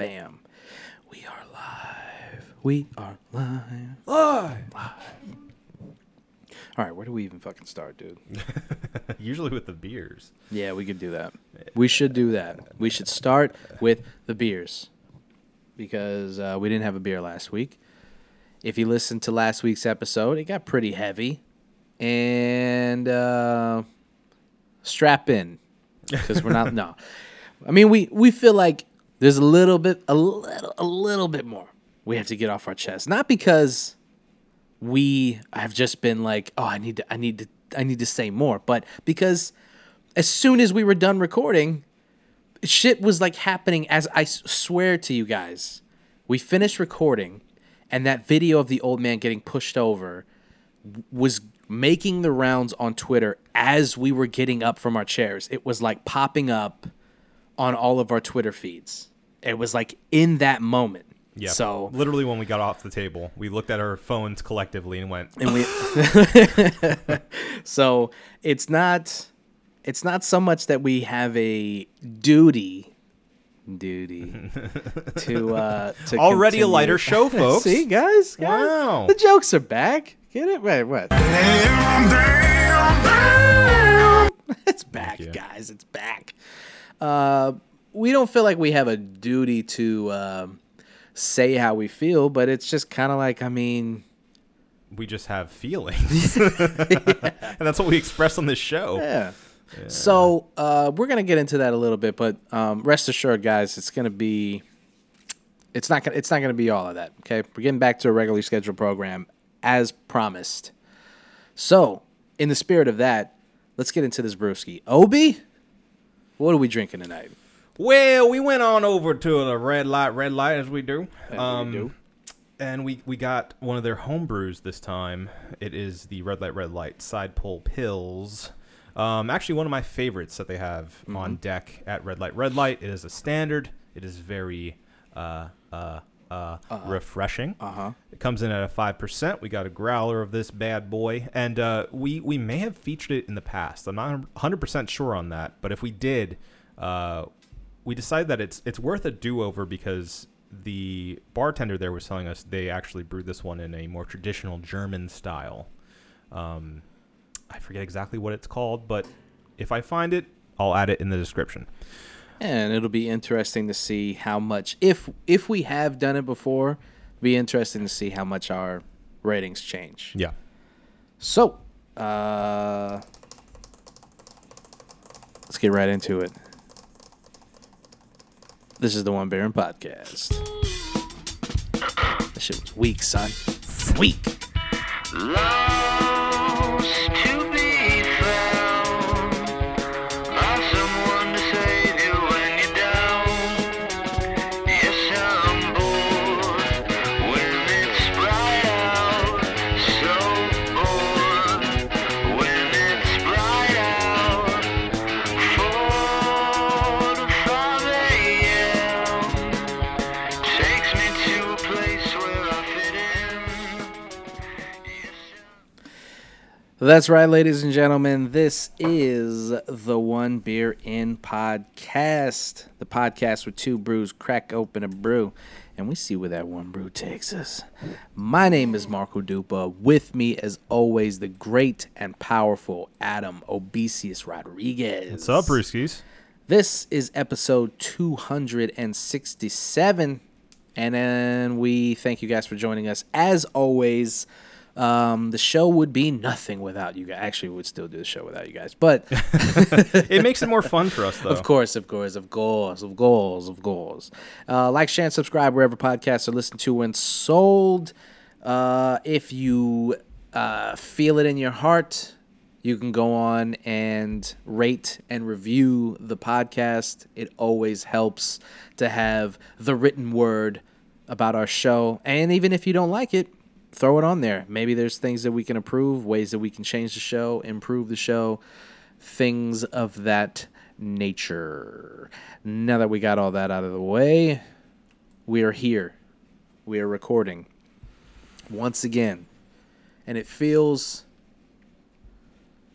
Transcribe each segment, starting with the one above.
Bam. We are live. We are live. Live. Live. All right, where do we even fucking start, dude? Usually with the beers. Yeah, we could do that. We should do that. We should start with the beers because uh, we didn't have a beer last week. If you listened to last week's episode, it got pretty heavy. And uh, strap in because we're not, no. I mean, we, we feel like there's a little bit, a little, a little bit more we have to get off our chest. Not because we have just been like, oh, I need to, I need to, I need to say more, but because as soon as we were done recording, shit was like happening as I swear to you guys. We finished recording, and that video of the old man getting pushed over was making the rounds on Twitter as we were getting up from our chairs. It was like popping up on all of our Twitter feeds. It was like in that moment. Yeah. So literally when we got off the table, we looked at our phones collectively and went, and we so it's not it's not so much that we have a duty duty to uh to Already a lighter show, folks. see guys, guys Wow. the jokes are back get it wait what it's back guys it's back uh we don't feel like we have a duty to um say how we feel but it's just kind of like i mean we just have feelings. and that's what we express on this show. Yeah. So uh, we're gonna get into that a little bit, but um, rest assured, guys, it's gonna be. It's not gonna. It's not gonna be all of that. Okay, we're getting back to a regularly scheduled program as promised. So, in the spirit of that, let's get into this brewski. Obi, what are we drinking tonight? Well, we went on over to the red light, red light as we do. As we Um, do. And we, we got one of their home brews this time. It is the Red Light Red Light Side Pull Pils. Um, actually, one of my favorites that they have on deck at Red Light Red Light. It is a standard. It is very uh, uh, uh, refreshing. Uh huh. It comes in at a five percent. We got a growler of this bad boy, and uh, we we may have featured it in the past. I'm not 100 percent sure on that, but if we did, uh, we decided that it's it's worth a do over because the bartender there was telling us they actually brewed this one in a more traditional German style. Um, I forget exactly what it's called, but if I find it, I'll add it in the description. And it'll be interesting to see how much, if if we have done it before, be interesting to see how much our ratings change. Yeah. So, uh, let's get right into it. This is the One Beer In podcast. That shit was weak, son. Weak. Lost That's right, ladies and gentlemen. This is the One Beer In podcast. The podcast where two brews crack open a brew and we see where that one brew takes us. My name is Marco Dupa. With me, as always, the great and powerful Adam Obesius Rodriguez. What's up, Brewskis? This is episode 267. And then we thank you guys for joining us. As always, um, the show would be nothing without you guys. Actually, we would still do the show without you guys. But It makes it more fun for us, though. of course, of course, of course, of goals, of goals. Uh, like, share, and subscribe wherever podcasts are listened to and sold. Uh, if you uh, feel it in your heart, you can go on and rate and review the podcast. It always helps to have the written word about our show. And even if you don't like it, throw it on there. Maybe there's things that we can improve, ways that we can change the show, improve the show, things of that nature. Now that we got all that out of the way, we are here. We are recording once again. And it feels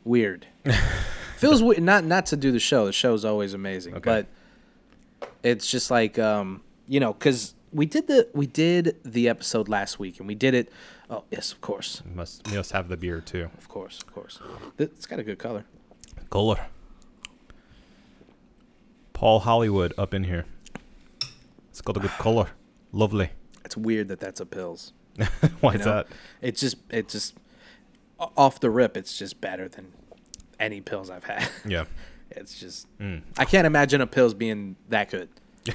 weird. feels weird not not to do the show. The show is always amazing, Okay. but it's just like um you know, because we did the we did the episode last week, and we did it. Oh yes, of course, must must have the beer too. of course, of course. It's got a good color. Color. Paul Hollywood up in here. It's got a good color. Lovely. It's weird that that's a pils. Why you is know? that? It's just it's just off the rip. It's just better than any pils I've had. Yeah. It's just Mm. I can't imagine a pils being that good.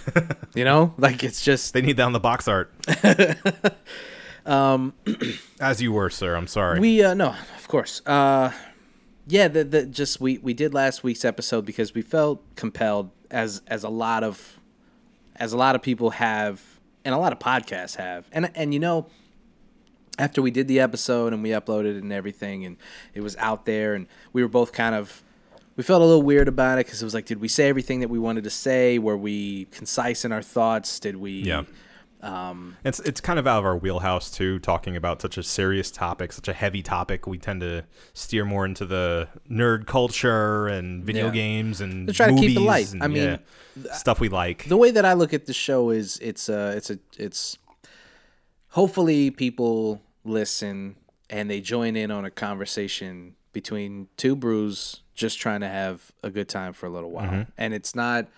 you know, like it's just They need that on the box art. Um, as you were, sir. I'm sorry. we uh no, of course. Uh yeah, the, the just we we did last week's episode because we felt compelled as as a lot of as a lot of people have and a lot of podcasts have. And and you know after we did the episode and we uploaded it and everything and it was out there and we were both kind of we felt a little weird about it because it was like did we say everything that we wanted to say were we concise in our thoughts did we yeah. It's it's kind of out of our wheelhouse too, talking about such a serious topic, such a heavy topic. We tend to steer more into the nerd culture and video Yeah. games and To try to keep it movies light. and, I mean, yeah, stuff we like. the way that I look at the show is it's uh it's a it's hopefully people listen and they join in on a conversation between two brews just trying to have a good time for a little while. Mm-hmm. And it's not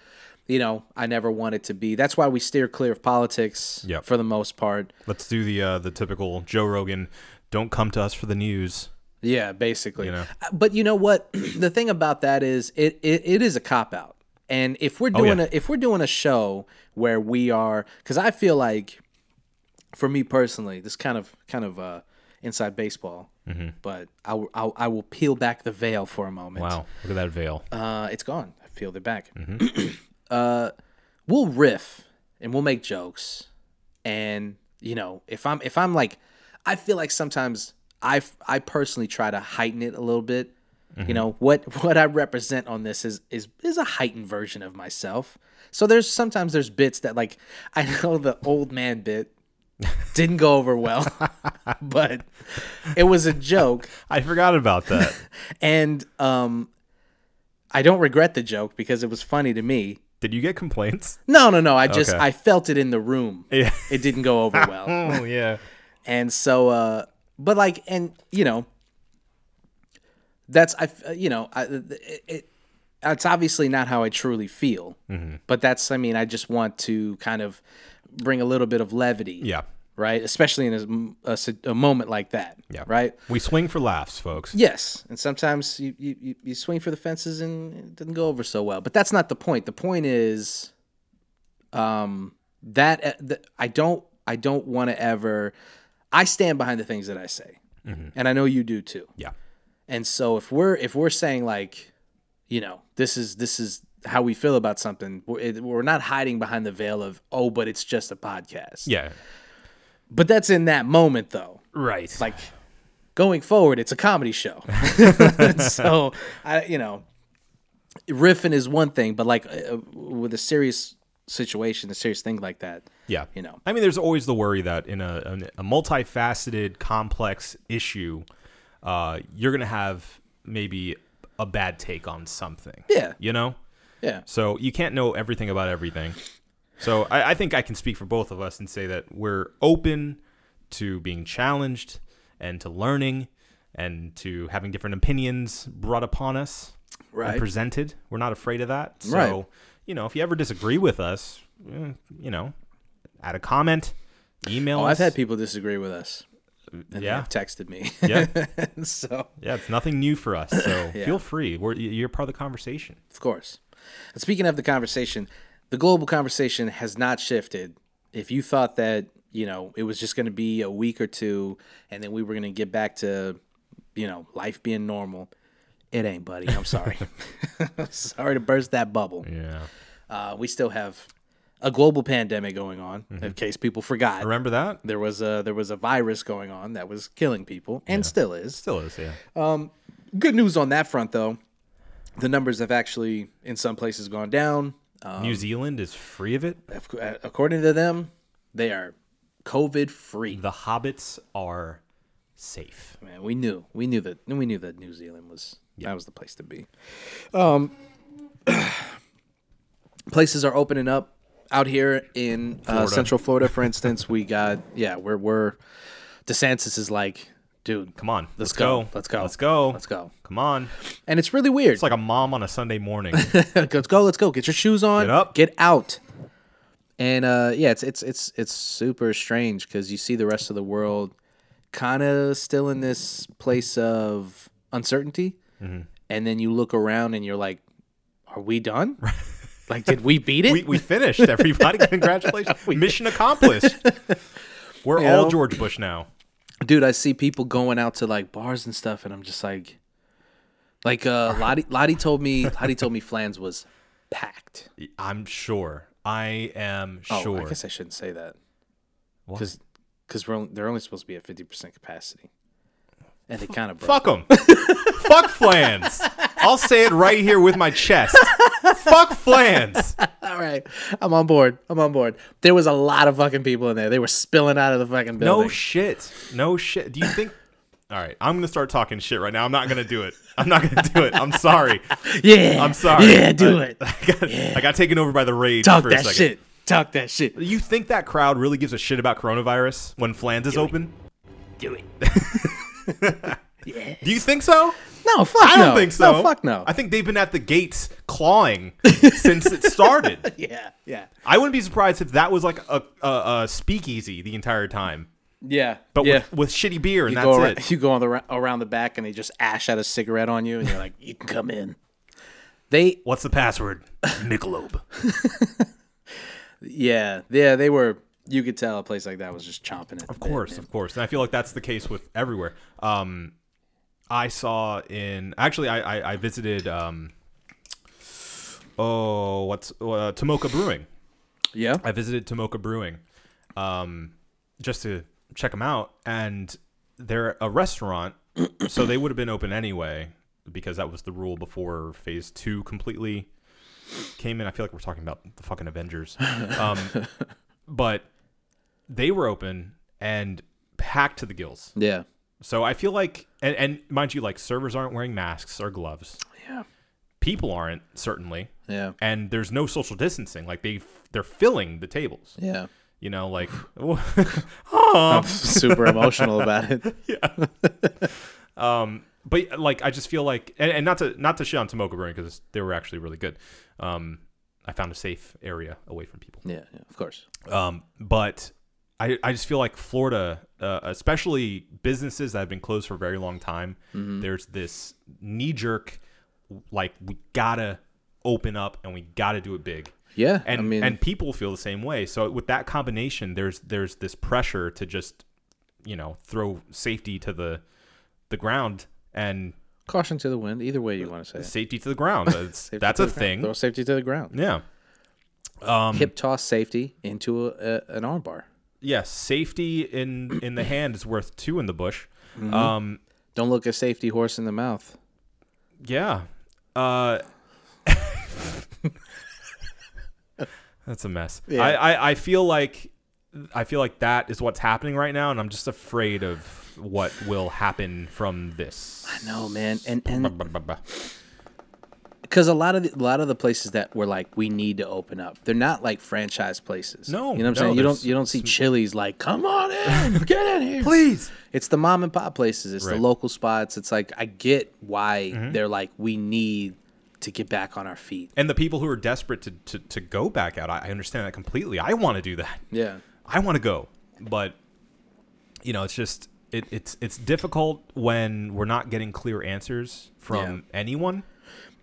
you know, I never want it to be. That's why we steer clear of politics Yep. for the most part. Let's do the uh, the typical Joe Rogan. Don't come to us for the news. Yeah, basically. You know. Uh, But you know what? the thing about that is it, it, it is a cop out. And if we're Oh, doing yeah. a if we're doing a show where we are cuz I feel like for me personally, this kind of kind of uh inside baseball. Mm-hmm. But I, will- I, I will peel back the veil for a moment. Wow, look at that veil. Uh, it's gone. I peeled it back. Mm-hmm. uh, we'll riff and we'll make jokes, and you know, if I'm if I'm like, I feel like sometimes I I personally try to heighten it a little bit. Mm-hmm. You know what what I represent on this is is is a heightened version of myself. So there's sometimes there's bits that like I know the old man bit didn't go over well, but it was a joke I forgot about that. and um I don't regret the joke because it was funny to me. Did you get complaints? No, no, no. I just Okay. I felt it in the room. Yeah. It didn't go over well. Oh yeah. and so uh but like and you know that's I f- you know, I it, it it's obviously not how I truly feel. Mm-hmm. But that's I mean, I just want to kind of bring a little bit of levity. Yeah. Right? Especially in a, a a moment like that. Yeah. Right? We swing for laughs, folks. Yes, and sometimes you, you, you- swing for the fences and it doesn't go over so well. But that's not the point. The point is, um, that uh, the, I don't I don't want to ever. I stand behind the things that I say, and I know you do too. Yeah. And so if we're if we're saying like, you know, this is this is how we feel about something, we're, it, we're not hiding behind the veil of oh, but it's just a podcast. Yeah. But that's in that moment though. Right. like going forward it's a comedy show so i you know riffing is one thing but like uh, with a serious situation a serious thing like that Yeah. you know. I mean, there's always the worry that in a, a multifaceted, complex issue, uh, you're going to have maybe a bad take on something. Yeah. You know? yeah So you can't know everything about everything. So I, I think I can speak for both of us and say that we're open to being challenged and to learning and to having different opinions brought upon us Right. and presented. We're not afraid of that. So, Right. you know, if you ever disagree with us, eh, you know, add a comment, email oh us. i've had people disagree with us and Yeah. texted me Yeah. so Yeah, it's nothing new for us. So Yeah. feel free. We're, you're part of the conversation. Of course. And speaking of the conversation, the global conversation has not shifted. If you thought that, you know, it was just going to be a week or two and then we were going to get back to, you know, life being normal, it ain't, buddy. I'm sorry. sorry to burst that bubble. Yeah. Uh, we still have a global pandemic going on, in case people forgot. Remember that? There was a there was a virus going on that was killing people and still is. Still is, yeah. Good news on that front though. The numbers have actually in some places gone down. Um, New Zealand is free of it. Uh, according to them, they are COVID free. The hobbits are safe. Man, we knew, we knew that, we knew that New Zealand was that was the place to be. Um, places are opening up out here in uh, Central Florida, for instance, we got yeah, we're we're DeSantis is like, dude, Come on, Let's let's, go. go. Let's go. Let's go. let's go, Come on. and it's really weird. It's like a mom on a Sunday morning. let's go, let's go. Get your shoes on. Get up. Get out. And uh, yeah, it's it's it's it's super strange because you see the rest of the world kind of still in this place of uncertainty, Mm-hmm. and then you look around and you're like, "Are we done? like, did we beat it? we, we finished, everybody. Congratulations. Mission accomplished. We're You all know? George Bush now. Dude i see people going out to like bars and stuff and i'm just like like uh lottie lottie told me lottie told me flans was packed I'm sure. I am oh sure. i guess i shouldn't say that because because we're only, they're only supposed to be at 50% capacity and they kind of broke Fuck them. Fuck flans. I'll say it right here with my chest. Fuck flans. all right i'm on board i'm on board there was a lot of fucking people in there they were spilling out of the fucking building No shit. No shit. Do you think? All right, I'm gonna start talking shit right now. I'm not gonna do it. I'm not gonna do it. I'm sorry. yeah I'm sorry. yeah do I, it I got, I got taken over by the rage talk for a that second. shit talk that shit You think that crowd really gives a shit about coronavirus when Flans is open? do it Do you think so? no fuck I don't think so. no fuck no I think they've been at the gates clawing since it started. yeah yeah I wouldn't be surprised if that was like a, a, a speakeasy the entire time, yeah but yeah with, with shitty beer, and You that's go around, it. you go on the around the back and they just ash out a cigarette on you and you're like, you can come in. They What's the password? Michelob. yeah yeah they were. You could tell a place like that was just chomping it. Of course, of course, and I feel like that's the case with everywhere. Um, I saw in actually, I I, I visited um, oh, what's uh, Tomoka Brewing. Yeah. I visited Tomoka Brewing, um, just to check them out, and they're a restaurant, so they would have been open anyway because that was the rule before Phase Two completely came in. I feel like we're talking about the fucking Avengers, um, but they were open and packed to the gills. Yeah. So I feel like, and, and mind you, like servers aren't wearing masks or gloves. Yeah. People aren't certainly, Yeah. and there's no social distancing. Like they they're filling the tables. Yeah. You know, like I'm super emotional about it. Yeah. um, but like I just feel like, and, and not to not to shit on Tomoka Brewing because they were actually really good. Um, I found a safe area away from people. Yeah. Yeah. Of course. Um, but I, I just feel like Florida, uh, especially businesses that have been closed for a very long time, there's this knee jerk, like we gotta open up and we gotta do it big. Yeah. And I mean, and people feel the same way. So with that combination, there's there's this pressure to just, you know, throw safety to the the ground and caution to the wind. Either way you want to say it. safety to the ground. That's that's a the ground. thing. Throw safety to the ground. Yeah. Um, Hip toss safety into a, a, an arm bar. Yes, safety in in the hand is worth two in the bush. Mm-hmm. Um, Don't look a safety horse in the mouth. Yeah. Uh That's a mess. Yeah. I, I, I feel like I feel like that is what's happening right now and I'm just afraid of what will happen from this. I know, man, and and because a lot of the, a lot of the places that were like we need to open up, they're not like franchise places. No, you know what I'm no, saying. You don't you don't see Chili's like come on in, get in here, Please. It's the mom and pop places. It's the Right. Mm-hmm. local spots. It's like I get why they're like we need to get back on our feet. And the people who are desperate to, to, to go back out, I, I understand that completely. I want to do that. Yeah, I want to go, but you know, it's just it, it's it's difficult when we're not getting clear answers from anyone.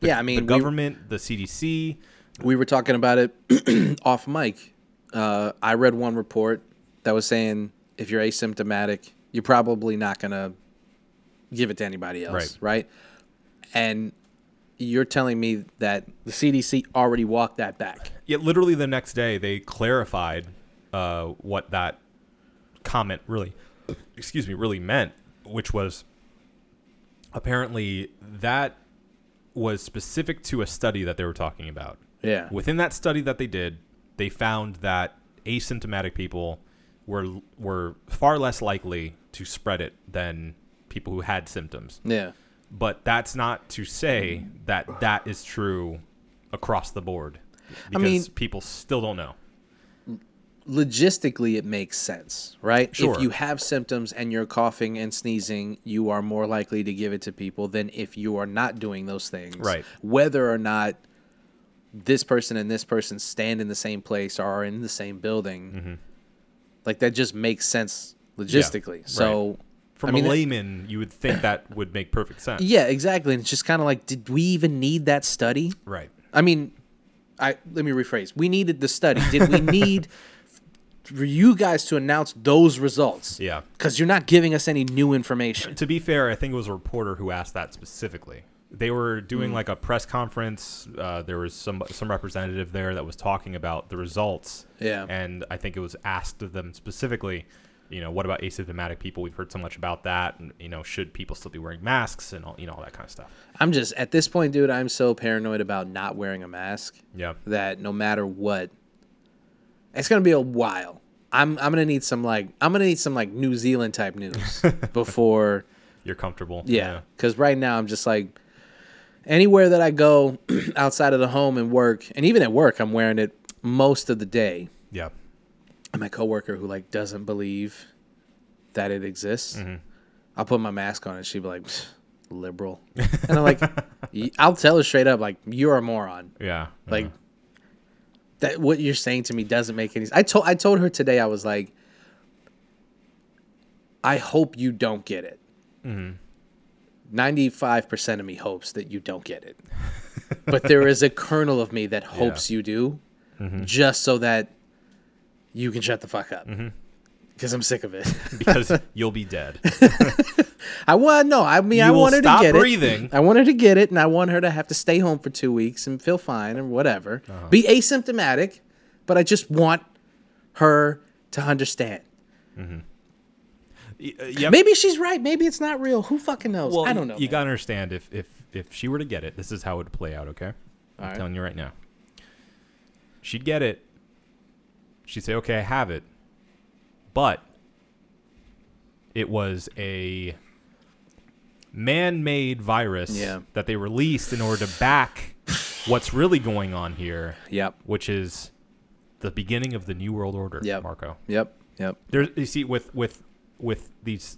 Yeah. I mean, the we- government, the CDC. we were talking about it off mic. Uh, I read one report that was saying if you're asymptomatic, you're probably not gonna give it to anybody else, Right. right? And you're telling me that the CDC already walked that back. Yeah, literally the next day, they clarified uh, what that comment really, excuse me, really meant, which was apparently that was specific to a study that they were talking about. Yeah. Within that study that they did, they found that asymptomatic people were were far less likely to spread it than people who had symptoms. Yeah. But that's not to say that that is true across the board. Because mean- people still don't know. Logistically it makes sense, right? Sure. If you have symptoms and you're coughing and sneezing, you are more likely to give it to people than if you are not doing those things. Right. Whether or not this person and this person stand in the same place or are in the same building. Mm-hmm. Like that just makes sense logistically. So From I mean, a layman, you would think that would make perfect sense. yeah, exactly. And it's just kind of like, did we even need that study? Right. I mean, I let me rephrase. We needed the study. Did we need for you guys to announce those results? Yeah. Because you're not giving us any new information. To be fair, I think it was a reporter who asked that specifically. They were doing like a press conference. Uh, there was some some representative there that was talking about the results. Yeah. And I think it was asked of them specifically, you know, what about asymptomatic people? We've heard so much about that. And, you know, should people still be wearing masks and all, you know, all that kind of stuff. I'm just at this point, dude. I'm so paranoid about not wearing a mask Yeah. that no matter what, it's gonna be a while. I'm I'm gonna need some like I'm gonna need some like New Zealand type news before. You're comfortable. Yeah, because right now I'm just like anywhere that I go outside of the home and work, and even at work, I'm wearing it most of the day. Yeah. And my coworker who like doesn't believe that it exists, Mm-hmm. I'll put my mask on and she'd be like, "Pfft, liberal, and I'm like, I'll tell her straight up like you're a moron. Yeah. Like uh, that what you're saying to me doesn't make any. Sense. I told I told her today I was like, I hope you don't get it. Mm-hmm. 95 percent of me hopes that you don't get it, but there is a kernel of me that hopes you do, Mm-hmm. just so that you can shut the fuck up. Because I'm sick of it. because you'll be dead. I want no. I mean, You I will want her to get breathing. it. I want her to get it, and I want her to have to stay home for two weeks and feel fine or whatever. Uh-huh. Be asymptomatic, but I just want her to understand. Y- uh, yep. Maybe she's right. Maybe it's not real. Who fucking knows? Well, I don't know. You man. gotta understand if if if she were to get it, this is how it would play out. Okay, I'm Alright. telling you right now. She'd get it. She'd say, "Okay, I have it," but it was a man-made virus Yeah. that they released in order to back what's really going on here, Yep. which is the beginning of the new world order. Yep. Marco. Yep. Yep. There's you see with with with these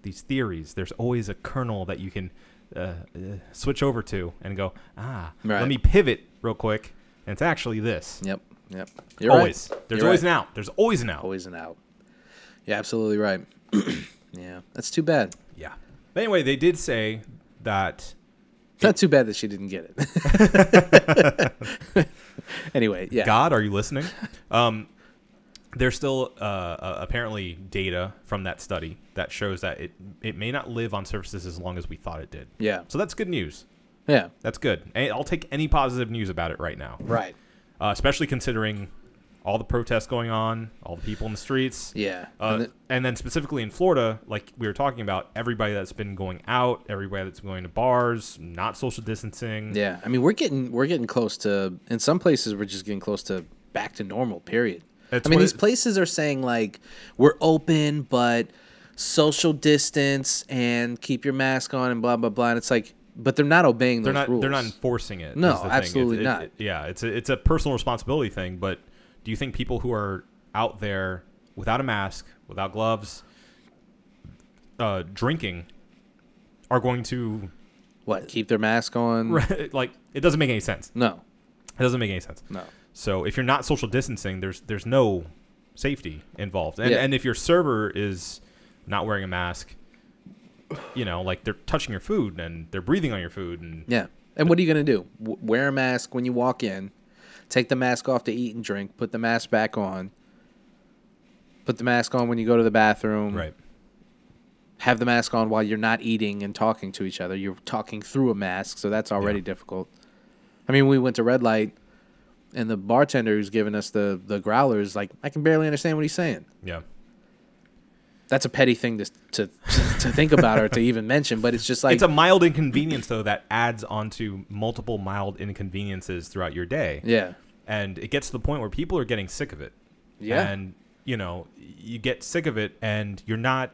these theories, there's always a kernel that you can uh, uh, switch over to and go, ah, Right. let me pivot real quick, and it's actually this. Yep. Yep. You're always. Right. There's You're always right. an out. There's always an out. Always an out. Yeah, absolutely right. yeah, that's too bad. Yeah. But anyway, they did say that. Not too bad that she didn't get it. anyway, yeah. God, are you listening? um, there's still uh, uh, apparently data from that study that shows that it it may not live on surfaces as long as we thought it did. Yeah. So that's good news. Yeah. That's good. I'll take any positive news about it right now. Right. uh, especially considering all the protests going on, all the people in the streets. Yeah. Uh, And the- and then specifically in Florida, like we were talking about, everybody that's been going out, everybody that's going to bars, not social distancing. Yeah, I mean we're getting we're getting close to in some places we're just getting close to back to normal. Period. That's I mean these it- places are saying like we're open but social distance and keep your mask on and blah blah blah. And it's like, but they're not obeying They're those not. rules. They're not enforcing it. No, absolutely it- not. it- yeah, it's a it's a personal responsibility thing. But do you think people who are out there without a mask, without gloves, uh, drinking, are going to what keep their mask on. like? It doesn't make any sense. No, It doesn't make any sense. no. So if you're not social distancing, there's there's no safety involved. And Yeah. and if your server is not wearing a mask, you know, like they're touching your food and they're breathing on your food and Yeah. And what are you gonna do? W- wear a mask when you walk in. Take the mask off to eat and drink. Put the mask back on. Put the mask on when you go to the bathroom. right. have the mask on while you're not eating and talking to each other. You're talking through a mask, so that's already Yeah. difficult. I mean, we went to Red Light, and the bartender who's giving us the the growlers, like, I can barely understand what he's saying. Yeah. That's a petty thing to to to think about or to even mention, but it's just like it's a mild inconvenience though that adds onto multiple mild inconveniences throughout your day. yeah, And it gets to the point where people are getting sick of it. Yeah. And you know, you get sick of it and you're not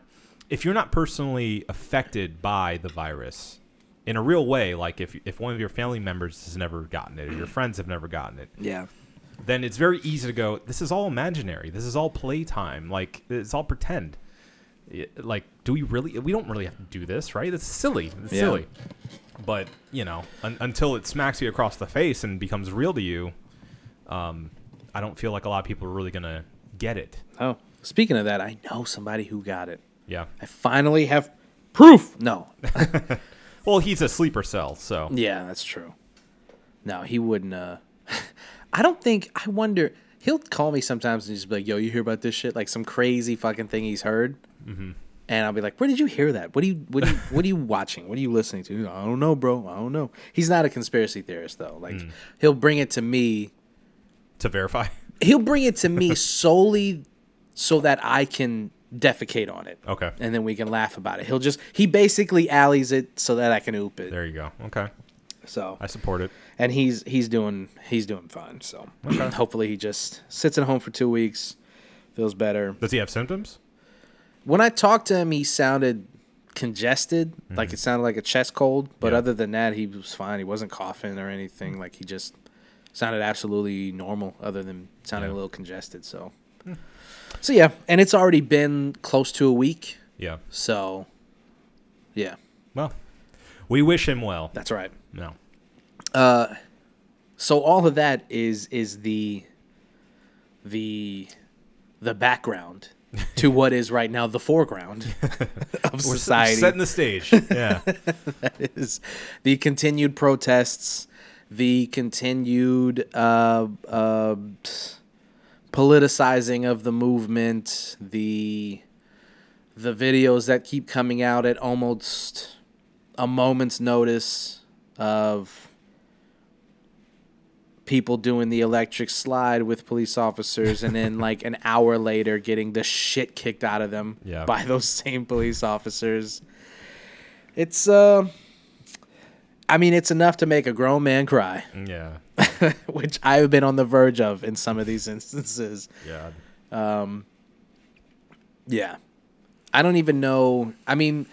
if you're not personally affected by the virus in a real way, like if if one of your family members has never gotten it or your friends have never gotten it, yeah, then it's very easy to go. This is all imaginary. This is all playtime. Like it's all pretend. Like, do we really? We don't really have to do this, right? It's silly. It's Yeah. silly. But you know, un- until it smacks you across the face and becomes real to you, um, I don't feel like a lot of people are really gonna get it. Oh, speaking of that, I know somebody who got it. Yeah. I finally have proof. No. Well, he's a sleeper cell, so yeah, that's true. No, he wouldn't. Uh, I don't think. I wonder. He'll call me sometimes and just be like, "Yo, you hear about this shit? Like some crazy fucking thing he's heard." Mm-hmm. And I'll be like, "Where did you hear that? What are you? What are you? what are you watching? What are you listening to?" I don't know, bro. I don't know. He's not a conspiracy theorist though. Like he'll bring it to me. To verify. He'll bring it to me solely so that I can defecate on it. Okay. and then we can laugh about it. He'll just he basically alleys it so that I can oop it. There you go. Okay. So I support it. and he's he's doing he's doing fine. So hopefully he just sits at home for two weeks, feels better. Does he have symptoms? When I talked to him, he sounded congested, like mm-hmm. it sounded like a chest cold. But Yeah. other than that, he was fine. He wasn't coughing or anything. Like he just sounded absolutely normal, other than sounding Yeah. a little congested. So, so yeah, and it's already been close to a week. Yeah. So, yeah, Well, we wish him well. that's right. No. Uh, so all of that is is the the the background to what is right now the foreground of society setting the stage. Yeah. that is the continued protests the continued uh, uh, politicizing of the movement the the videos that keep coming out at almost a moment's notice of people doing the electric slide with police officers and then like an hour later getting the shit kicked out of them Yeah. by those same police officers it's uh I mean it's enough to make a grown man cry yeah. which I've been on the verge of in some of these instances Yeah. Um, Yeah. I don't even know. I mean,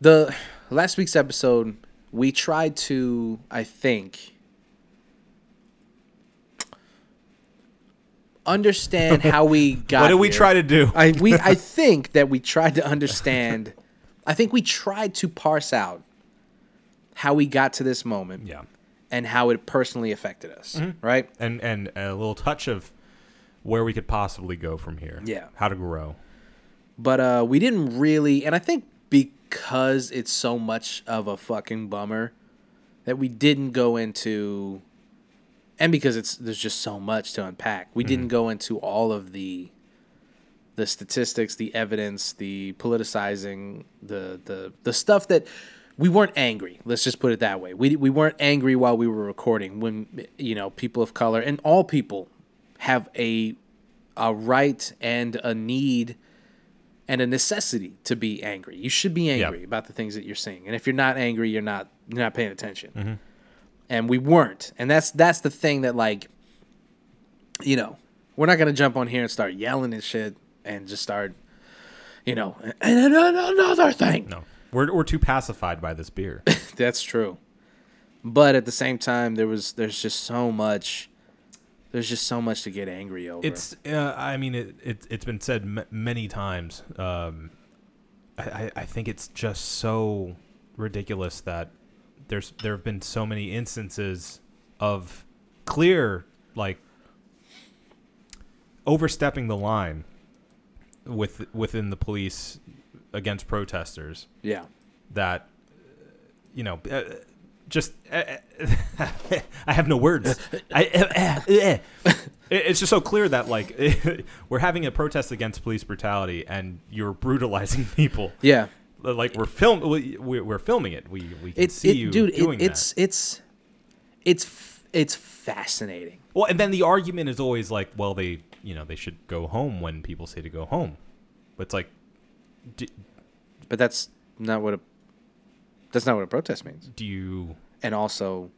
the last week's episode, we tried to, I think, understand how we got. What did we here. try to do? I we I think that we tried to understand. I think we tried to parse out how we got to this moment yeah. and how it personally affected us. Right? And and a little touch of where we could possibly go from here. Yeah. How to grow. but uh we didn't really and i think because it's so much of a fucking bummer that we didn't go into and because it's there's just so much to unpack we didn't go into all of the the statistics the evidence the politicizing the the the stuff that we weren't angry let's just put it that way we, we weren't angry while we were recording when you know people of color and all people have a a right and a need and a necessity to be angry. You should be angry about the things that you're seeing. And if you're not angry, you're not you're not paying attention. Mm-hmm. And we weren't. And that's that's the thing that like you know, we're not going to jump on here and start yelling and shit and just start you know, and another thing. No. We're we're too pacified by this beer. That's true. But at the same time there was there's just so much there's just so much to get angry over. It's. Uh, I mean, it, it. It's been said m- many times. Um, I, I- I think it's just so ridiculous that there's there have been so many instances of clear like overstepping the line with within the police against protesters yeah. that you know uh, just uh, I have no words. I, uh, uh, uh. It- it's just so clear that like we're having a protest against police brutality and you're brutalizing people. Yeah. Like we're film we, we're filming it. We we can It's see it, you dude, it, doing it's that. it's it's f- it's fascinating. Well, and then the argument is always like, well, they you know they should go home when people say to go home. But it's like, do, But that's not what a that's not what a protest means. do you? And also,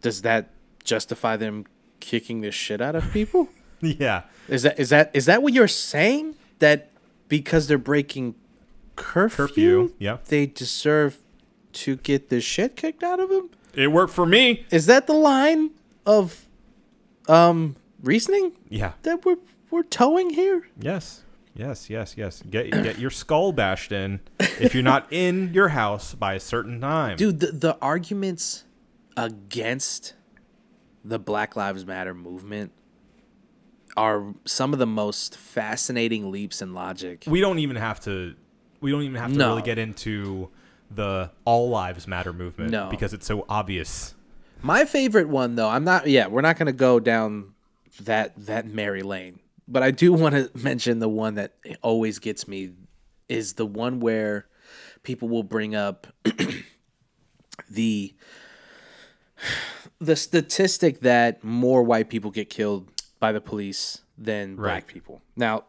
does that justify them kicking the shit out of people? Yeah, is that is that is that what you're saying? That because they're breaking curfew, Curfew, yeah. they deserve to get the shit kicked out of them? it worked for me. Is that the line of um reasoning Yeah. that we're we're towing here? Yes. Yes, yes, yes. Get get your skull bashed in if you're not in your house by a certain time. Dude, the, the arguments against the Black Lives Matter movement are some of the most fascinating leaps in logic. we don't even have to we don't even have to No. really get into the all lives matter movement No. because it's so obvious. My favorite one though, I'm not yeah, we're not going to go down that that Mary Lane. But I do want to mention the one that always gets me is the one where people will bring up the the statistic that more white people get killed by the police than black people. Now,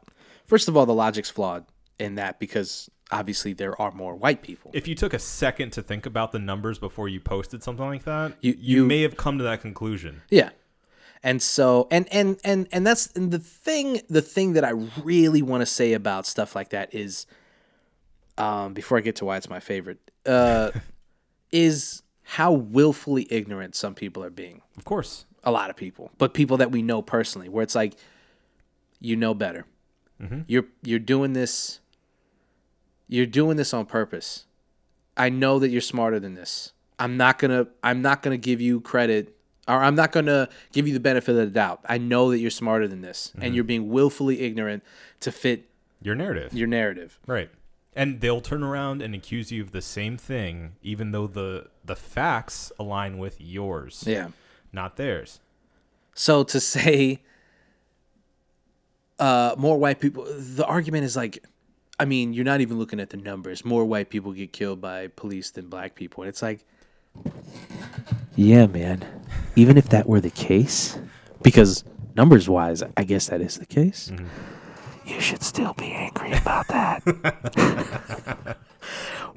first of all, the logic's flawed in that because obviously there are more white people. If you took a second to think about the numbers before you posted something like that, You- you, you- may have come to that conclusion. Yeah. And so and and and and that's and the thing the thing that I really want to say about stuff like that is um before I get to why it's my favorite uh is how willfully ignorant some people are being. Of course. A lot of people, but people that we know personally where it's like you know better. You're you're doing this you're doing this on purpose. I know that you're smarter than this. I'm not to I'm not going to give you credit or I'm not going to give you the benefit of the doubt. I know that you're smarter than this and you're being willfully ignorant to fit Your narrative. your narrative. Right. And they'll turn around and accuse you of the same thing, even though the the facts align with yours, Yeah. not theirs. So to say uh more white people the argument is like I mean, you're not even looking at the numbers. More white people get killed by police than black people. And it's like Yeah, man. Even if that were the case, because numbers wise, I guess that is the case. Mm-hmm. You should still be angry about that.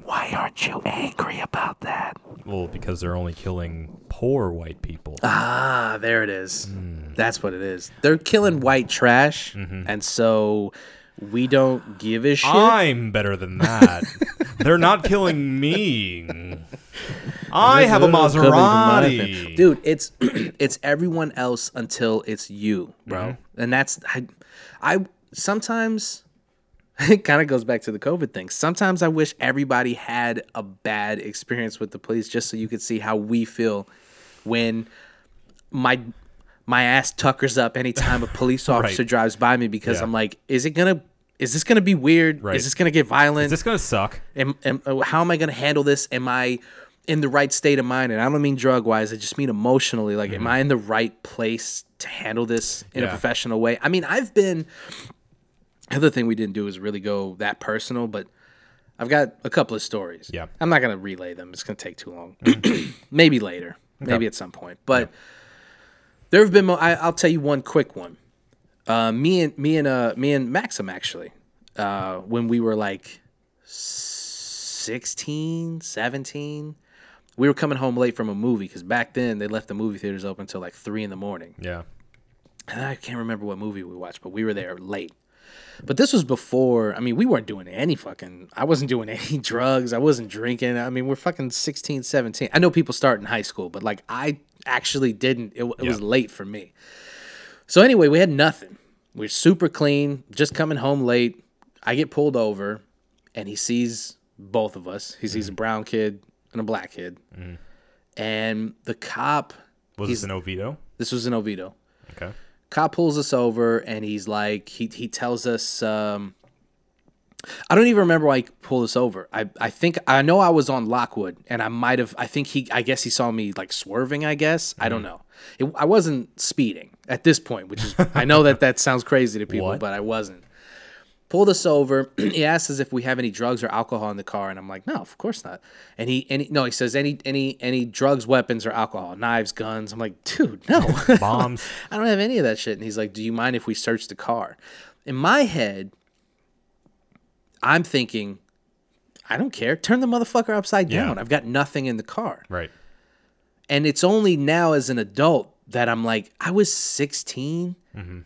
Why aren't you angry about that? Well, because they're only killing poor white people. Ah, there it is. Hmm. That's what it is. They're killing white trash, mm-hmm. and so we don't give a shit. I'm better than that. they're not killing me. I have a Coming from my thing. Maserati. dude. It's it's everyone else until it's you, bro. Mm-hmm. And that's I, I sometimes it kind of goes back to the COVID thing. Sometimes I wish everybody had a bad experience with the police, just so you could see how we feel when my my ass tuckers up anytime a police officer Right. drives by me because. I'm like, is it gonna is this gonna be weird? Right. Is this gonna get violent? Is this gonna suck? am, am, uh, how am I going to handle this? Am I in the right state of mind? And I don't mean drug wise. I just mean emotionally. Like, am I in the right place to handle this in a professional way? I mean, I've been. The other thing we didn't do is really go that personal, but I've got a couple of stories. Yeah. I'm not going to relay them. It's going to take too long. maybe later. Maybe at some point. But there have been. Mo- I, I'll tell you one quick one. Uh, me and me and uh me and Maxim actually, uh, when we were like 16, 17. We were coming home late from a movie because back then they left the movie theaters open until like three in the morning. Yeah. And I can't remember what movie we watched, but we were there late. But this was before, I mean, we weren't doing any fucking, I wasn't doing any drugs. I wasn't drinking. I mean, we're fucking 16, 17. I know people start in high school, but like I actually didn't. It, it was late for me. So anyway, we had nothing. We are super clean, just coming home late. I get pulled over, and he sees both of us. He sees a mm-hmm. brown kid and a black kid. Mm-hmm. And the cop, Was this an Oviedo? this was an Oviedo Okay. cop pulls us over and he's like he he tells us um I don't even remember why he pulled us over. I, I think I know I was on Lockwood and I might have I think he I guess he saw me like swerving I guess I don't mm-hmm. know it, I wasn't speeding at this point which is I know that that sounds crazy to people What? but I wasn't pulled us over he asked us if we have any drugs or alcohol in the car and I'm like no of course not and he he, no he says any any any drugs weapons or alcohol knives guns I'm like dude no Bombs. I don't have any of that shit. And he's like, Do you mind if we search the car? In my head, I'm thinking, I don't care. Turn the motherfucker upside Yeah. down. I've got nothing in the car. right. And it's only now as an adult that I'm like, I was 16. Mm-hmm.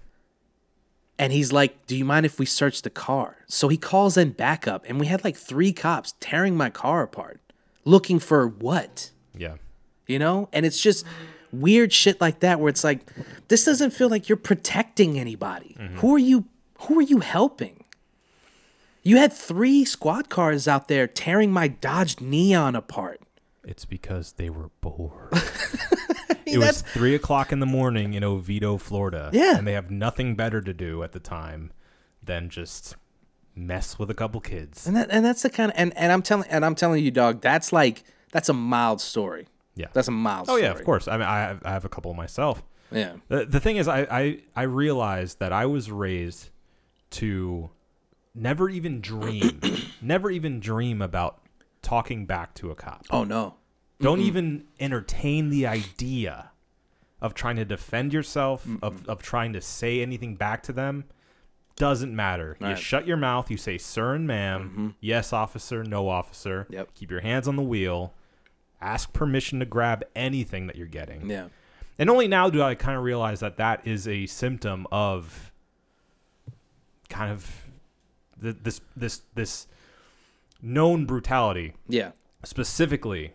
And he's like, Do you mind if we search the car? So he calls in backup. And we had like three cops tearing my car apart, looking for what? Yeah. you know and it's just weird shit like that where it's like this doesn't feel like you're protecting anybody. Mm-hmm. Who are you who are you helping? You had three squad cars out there tearing my Dodge Neon apart. It's because they were bored. mean, it was three o'clock in the morning in Oviedo, Florida. Yeah. And they have nothing better to do at the time than just mess with a couple kids. And that and that's the kind of and, and I'm telling and I'm telling you, dog, that's like that's a mild story. Yeah. That's a mild Oh story. yeah, of course. I mean, I have, I have a couple myself. Yeah. The, the thing is, I, I I realized that I was raised to never even dream, never even dream about talking back to a cop. Oh no. Don't even entertain the idea of trying to defend yourself, of, of trying to say anything back to them. Doesn't matter. You shut your mouth. You say, sir and madam mm-hmm. yes, officer, no, officer. Yep. Keep your hands on the wheel. Ask permission to grab anything that you're getting. Yeah. And only now do I kind of realize that that is a symptom of kind of th- this this this known brutality Yeah. specifically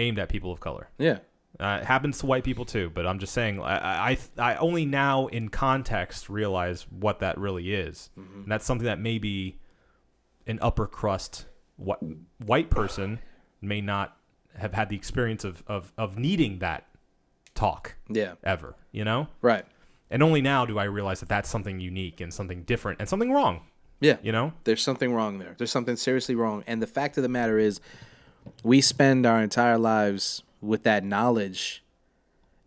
aimed at people of color. Yeah. Uh, it happens to white people too, but I'm just saying I, I I only now in context realize what that really is, and that's something that maybe an upper crust what white person may not have had the experience of of of needing that talk Yeah. ever, you know. Right. And only now do I realize that that's something unique and something different and something wrong, Yeah. you know. There's something wrong there. There's something seriously wrong. And the fact of the matter is, we spend our entire lives with that knowledge,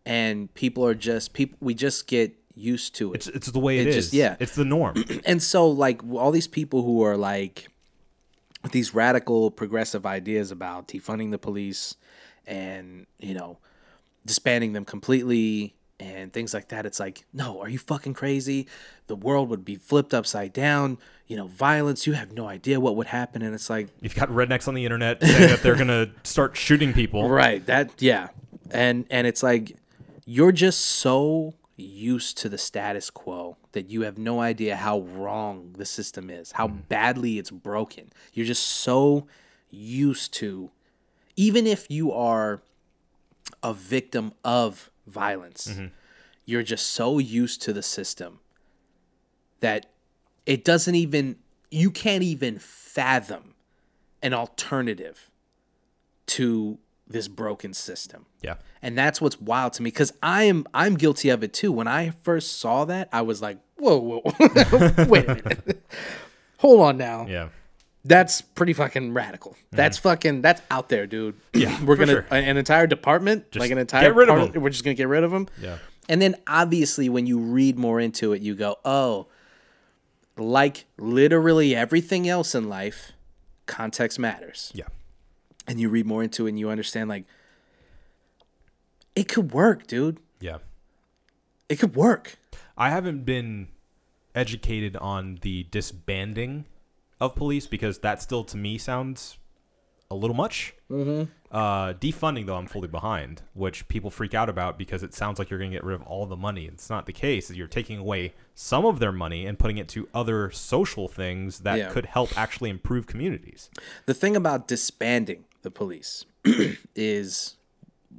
and people are just people. We just get used to it. It's it's the way It it is. just- yeah. it's the norm. and so, like all these people who are like with these radical progressive ideas about defunding the police and you know disbanding them completely and things like that. It's like no are you fucking crazy? The world would be flipped upside down. You know violence you have no idea what would happen. And it's like You've got rednecks on the internet saying that they're gonna start shooting people. right that yeah. And and it's like you're just so used to the status quo that you have no idea how wrong the system is how mm. badly it's broken. You're just so used to even if you are a victim of violence mm-hmm. you're just so used to the system that it doesn't even you can't even fathom an alternative to this broken system. Yeah. And that's what's wild to me because I am I'm guilty of it too. When I first saw that, I was like, whoa, whoa, wait a minute. Hold on now. Yeah. That's pretty fucking radical. Mm-hmm. That's fucking that's out there, dude. Yeah, We're gonna sure. an entire department, Just like an entire get rid of them. We're just gonna get rid of them. Yeah. And then obviously when you read more into it, you go, oh, like literally everything else in life, context matters Yeah. and you read more into it and you understand like it could work, dude. Yeah. It could work. I haven't been educated on the disbanding of police because that still to me sounds a little much. Mm-hmm. Uh, defunding though, I'm fully behind, which people freak out about because it sounds like you're going to get rid of all the money. It's not the case. You're taking away some of their money and putting it to other social things that Yeah. could help actually improve communities. The thing about disbanding the police is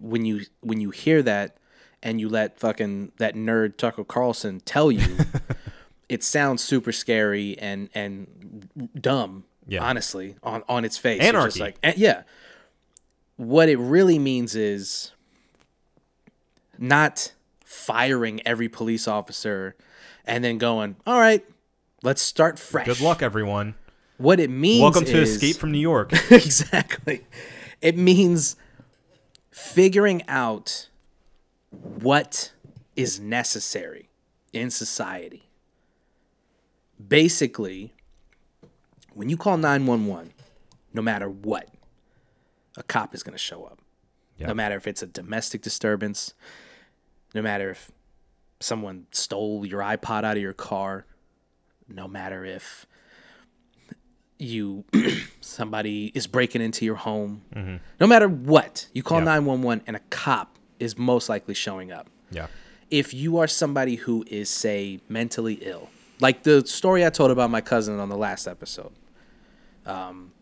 when you when you hear that and you let fucking that nerd Tucker Carlson tell you it sounds super scary and and dumb Yeah. honestly on on its face It's just Anarchy. like eh, yeah what it really means is not firing every police officer and then going all right let's start fresh Good luck, everyone. what it means Welcome to is, Escape from New York. exactly. It means figuring out what is necessary in society. Basically, when you call 911, no matter what, a cop is going to show up. Yeah. No matter if it's a domestic disturbance, no matter if someone stole your iPod out of your car, no matter if you somebody is breaking into your home mm-hmm. no matter what you call Yeah. 911 and a cop is most likely showing up yeah. if you are somebody who is say mentally ill like the story i told about my cousin on the last episode um,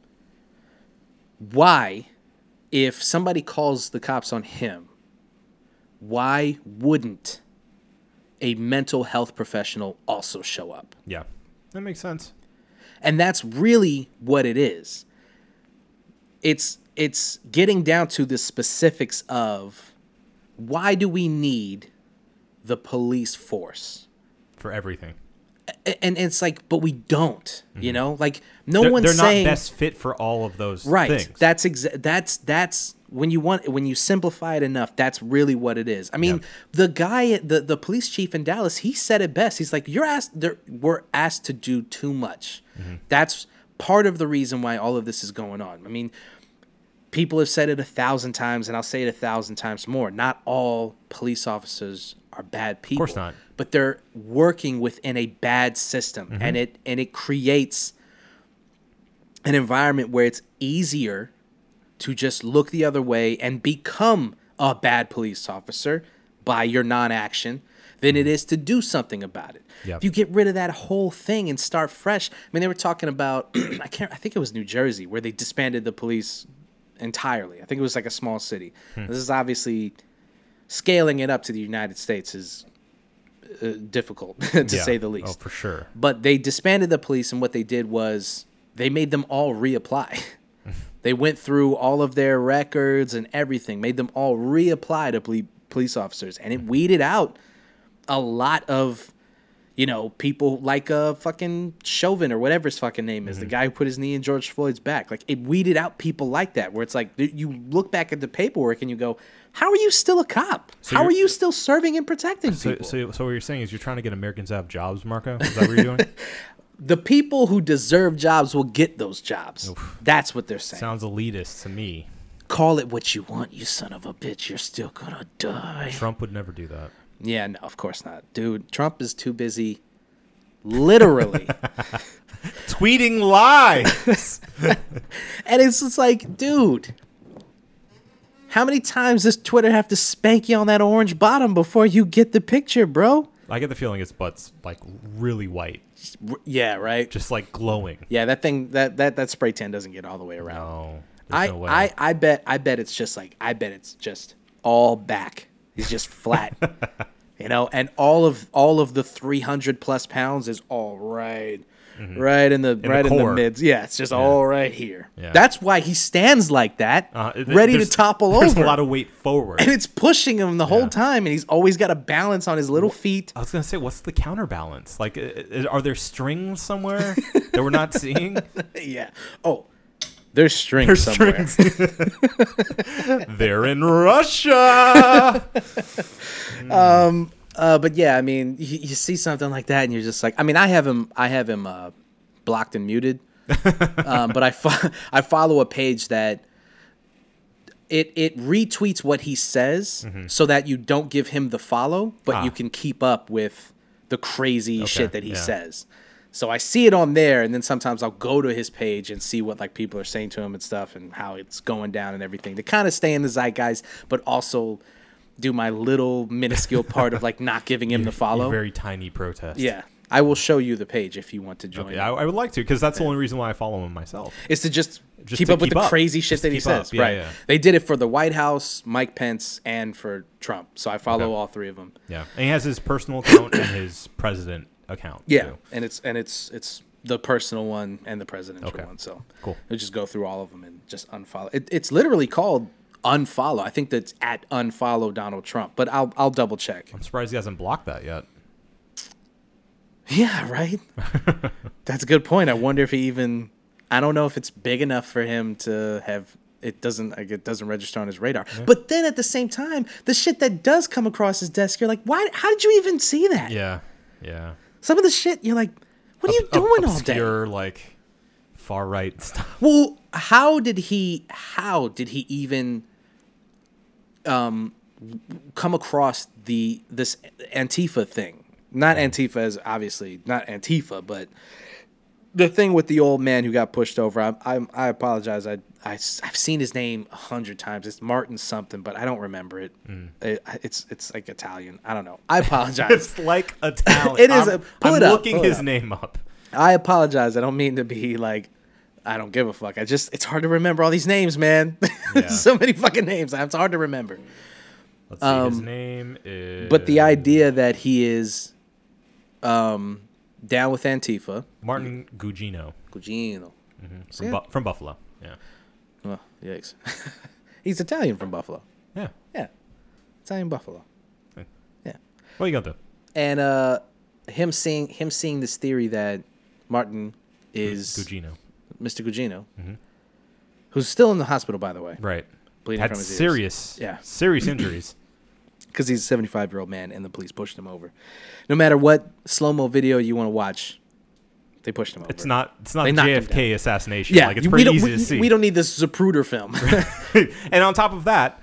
why if somebody calls the cops on him why wouldn't a mental health professional also show up? Yeah, that makes sense. And that's really what it is. It's it's getting down to the specifics of why do we need the police force? For everything, A- And it's like, but we don't, you know? Like no they're, one's they're saying not best fit for all of those right. things. That's exa- that's that's when you want when you simplify it enough, that's really what it is. I mean, Yep. the guy the the police chief in Dallas, he said it best. He's like, "You're asked we're asked to do too much." Mm-hmm. That's part of the reason why all of this is going on. I mean, people have said it a thousand times, and I'll say it a thousand times more. Not all police officers are bad people. Of course not. But they're working within a bad system, Mm-hmm. and it and it creates an environment where it's easier to just look the other way and become a bad police officer by your non-action than it is to do something about it. Yep. If you get rid of that whole thing and start fresh, I mean, they were talking about I can't I think it was New Jersey where they disbanded the police entirely. I think it was like a small city. This is obviously scaling it up to the United States is uh, difficult to Yeah. say the least. Oh, for sure. But they disbanded the police, and what they did was they made them all reapply. they went through all of their records and everything, made them all reapply to ple- police officers, and it weeded out a lot of, you know, people like uh, fucking Chauvin or whatever his fucking name is, the guy who put his knee in George Floyd's back. Like it weeded out people like that, where it's like you look back at the paperwork and you go, "How are you still a cop? So How are you're- still serving and protecting So, people?" so, so what you're saying is you're trying to get Americans to have jobs, Marco? Is that what you're doing? the people who deserve jobs will get those jobs. That's what they're saying. Sounds elitist to me. Call it what you want, you son of a bitch. You're still gonna die. Trump would never do that. Yeah, no, of course not. Dude, Trump is too busy literally. Tweeting lies. and it's just like, dude, how many times does Twitter have to spank you on that orange bottom before you get the picture, bro? I get the feeling his butt's like really white, Yeah, right. just like glowing. yeah, that thing that that that spray tan doesn't get all the way around. No, I, no way. I I bet I bet it's just like I bet it's just all back. He's just flat. you know, and all of all of the 300 plus pounds is all right. Right in the right in the mids. Yeah, it's just all right here. Yeah. That's why he stands like that, Uh, th- ready to topple There's over. a lot of weight forward. and it's pushing him the whole time, and he's always got a balance on his little feet. I was gonna say, what's the counterbalance? Like, are there strings somewhere that we're not seeing? yeah. Oh, there's strings There's somewhere. strings. They're in Russia. Uh, but yeah, I mean, you, you see something like that, and you're just like, I mean, I have him, I have him uh, blocked and muted, um, but I fo- I follow a page that it it retweets what he says so that you don't give him the follow, but Ah. you can keep up with the crazy shit that he yeah. says. So I see it on there, and then sometimes I'll go to his page and see what like people are saying to him and stuff, and how it's going down and everything to kind of stay in the zeitgeist, but also do my little minuscule part of like not giving him the follow. Very tiny protest. Yeah, I will show you the page if you want to join. Okay, I, I would like to because that's the only reason why I follow him myself. Is to just, Just keep to up with keep the up. crazy shit Just that he says. Yeah, right. yeah. They did it for the White House, Mike Pence, and for Trump. So I follow Okay. all three of them. Yeah, and he has his personal account and his president account. Yeah, too. and it's and it's it's the personal one and the presidential Okay. one. So Cool. Just go through all of them and just unfollow. It, it's literally called unfollow. I think that's at unfollow Donald Trump, but I'll I'll double check. I'm surprised he hasn't blocked that yet. Yeah, right. That's a good point. I wonder if he even. I don't know if it's big enough for him to have. It doesn't. Like, it doesn't register on his radar. But then at the same time, the shit that does come across his desk, you're like, why? How did you even see that? Yeah, yeah. Some of the shit, you're like, what are you Ob- doing all day? obscure, like far right stuff. Well, how did he? How did he even? Um, come across the this Antifa thing? Not Antifa as obviously not Antifa, but the thing with the old man who got pushed over. I I, I apologize. I, I have seen his name a hundred times. It's Martin something, but I don't remember it. It- it's it's like Italian. I don't know. I apologize. It's like Italian. It is I'm, a- pull I'm it up, looking pull his up. name up. I apologize. I don't mean to be like, I don't give a fuck. I just, it's hard to remember all these names, man. Yeah. so many fucking names. It's hard to remember. Let's see. his Um, name is. But the idea that he is um, down with Antifa, Martin Gugino Gugino. from, Bu- from Buffalo. Yeah. Oh, yikes. He's Italian from Buffalo. Yeah. Yeah. Italian Buffalo. Okay. Yeah. What you gonna do? And uh him seeing him seeing this theory that Martin is Gugino. Mr. Gugino, Mm-hmm. who's still in the hospital by the way, Right. bleeding Had from his ears. serious, Yeah. serious injuries. because he's a 75 year old man and the police pushed him over. No matter what slow mo video you want to watch, they pushed him over. It's not. It's not They JFK assassination. Yeah, Like it's pretty easy we, to see. we don't need this Zapruder film. and on top of that,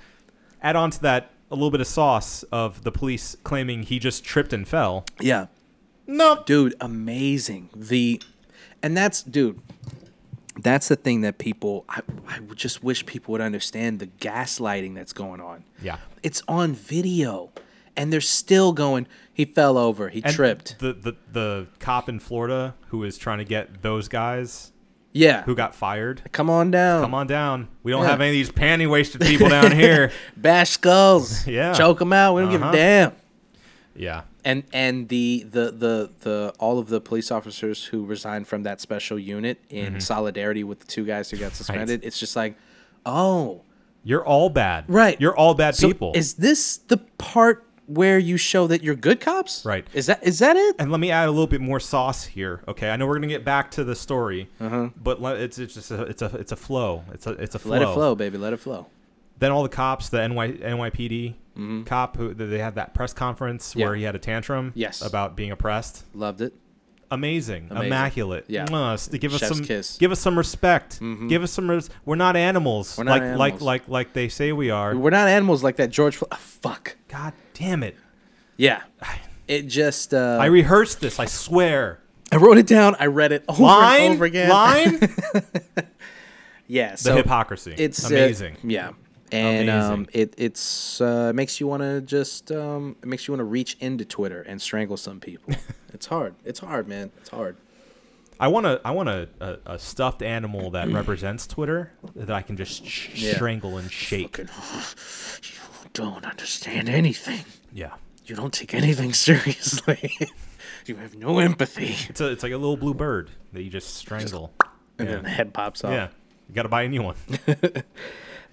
add on to that a little bit of sauce of the police claiming he just tripped and fell. yeah, No. dude, amazing. The and that's dude. That's the thing that people. I, I just wish people would understand the gaslighting that's going on. Yeah. It's on video, and they're still going. He fell over. He And tripped. The, the the cop in Florida who is trying to get those guys Yeah. who got fired. Come on down. Come on down. We don't Yeah. have any of these panty wasted people down here. Bash skulls. Yeah. Choke them out. We don't give a Uh-huh. damn. Yeah. and and the, the the the all of the police officers who resigned from that special unit in Mm-hmm. solidarity with the two guys who got suspended it's just like oh You're all bad. right You're all bad so people. is this the part where you show that you're good cops Right. is that is that it and let me add a little bit more sauce here. Okay, I know we're gonna get back to the story, uh-huh. but le- it's it's just a, it's a it's a flow. It's a it's a flow. let it flow baby let it flow Then all the cops, the NY, NYPD cop, who they had that press conference Mm-hmm. Yeah. where he had a tantrum. Yes. about being oppressed. loved it Amazing, Amazing. immaculate. Yeah. Mwah, s- give us Chef's some kiss. Mm-hmm. give us some respect. Give us some. Res- we're not animals. We're not like like animals. like like they say we are. we're not animals like that george ah, fuck God damn it! yeah it just uh I rehearsed this. I swear. I wrote it down i read it over Line and over again line. yeah the hypocrisy. it's uh, amazing. yeah, and um, it it's uh, makes you want to just um, it makes you want to reach into Twitter and strangle some people. it's hard. It's hard, man. It's hard. I want a I want a, a, a stuffed animal that represents Twitter that I can just sh- Yeah. strangle and shake. You don't understand anything. Yeah. You don't take anything seriously. you have no empathy. It's a it's like a little blue bird that you just strangle. And yeah. then the head pops off. yeah. You got to buy a new one.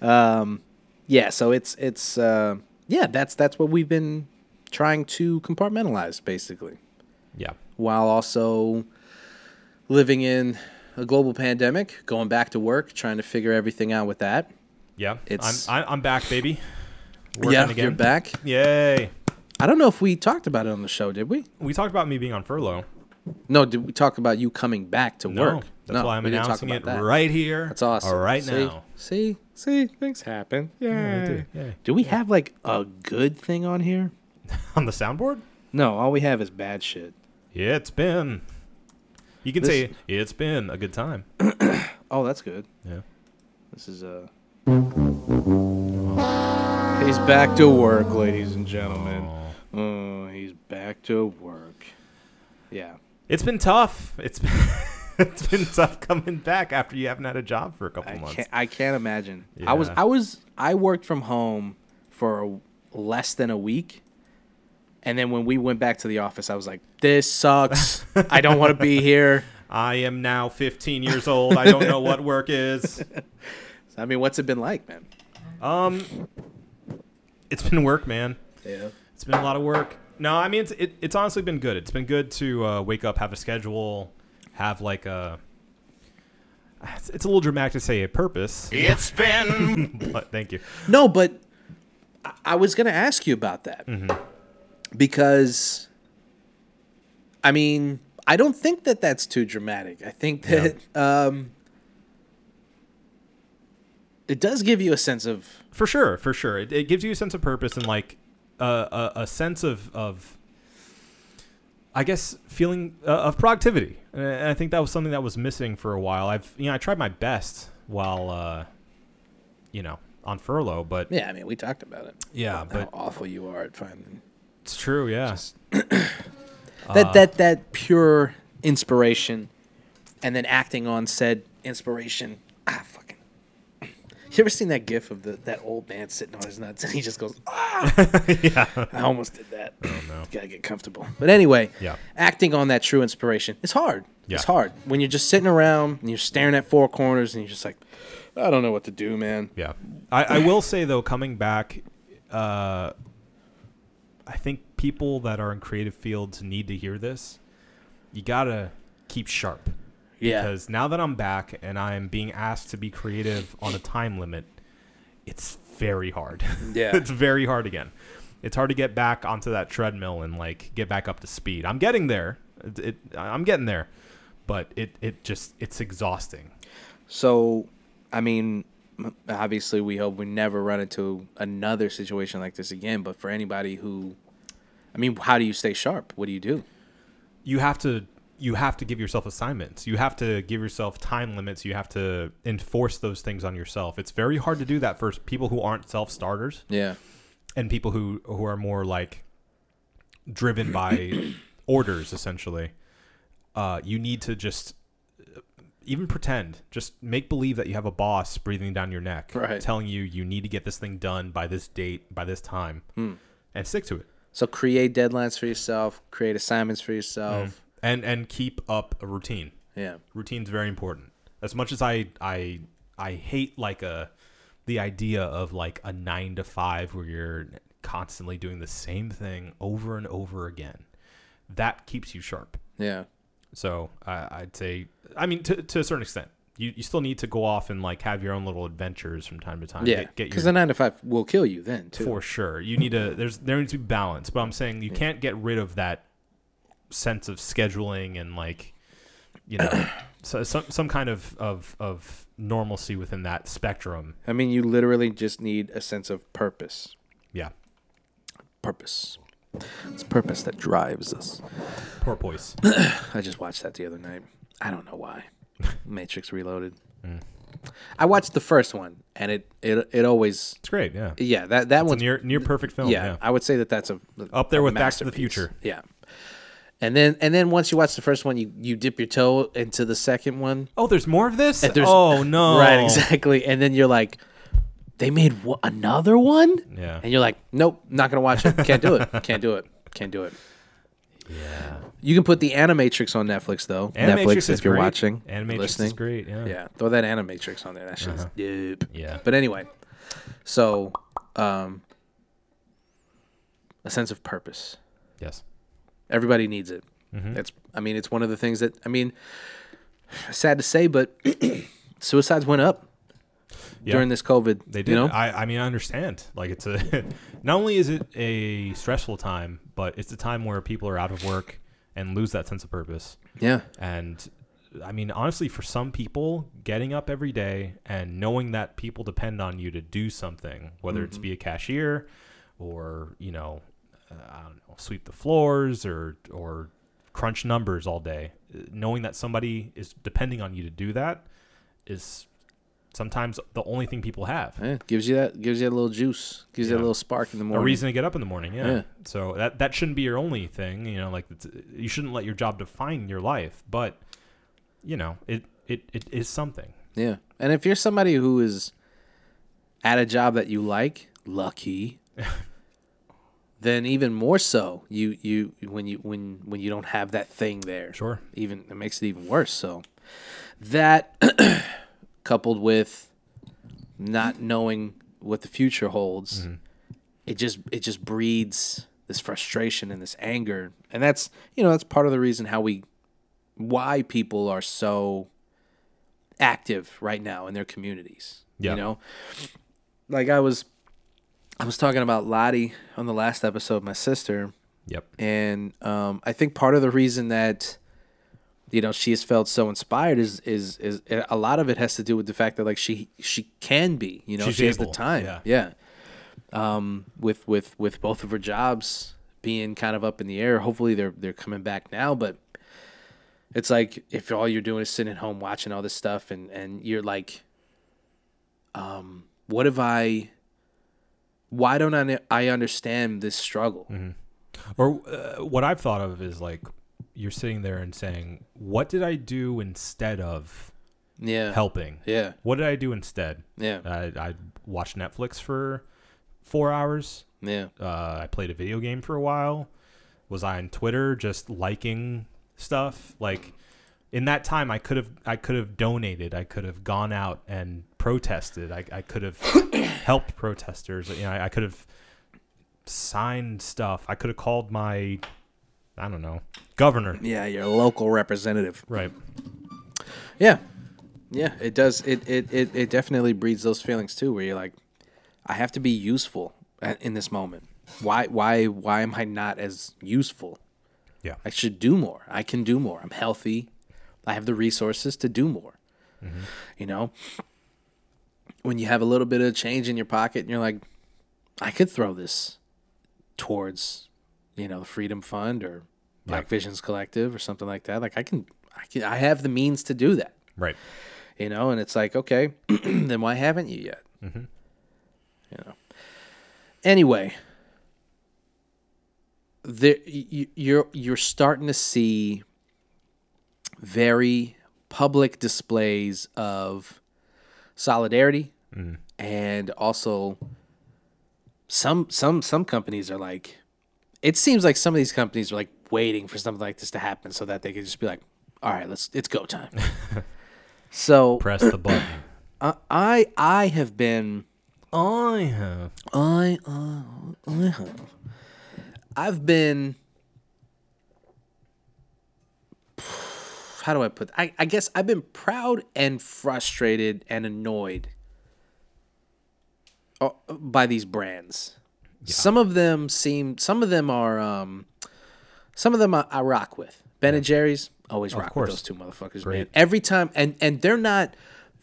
Yeah. So it's it's uh, yeah. That's that's what we've been trying to compartmentalize, basically. yeah. while also living in a global pandemic, going back to work, trying to figure everything out with that. Yeah. It's- I'm I'm back, baby. Working yeah, again. you're back. Yay. I don't know if we talked about it on the show, did we? We talked about me being on furlough. No, did we talk about you coming back to No, work? that's no, why I'm we didn't talk announcing it about that. right here. That's awesome. Right see, now. See, see, things happen. Yeah. do, yeah. Do we have like a good thing on here? On the soundboard? No, all we have is bad shit. Yeah, it's been. You can This- say it's been a good time. Oh, that's good. Yeah. This is uh He's back to work, ladies and gentlemen. Oh, he's back to work. Yeah. It's been tough. It's been it's been tough coming back after you haven't had a job for a couple I months. can't I can't imagine. I was I was I worked from home for less than a week. And then when we went back to the office, I was like, "This sucks. I don't want to be here." I am now 15 years old. I don't know what work is. I mean, what's it been like, man? Um, it's been work, man. Yeah. It's been a lot of work. No, I mean it's it, it's honestly been good. It's been good to uh, wake up, have a schedule, have like a. It's, it's a little dramatic to say a purpose, It's been but thank you. No, but I- I was going to ask you about that because, I mean, I don't think that that's too dramatic. I think that um, it does give you a sense of For sure, for sure. It, it gives you a sense of purpose and like uh, a, a sense of of I guess feeling uh, of productivity. And I think that was something that was missing for a while. I've you know I tried my best while uh, you know on furlough, but yeah. I mean, we talked about it. yeah, How but awful you are at finding it's true. Yeah, that that that pure inspiration, and then acting on said inspiration. Ah, fucking. You ever seen that gif of the that old man sitting on his nuts and he just goes, ah! yeah. I almost did that. Oh no. Gotta get comfortable. But anyway, Yeah. acting on that true inspiration it's hard. It's hard when you're just sitting around and you're staring at four corners and you're just like, I don't know what to do, man. Yeah. I, I will say though, coming back, uh, I think people that are in creative fields need to hear this. You gotta keep sharp. Yeah. Because now that I'm back and I'm being asked to be creative on a time limit, it's very hard. Yeah. it's very hard again. It's hard to get back onto that treadmill and like get back up to speed. I'm getting there. It, it I'm getting there, but it it just it's exhausting. So, I mean, obviously, we hope we never run into another situation like this again. But for anybody who, I mean, how do you stay sharp? What do you do? you have to you have to give yourself assignments. You have to give yourself time limits. You have to enforce those things on yourself. It's very hard to do that for people who aren't self starters Yeah. and people who who are more like driven by orders essentially. Uh, you need to just uh, even pretend, just make believe that you have a boss breathing down your neck, Right. telling you you need to get this thing done by this date, by this time, and stick to it. So create deadlines for yourself. Create assignments for yourself. And and keep up a routine. Yeah. Routine's very important. As much as I I I hate like a the idea of like a 9 to 5 where you're constantly doing the same thing over and over again. That keeps you sharp. Yeah. So, I I'd say I mean to to a certain extent. You, you still need to go off and like have your own little adventures from time to time. Yeah. Because the nine to five will kill you then too. for sure. You need to there's there needs to be balance, but I'm saying you can't get rid of that sense of scheduling and like you know so, some some kind of, of of normalcy within that spectrum. I mean, you literally just need a sense of purpose. Yeah. Purpose. It's purpose that drives us. Porpoise. I just watched that the other night. I don't know why. Matrix Reloaded. Mm. I watched the first one, and it it it always It's great, yeah. yeah that that one's near near perfect film. yeah, Yeah. I would say that that's a Up there with Back to the. Future. Yeah. And then and then once you watch the first one, you you dip your toe into the second one. Oh, there's more of this? Oh no. Right, exactly. And then you're like, they made another one, Yeah. and you're like, nope, not gonna watch it. Can't do it. Can't do it. Can't do it. Yeah. You can put the Animatrix on Netflix though. Animatrix Netflix, if you're great. watching, Animatrix listening. is great, yeah. Yeah, throw that Animatrix on there. That shit's Uh-huh. dope. Yeah. But anyway, so um, a sense of purpose. Yes. Everybody needs it. Mm-hmm. It's. I mean, it's one of the things that. I mean, sad to say, but suicides went up Yeah. during this COVID. They did. You know? I, I mean, I understand. Like, it's a not only is it a stressful time, but it's a time where people are out of work and lose that sense of purpose. yeah. And I mean, honestly, for some people, getting up every day and knowing that people depend on you to do something, whether it's be a cashier or you know, uh, I don't know, sweep the floors or or crunch numbers all day, knowing that somebody is depending on you to do that is sometimes the only thing people have. Yeah, gives you that gives you a little juice, gives you Yeah. a little spark in the morning. a reason to get up in the morning. Yeah. Yeah. So that that shouldn't be your only thing. You know, like you shouldn't let your job define your life, but you know, it it, it is something. Yeah, and if you're somebody who is at a job that you like, lucky, then even more so. You you when you when when you don't have that thing there, Sure. even it makes it even worse. So that coupled with not knowing what the future holds, mm-hmm. it just it just breeds this frustration and this anger, and that's you know that's part of the reason how we why people are so active right now in their communities. Yeah. You know, like I was, I was talking about Lottie on the last episode, my sister, Yep. and um, I think part of the reason that you know she has felt so inspired is is is a lot of it has to do with the fact that like she she can be you know She's she has the able, time yeah. yeah um with with with both of her jobs being kind of up in the air hopefully they're they're coming back now but it's like if all you're doing is sitting at home watching all this stuff and and you're like um what have i why don't i i understand this struggle Mm-hmm. Or uh, what I've thought of is like you're sitting there and saying, "What did I do instead of Yeah. helping. Yeah. What did I do instead? Yeah. I, I watched Netflix for four hours. Yeah. Uh, I played a video game for a while. Was I on Twitter just liking stuff? Like in that time, I could have I could have donated. I could have gone out and protested. I, I could have helped protesters. You know, I, I could have signed stuff. I could have called my I don't know governor. Yeah, your local representative. Right. Yeah. Yeah, it does. It, it, it, it definitely breeds those feelings too, where you're like, I have to be useful at, in this moment. Why, why, why am I not as useful? Yeah. I should do more. I can do more. I'm healthy. I have the resources to do more. Mm-hmm. You know, when you have a little bit of change in your pocket and you're like, I could throw this towards, you know, the Freedom Fund or Black Visions Collective or something like that. Like I can, I can, I have the means to do that. Right. you know and it's like okay then why haven't you yet? Mm-hmm. You know. Anyway there you, you're you're starting to see very public displays of solidarity and also some some some companies are like it seems like some of these companies are like waiting for something like this to happen so that they could just be like all right let's it's go time so Press the button. I I I have been I have. I uh, I have I've been how do I put I, I guess I've been proud and frustrated and annoyed uh, by these brands. Some of them seem some of them are um some of them I, I rock with. Ben and Jerry's always rock course. with those two motherfuckers, man. Every time and and they're not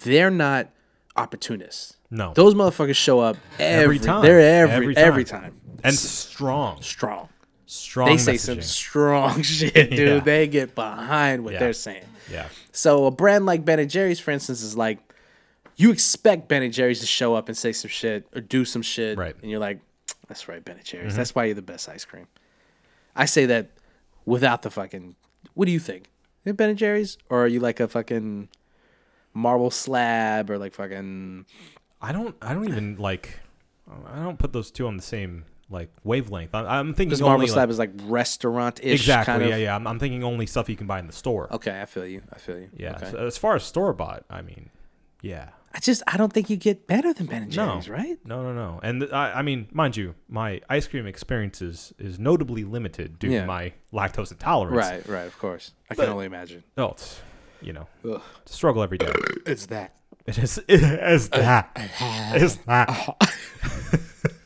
they're not opportunists. No. Those motherfuckers show up every, time. They're every Every every time. time. And strong. Strong. Strong. They say some strong shit, dude. Yeah. They get behind what Yeah. they're saying. Yeah. So a brand like Ben and Jerry's, for instance, is like you expect Ben and Jerry's to show up and say some shit or do some shit, Right. Mm-hmm. And you're like, "That's right, Ben and Jerry's. That's why you're the best ice cream." I say that without the fucking. What do you think? Ben and Jerry's, or are you like a fucking marble slab, or like fucking? I don't. I don't even like. I don't put those two on the same like wavelength. I, I'm thinking Because only marble like- slab is like restaurant ish. exactly. Kind of. yeah, yeah. I'm, I'm thinking only stuff you can buy in the store. Okay, I feel you. I feel you. Yeah. Okay. so as far as store bought, I mean, yeah. I just I don't think you get better than Ben and No. Jerry's, right? No, no, no. And th- I, I mean, mind you, my ice cream experience is, is notably limited due Yeah. to my lactose intolerance. Right, right. Of course, I can only imagine. Oh, it's, you know, Ugh. struggle every day. It's that. It is. It is uh, that. Uh, it is that. Uh,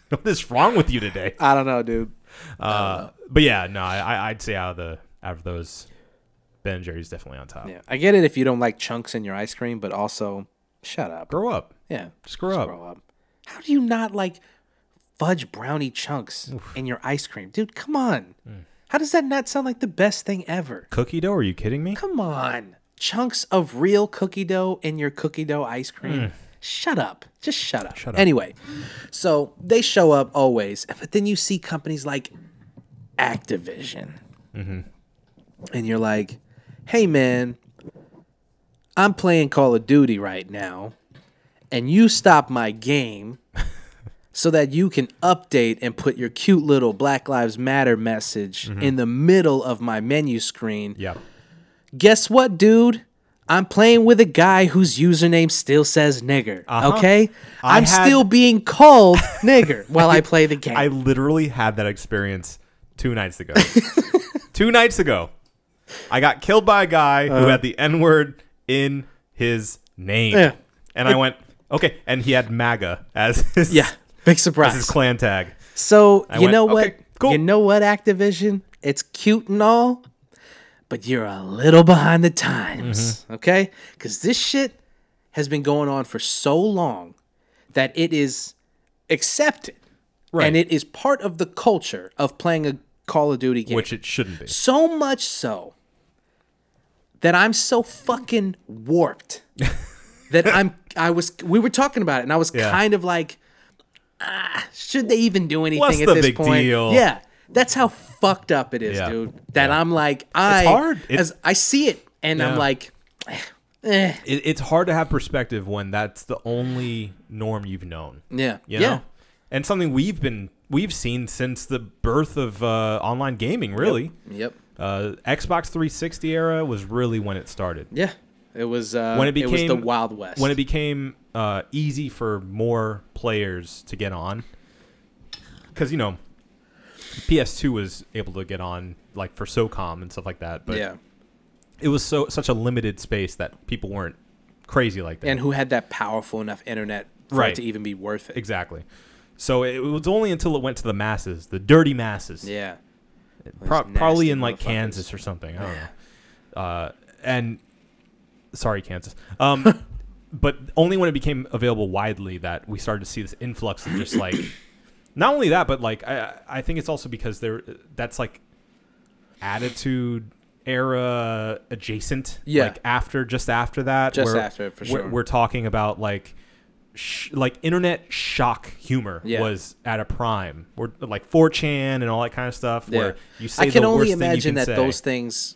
what is wrong with you today? I don't know, dude. Uh, but yeah, no, I, I'd say out of the out of those, Ben and Jerry's definitely on top. Yeah, I get it if you don't like chunks in your ice cream, but also, shut up. Grow up. Yeah, Just grow up. grow up. How do you not like fudge brownie chunks in your ice cream, dude? Come on. Mm. How does that not sound like the best thing ever? Cookie dough? Are you kidding me? Come on, chunks of real cookie dough in your cookie dough ice cream. Shut up. Just shut up. Shut up. Anyway, so they show up always, but then you see companies like Activision. Mm-hmm. And you're like, hey, man, I'm playing Call of Duty right now, and you stop my game so that you can update and put your cute little Black Lives Matter message Mm-hmm. in the middle of my menu screen Yeah. guess what, dude? I'm playing with a guy whose username still says nigger. Uh-huh. Okay? I I'm had- still being called nigger while I play the game. I literally had that experience two nights ago. two nights ago, I got killed by a guy who had the N word in his name, Uh-huh. Yeah. and I went okay, and he had MAGA as his yeah, big as his surprise. clan tag. So, you went, know what? "Okay, cool." You know what, Activision? It's cute and all, but you're a little behind the times, Mm-hmm. okay? Because this shit has been going on for so long that it is accepted. Right. And it is part of the culture of playing a Call of Duty game. Which it shouldn't be. So much so that I'm so fucking warped that I'm I was we were talking about it and I was Yeah. kind of like ah, should they even do anything What's at the this big point? deal? Yeah. That's how fucked up it is, Yeah. dude. That Yeah. I'm like I it's hard. It- as I see it and I'm like "Eh, eh. it, it's hard to have perspective when that's the only norm you've known. Yeah. You yeah. And something we've been we've seen since the birth of uh, online gaming. Really, Yep. uh, Xbox 360 era was really when it started. Yeah. It was uh, When it was the Wild West. When it became uh, easy for more players to get on, because you know, PS2 was able to get on like for SOCOM and stuff like that, but yeah. it was so such a limited space that people weren't crazy like that. And who had that powerful enough internet for Right. it to even be worth it? exactly. So it was only until it went to the masses, the dirty masses. Yeah. Pro- probably in like. Kansas or something. I don't know. Uh, and sorry, Kansas. Um, but only when it became available widely that we started to see this influx of just like, not only that, but like I, I think it's also because there that's like attitude era adjacent. Yeah. Like after, just after that. Just where after it, for we're- sure. We're talking about like. Sh- like internet shock humor Yeah. was at a prime, or like 4chan and all that kind of stuff. Where you say I can only worst thing you imagine can that say. those things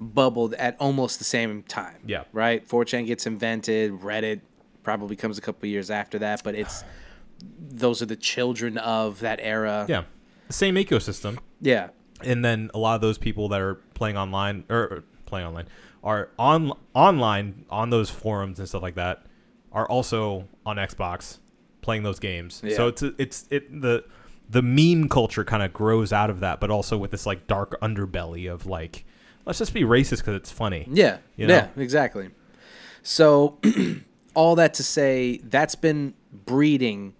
bubbled at almost the same time. Yeah. Right? 4chan gets invented, Reddit probably comes a couple years after that, but it's those are the children of that era. Yeah, same ecosystem, Yeah. and then a lot of those people that are playing online or, playing online are on online on those forums and stuff like that are also on Xbox playing those games. Yeah. So it's it's it the the meme culture kind of grows out of that, but also with this like dark underbelly of like let's just be racist because it's funny. Yeah. You Yeah, exactly. So all that to say that's been breeding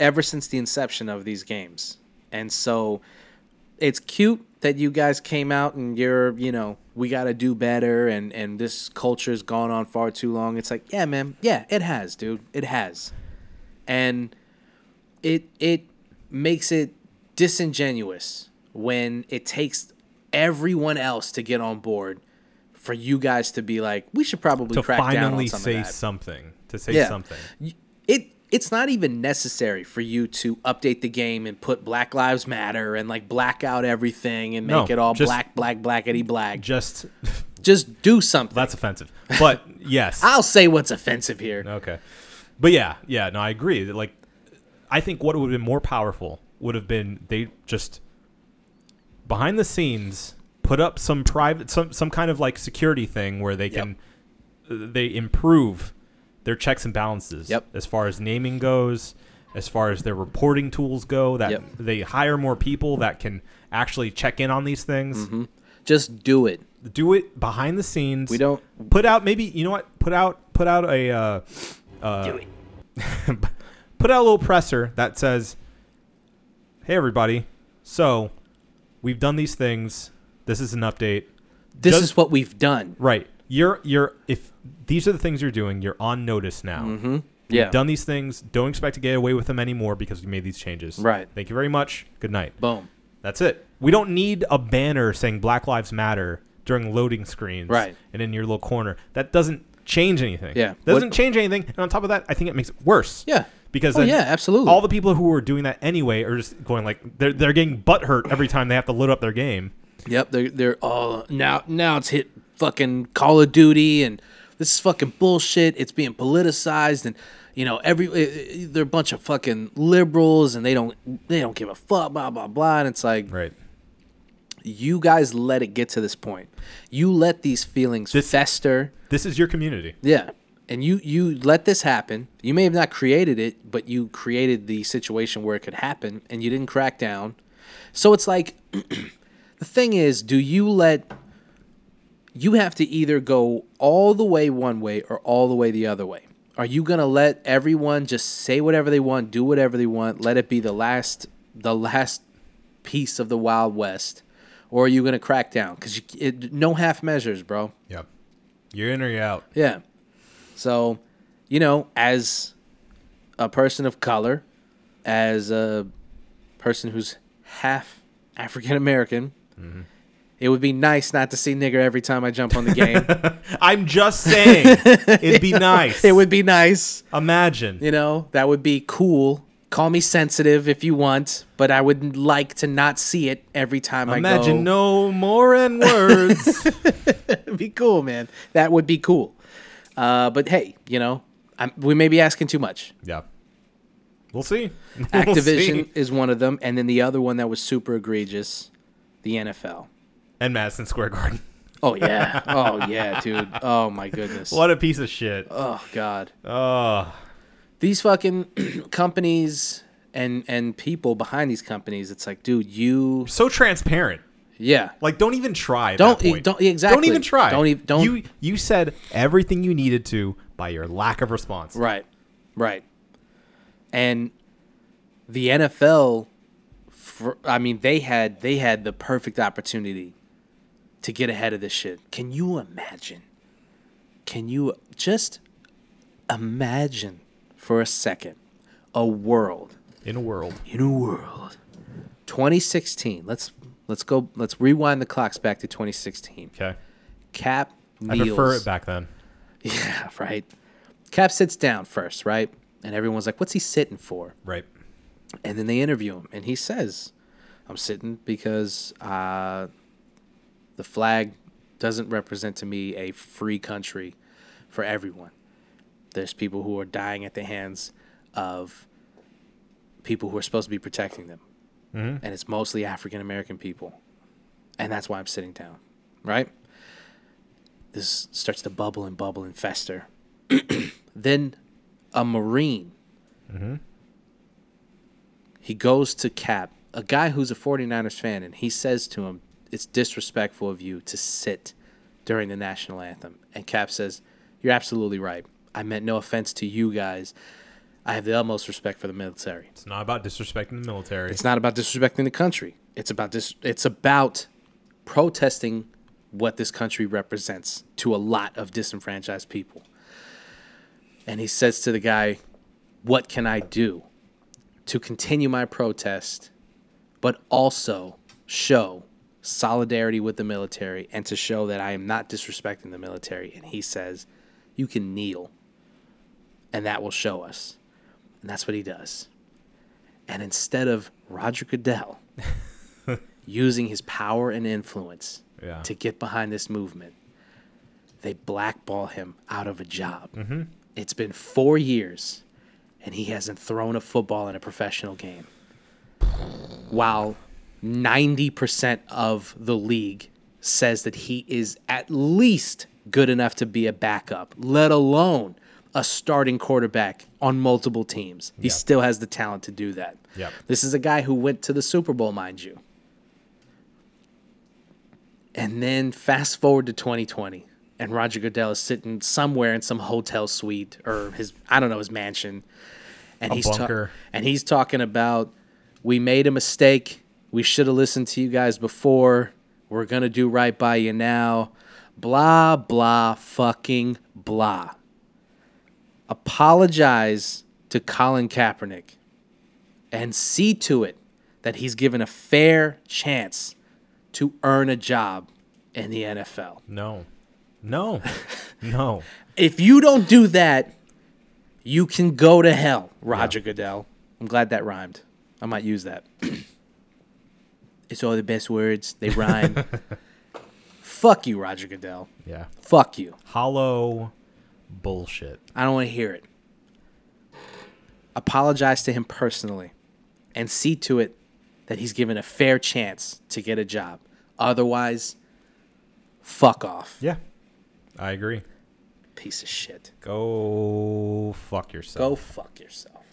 ever since the inception of these games. And so it's cute that you guys came out and you're, you know, we got to do better and and this culture's gone on far too long. It's like, yeah, man. Yeah, it has, dude. It has. And it it makes it disingenuous when it takes everyone else to get on board for you guys to be like, we should probably To crack down on finally some say something, to say Yeah. something. It it's not even necessary for you to update the game and put Black Lives Matter and like black out everything and make No, it all just- black, black, blackety black. Just Just do something. that's offensive, but yes, I'll say what's offensive here. Okay. But yeah, yeah, no, I agree. Like, I think what would have been more powerful would have been they just behind the scenes put up some private, some some kind of like security thing where they can uh, they improve their checks and balances. Yep. As far as naming goes, as far as their reporting tools go, that Yep. they hire more people that can actually check in on these things. Just do it. Do it behind the scenes. We don't put out maybe you know what put out put out a uh, uh, put out a little presser that says hey everybody so we've done these things this is an update this Just- is what we've done. right you're you're if these are the things you're doing you're on notice now Mm-hmm. Yeah. done these things don't expect to get away with them anymore because we made these changes Right. thank you very much good night Boom. that's it we don't need a banner saying black lives matter during loading screens Right. and in your little corner that doesn't change anything Yeah. doesn't What- change anything and on top of that i think it makes it worse Yeah. because Oh yeah, absolutely. all the people who are doing that anyway are just going like they're they're getting butt hurt every time they have to load up their game. Yep, they're they're all now now it's hit fucking Call of Duty and this is fucking bullshit. It's being politicized and you know every eh, eh, they're a bunch of fucking liberals and they don't they don't give a fuck blah blah blah and it's like Right. you guys let it get to this point. You let these feelings This- fester. This is your community. Yeah. And you you let this happen. You may have not created it, but you created the situation where it could happen and you didn't crack down. So it's like the thing is, do you let you have to either go all the way one way or all the way the other way. Are you going to let everyone just say whatever they want, do whatever they want, let it be the last the last piece of the wild west? Or are you going to crack down cuz no half measures, bro. Yep. You're in or you're out. Yeah. So, you know, as a person of color, as a person who's half African American, Mm-hmm. It would be nice not to see nigger every time I jump on the game. I'm just saying, it'd be nice. it would be nice, Imagine. you know, that would be cool. Call me sensitive if you want, but I would like to not see it every time I go. Imagine no more N words. Be cool, man. That would be cool. Uh, but hey, you know, I'm, we may be asking too much. Yeah. We'll see. We'll Activision see. is one of them, and then the other one that was super egregious, the NFL. And Madison Square Garden. Oh yeah, oh yeah, dude. Oh my goodness. What a piece of shit. Oh god. Oh, These fucking companies and and people behind these companies. It's like, dude, you so transparent. yeah. Like, don't even try. Don't don't- exactly. Don't even try. Don't even don't- You you said everything you needed to by your lack of response. Right. Right. And the NFL for, I mean they had they had the perfect opportunity to get ahead of this shit. Can you imagine? Can you just imagine for a second a world In a world. in a world 2016. Let's let's go let's rewind the clocks back to 2016. Okay. Cap I prefer it back then. Yeah, right. Cap sits down first, right? And everyone's like, "What's he sitting for?" Right. And then they interview him, and he says, "I'm sitting because uh, the flag doesn't represent to me a free country for everyone. There's people who are dying at the hands of people who are supposed to be protecting them, mm-hmm. and it's mostly African American people, and that's why I'm sitting down, right?" This starts to bubble and bubble and fester. then a Marine mm-hmm. he goes to Cap, a guy who's a 49ers fan, and he says to him, It's disrespectful of you to sit during the national anthem. And Cap says, You're absolutely right. I meant no offense to you guys. I have the utmost respect for the military. It's not about disrespecting the military. It's not about disrespecting the country. It's about dis- it's about protesting what this country represents to a lot of disenfranchised people. And he says to the guy, "What can I do to continue my protest but also show solidarity with the military and to show that I am not disrespecting the military?" And he says, "You can kneel. And that will show us." And that's what he does. And instead of Roger Goodell using his power and influence Yeah. to get behind this movement, they blackball him out of a job. Mm-hmm. It's been four years, and he hasn't thrown a football in a professional game. While 90% of the league says that he is at least good enough to be a backup, let alone a starting quarterback on multiple teams. He Yeah. still has the talent to do that. Yep. This is a guy who went to the Super Bowl, mind you. And then fast forward to 2020, and Roger Goodell is sitting somewhere in some hotel suite or his I don't know his mansion, and A he's ta- and he's talking about we made a mistake. We should have listened to you guys before. We're gonna do right by you now. Blah blah fucking blah. Apologize to Colin Kaepernick and see to it that he's given a fair chance to earn a job in the NFL. no. No. no. If you don't do that, you can go to hell, Roger Goodell. I'm glad that rhymed. I might use that. it's all the best words. They rhyme. Fuck you, Roger Goodell. Yeah. Fuck you. Hollow bullshit. I don't want to hear it. Apologize to him personally and see to it that he's given a fair chance to get a job. Otherwise, fuck off. Yeah. I agree. Piece of shit. Go fuck yourself. Go fuck yourself.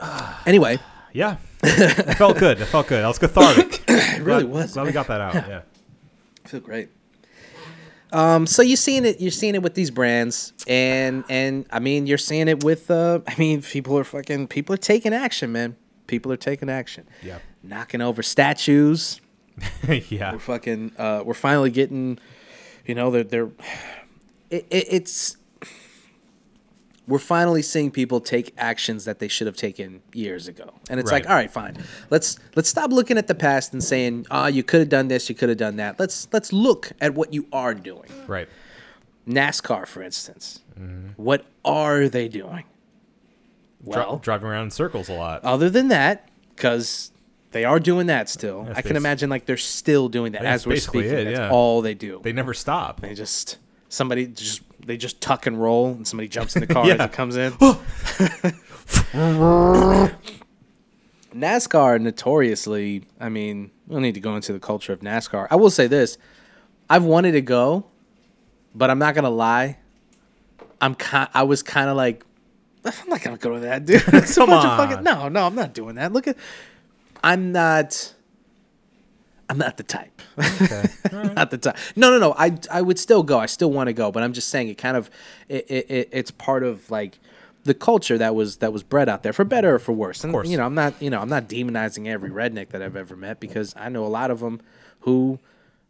anyway, Yeah. it felt good. It felt good. That was cathartic. it really glad, was. Glad we got that out. Yeah. I feel great. Um, so you're seeing it. You're seeing it with these brands, and and I mean, you're seeing it with. Uh, I mean, people are fucking. People are taking action, man. People are taking action. Yeah. Knocking over statues. yeah. We're fucking. Uh, we're finally getting. You know, they're they're. It, it, it's. We're finally seeing people take actions that they should have taken years ago, and it's like, all right, fine. Let's let's stop looking at the past and saying, ah, you could have done this, you could have done that. Let's let's look at what you are doing. Right. NASCAR, for instance, what are they doing? Dri- Well, driving around in circles a lot. other than that, because they are doing that still. That's I can imagine like they're still doing that That's as we're speaking. it, That's yeah. all they do. They never stop. They just somebody just they just tuck and roll, and somebody jumps in the car as it comes in. NASCAR notoriously, I mean, we don't need to go into the culture of NASCAR. I will say this. I've wanted to go, but I'm not gonna lie. I'm kind I was kinda like I'm not gonna go to that, dude. It's Come much of on. fucking no, no, I'm not doing that. Look at I'm not I'm not the type. not the type. No, no, no. I I would still go. I still want to go, but I'm just saying it kind of it, it, it it's part of like the culture that was that was bred out there for better or for worse. And course. you know, I'm not you know I'm not demonizing every redneck that I've ever met because I know a lot of them who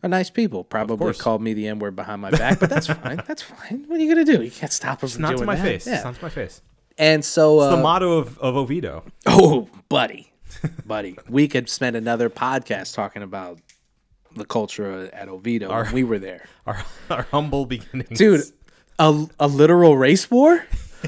are nice people. Probably called me the N word behind my back, but that's fine. That's fine. What are you gonna do? You can't stop them from Not doing to my that. face. Yeah. It's not to my face. And so It's uh, the motto of, of Oviedo. Oh, buddy, buddy, we could spend another podcast talking about the culture at Oviedo Our- when we were there, Our, our humble beginnings. dude. A, a literal race war,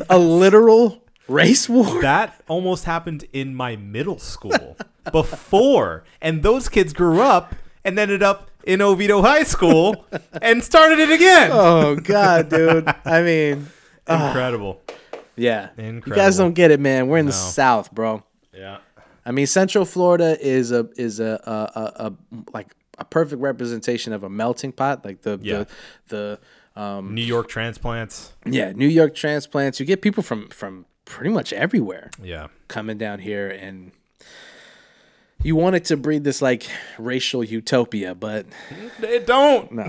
a literal race war. that almost happened in my middle school before. And those kids grew up and ended up in Oviedo High School and started it again. Oh God, dude. I mean, Incredible. Ah. yeah, you guys don't get it, man. We're in the South, bro. Yeah. I mean, Central Florida is a is a a, a, a like a perfect representation of a melting pot, like the Yeah. the the um New York transplants. yeah New York transplants. You get people from from pretty much everywhere. Yeah. coming down here and you wanted to breed this like racial utopia, but It don't. no.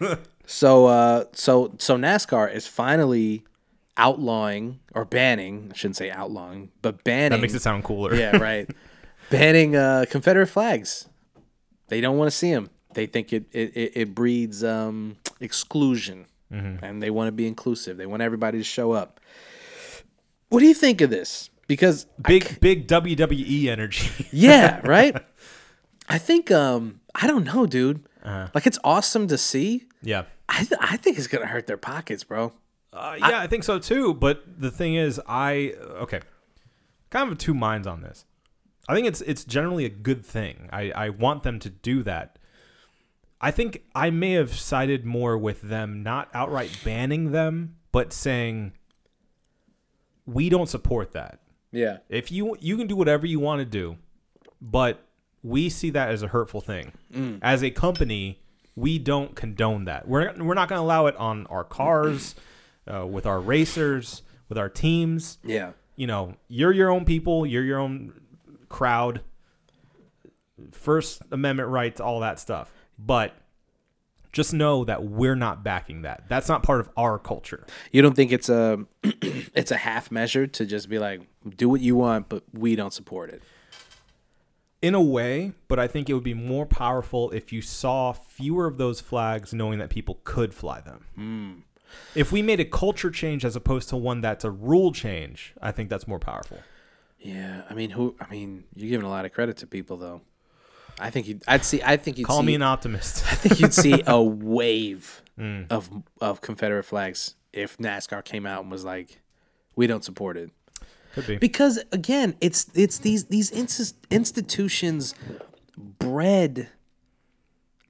so uh so so NASCAR is finally outlawing or banning, I shouldn't say outlawing, but banning That makes it sound cooler. Yeah, right. banning uh Confederate flags. They don't want to see them. They think it it, it, breeds um exclusion. And they want to be inclusive. They want everybody to show up. What do you think of this? Because Big big WWE energy. yeah, right. I think um I don't know, dude. Uh-huh. Like it's awesome to see. yeah. I th- I think it's gonna hurt their pockets, bro. Uh, yeah, I, think so too. But the thing is, I okay, kind of two minds on this. I think it's it's generally a good thing. I I want them to do that. I think I may have sided more with them not outright banning them, but saying we don't support that. Yeah. If you you can do whatever you want to do, but we see that as a hurtful thing. As a company, we don't condone that. We're we're not going to allow it on our cars, uh, with our racers, with our teams. Yeah. You know, you're your own people. You're your own crowd. First Amendment rights, all that stuff. But just know that we're not backing that. That's not part of our culture. You don't think it's a it's a half measure to just be like do what you want, but we don't support it. in a way, but I think it would be more powerful if you saw fewer of those flags, knowing that people could fly them. If we made a culture change as opposed to one that's a rule change, I think that's more powerful. Yeah. I mean, who? I mean, you're giving a lot of credit to people, though. I think you'd. I'd see. I think you'd Call see, me an optimist. I think you'd see a wave Hmm. of of Confederate flags if NASCAR came out and was like, "We don't support it." Could be. because again it's it's these these inst- institutions bred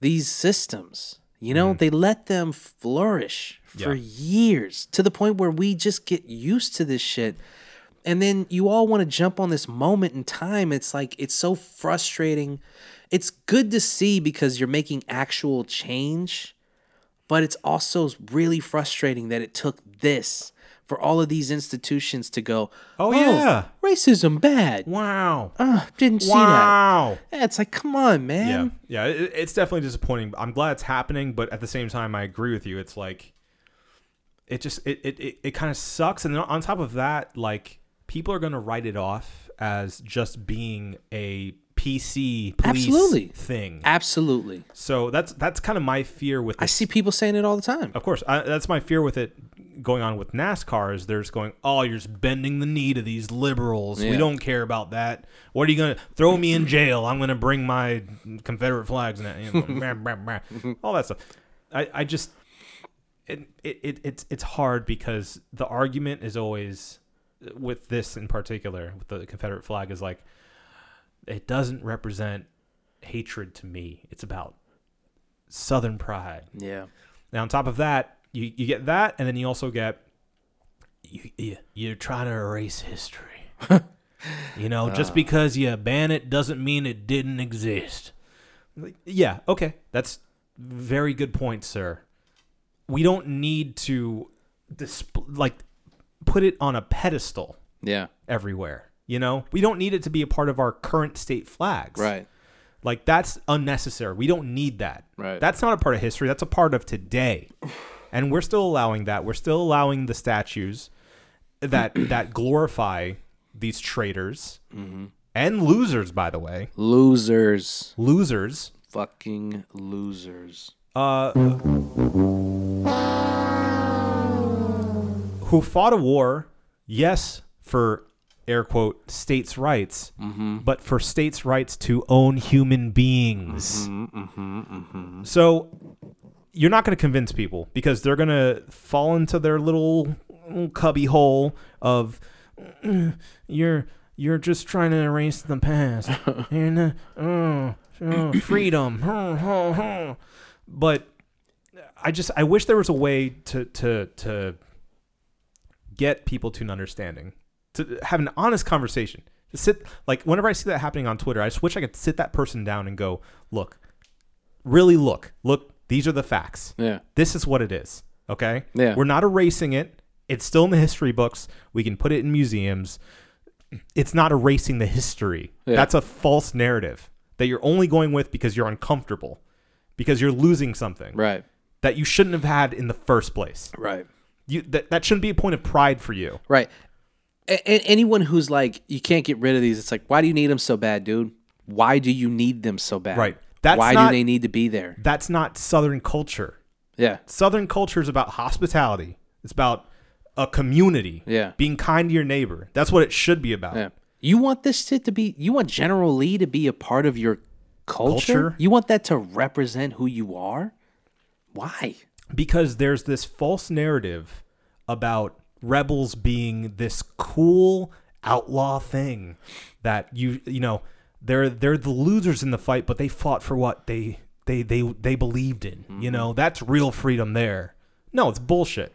these systems you know mm-hmm. they let them flourish for Yeah. years to the point where we just get used to this shit. And then you all want to jump on this moment in time. It's like it's so frustrating. It's good to see because you're making actual change but it's also really frustrating that it took this for all of these institutions to go Oh, yeah. racism bad wow. uh, didn't see that Wow. yeah, it's like come on man Yeah. It, it's definitely disappointing. I'm glad it's happening, but at the same time, I agree with you. It's like, it just, it, it, it, it kind of sucks. And on top of that, like, people are going to write it off as just being a PC police Absolutely. thing. absolutely So that's that's kind of my fear with i see people saying it all the time Of course, I, that's my fear with it going on with NASCAR. Is there's going, oh, you're just bending the knee to these liberals. We don't care about that. What are you gonna throw me in jail? I'm gonna bring my Confederate flags and you know, all that stuff. I, I just it, it it's it's hard because the argument is always with this in particular with the Confederate flag is like it doesn't represent hatred to me. It's about Southern pride. yeah Now, on top of that, You you get that, and then you also get you, you you're trying to erase history. you know, just uh. because you ban it doesn't mean it didn't exist. Like, yeah, okay, that's very good point, sir. We don't need to disp- like put it on a pedestal Yeah. everywhere. You know, we don't need it to be a part of our current state flags. Right. Like that's unnecessary. We don't need that. Right. That's not a part of history. That's a part of today. And we're still allowing that. We're still allowing the statues that that glorify these traitors Mm-hmm. and losers, by the way. Losers. Losers. Fucking losers. Uh, who fought a war, yes, for air quote states' rights, mm-hmm. but for states' rights to own human beings. Mm-hmm, mm-hmm, so you're not going to convince people because they're going to fall into their little cubby hole of "Mm, you're you're just trying to erase the past. Not, uh, oh, oh, freedom. but I just I wish there was a way to to to get people to an understanding, to have an honest conversation. To sit like whenever I see that happening on Twitter, I just wish I could sit that person down and go, look, really look, look, these are the facts. Yeah. This is what it is. Okay. Yeah. We're not erasing it. It's still in the history books. We can put it in museums. It's not erasing the history. Yeah. That's a false narrative that you're only going with because you're uncomfortable, because you're losing something Right. that you shouldn't have had in the first place. Right. You that, that shouldn't be a point of pride for you. Right. A- anyone who's like, you can't get rid of these, it's like, why do you need them so bad, dude? Why do you need them so bad? Right. That's why not- do they need to be there? That's not Southern culture. Yeah. Southern culture is about hospitality. It's about a community. Yeah. Being kind to your neighbor. That's what it should be about. Yeah. You want this shit to be, you want General Lee to be a part of your culture? Culture? You want that to represent who you are? Why? because there's this false narrative about rebels being this cool outlaw thing that you you know they're they're the losers in the fight but they fought for what they they they they believed in you mm-hmm. know? That's real freedom there. No it's bullshit.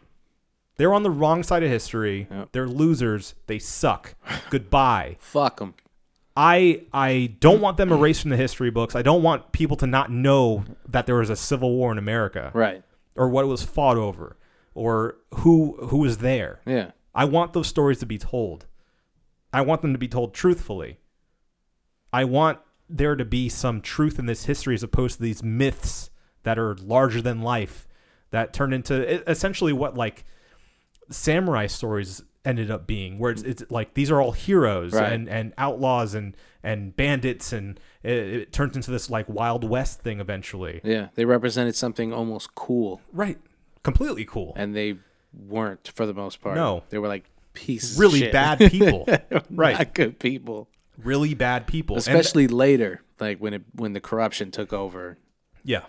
They're on the wrong side of history. They're losers. They suck. Goodbye. Fuck them. I I don't want them erased from the history books. I don't want people to not know that there was a civil war in America. Right. or what it was fought over or who who was there. Yeah. I want those stories to be told. I want them to be told truthfully. I want there to be some truth in this history as opposed to these myths that are larger than life that turn into essentially what like samurai stories ended up being where it's, it's like these are all heroes Right. and, and outlaws and and bandits and it, it turns into this like wild west thing eventually Yeah. They represented something almost cool, right completely cool and they weren't for the most part. No. They were like pieces really bad people right Not good people. really bad people Especially later, like when it when the corruption took over. yeah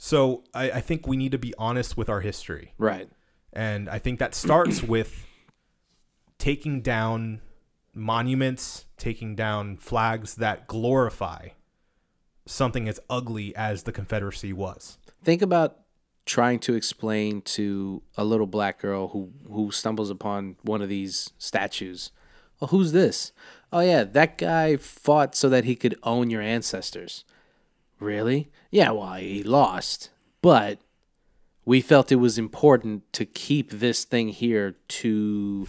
so I, I think we need to be honest with our history Right. and i think that starts with taking down monuments taking down flags that glorify something as ugly as the confederacy was Think about trying to explain to a little black girl who who stumbles upon one of these statues. Oh, who's this? Oh yeah, that guy fought so that he could own your ancestors. Really? Yeah, well, he lost. But we felt it was important to keep this thing here to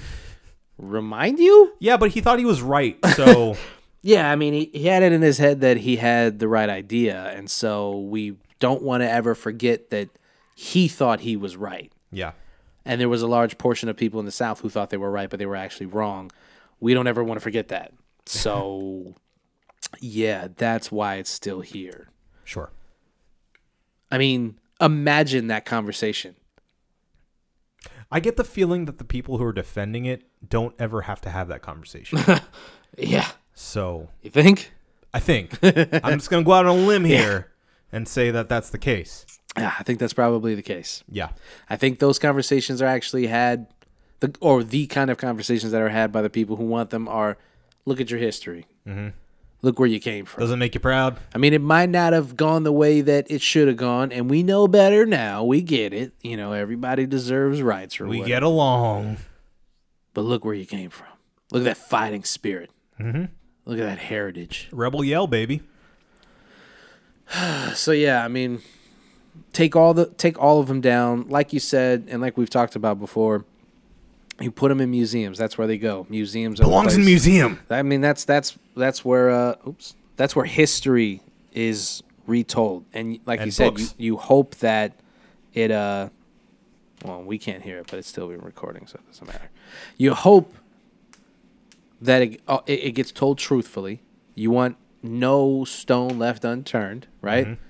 remind you? yeah but he thought he was right so Yeah, I mean, he, he had it in his head that he had the right idea. And so we don't want to ever forget that he thought he was right. yeah And there was a large portion of people in the South who thought they were right, but they were actually wrong. We don't ever want to forget that. So, yeah, that's why it's still here. sure I mean, imagine that conversation. i get the feeling that the people who are defending it don't ever have to have that conversation Yeah. so You think? I think. I'm just going to go out on a limb here and say that that's the case. Yeah, I think that's probably the case. Yeah. I think those conversations are actually had, the or the kind of conversations that are had by the people who want them are, look at your history. look where you came from. Doesn't make you proud. I mean, it might not have gone the way that it should have gone, and we know better now. We get it. You know, everybody deserves rights or We whatever. get along. But look where you came from. Look at that fighting spirit. Mm-hmm. Look at that heritage. Rebel yell, baby. So yeah, I mean, take all the take all of them down, like you said, and like we've talked about before. You put them in museums. That's where they go. Museums Belongs in museum. I mean, that's that's that's where uh, oops, that's where history is retold, and like you said, you, you hope that it uh, well, we can't hear it, but it's still being recording, so it doesn't matter. You hope that it uh, it, it gets told truthfully. You want no stone left unturned, right? Mm-hmm.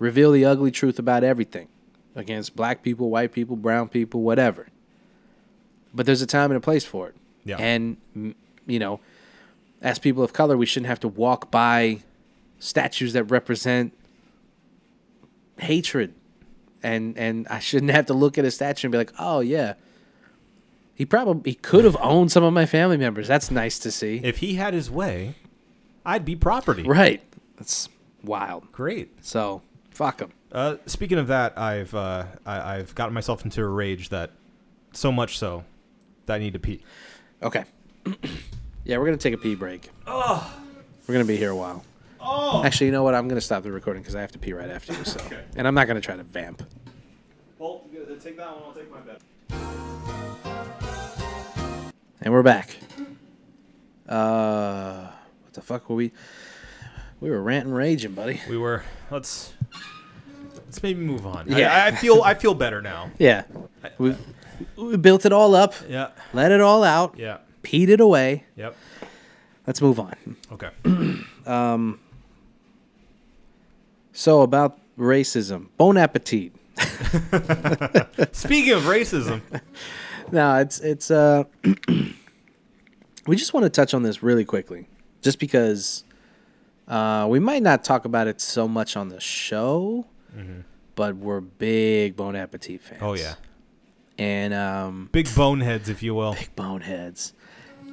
Reveal the ugly truth about everything against black people, white people, brown people, whatever. But there's a time and a place for it. Yeah. And you know, as people of color, we shouldn't have to walk by statues that represent hatred, and and I shouldn't have to look at a statue and be like, oh yeah, he probably he could have owned some of my family members. That's nice to see. If he had his way, I'd be property. right. That's wild. Great. So fuck him. Uh, speaking of that, I've uh, I, I've gotten myself into a rage that so much so that I need to pee. Okay. yeah, we're gonna take a pee break. Oh. We're gonna be here a while. Oh. Actually, you know what? I'm gonna stop the recording because I have to pee right after you. So, and I'm not gonna try to vamp. Well, take that one. I'll take my bed. And we're back. Uh, what the fuck were we? We were ranting, raging, buddy. We were. Let's let's maybe move on. Yeah. I, I feel I feel better now. Yeah, we we built it all up, Yeah. let it all out, Yeah. peed it away. Yep. Let's move on. Okay. um. So about racism, bon appetit. Speaking of racism, No, it's it's uh we just want to touch on this really quickly. Just because uh we might not talk about it so much on the show, but we're big Bon Appetit fans. oh yeah, And um big boneheads, if you will. big boneheads.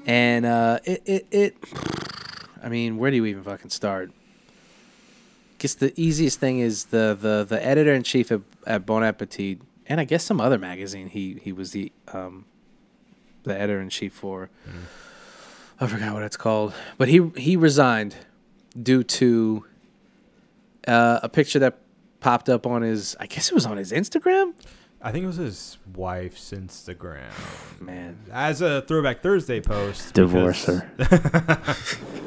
And uh it it, it I mean, where do you even fucking start? Guess the easiest thing is the the the editor in chief at, at Bon Appetit, and I guess some other magazine. He he was the um the editor in chief for. I forgot what it's called, but he he resigned due to uh, a picture that popped up on his. I guess it was on his Instagram. I think it was his wife's Instagram. Man, As a Throwback Thursday post. divorce because- her.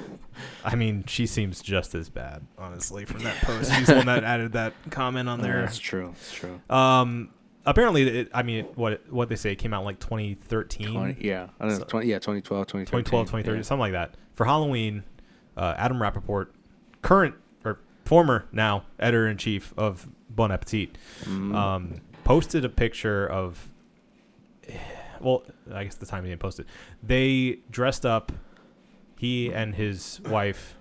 I mean, she seems just as bad, honestly, from that post. She's the one that added that comment on there. That's true. That's true. Um, apparently, it, I mean, what what they say it came out in like 2013, 20, yeah, I don't know. 20, yeah, 2012, 2013. 2012, 2013, yeah. something like that. For Halloween, uh, Adam Rapoport, current or former now editor in chief of Bon Appetit, Mm. um, posted a picture of. Well, I guess the time he didn't post it. They dressed up. He and his wife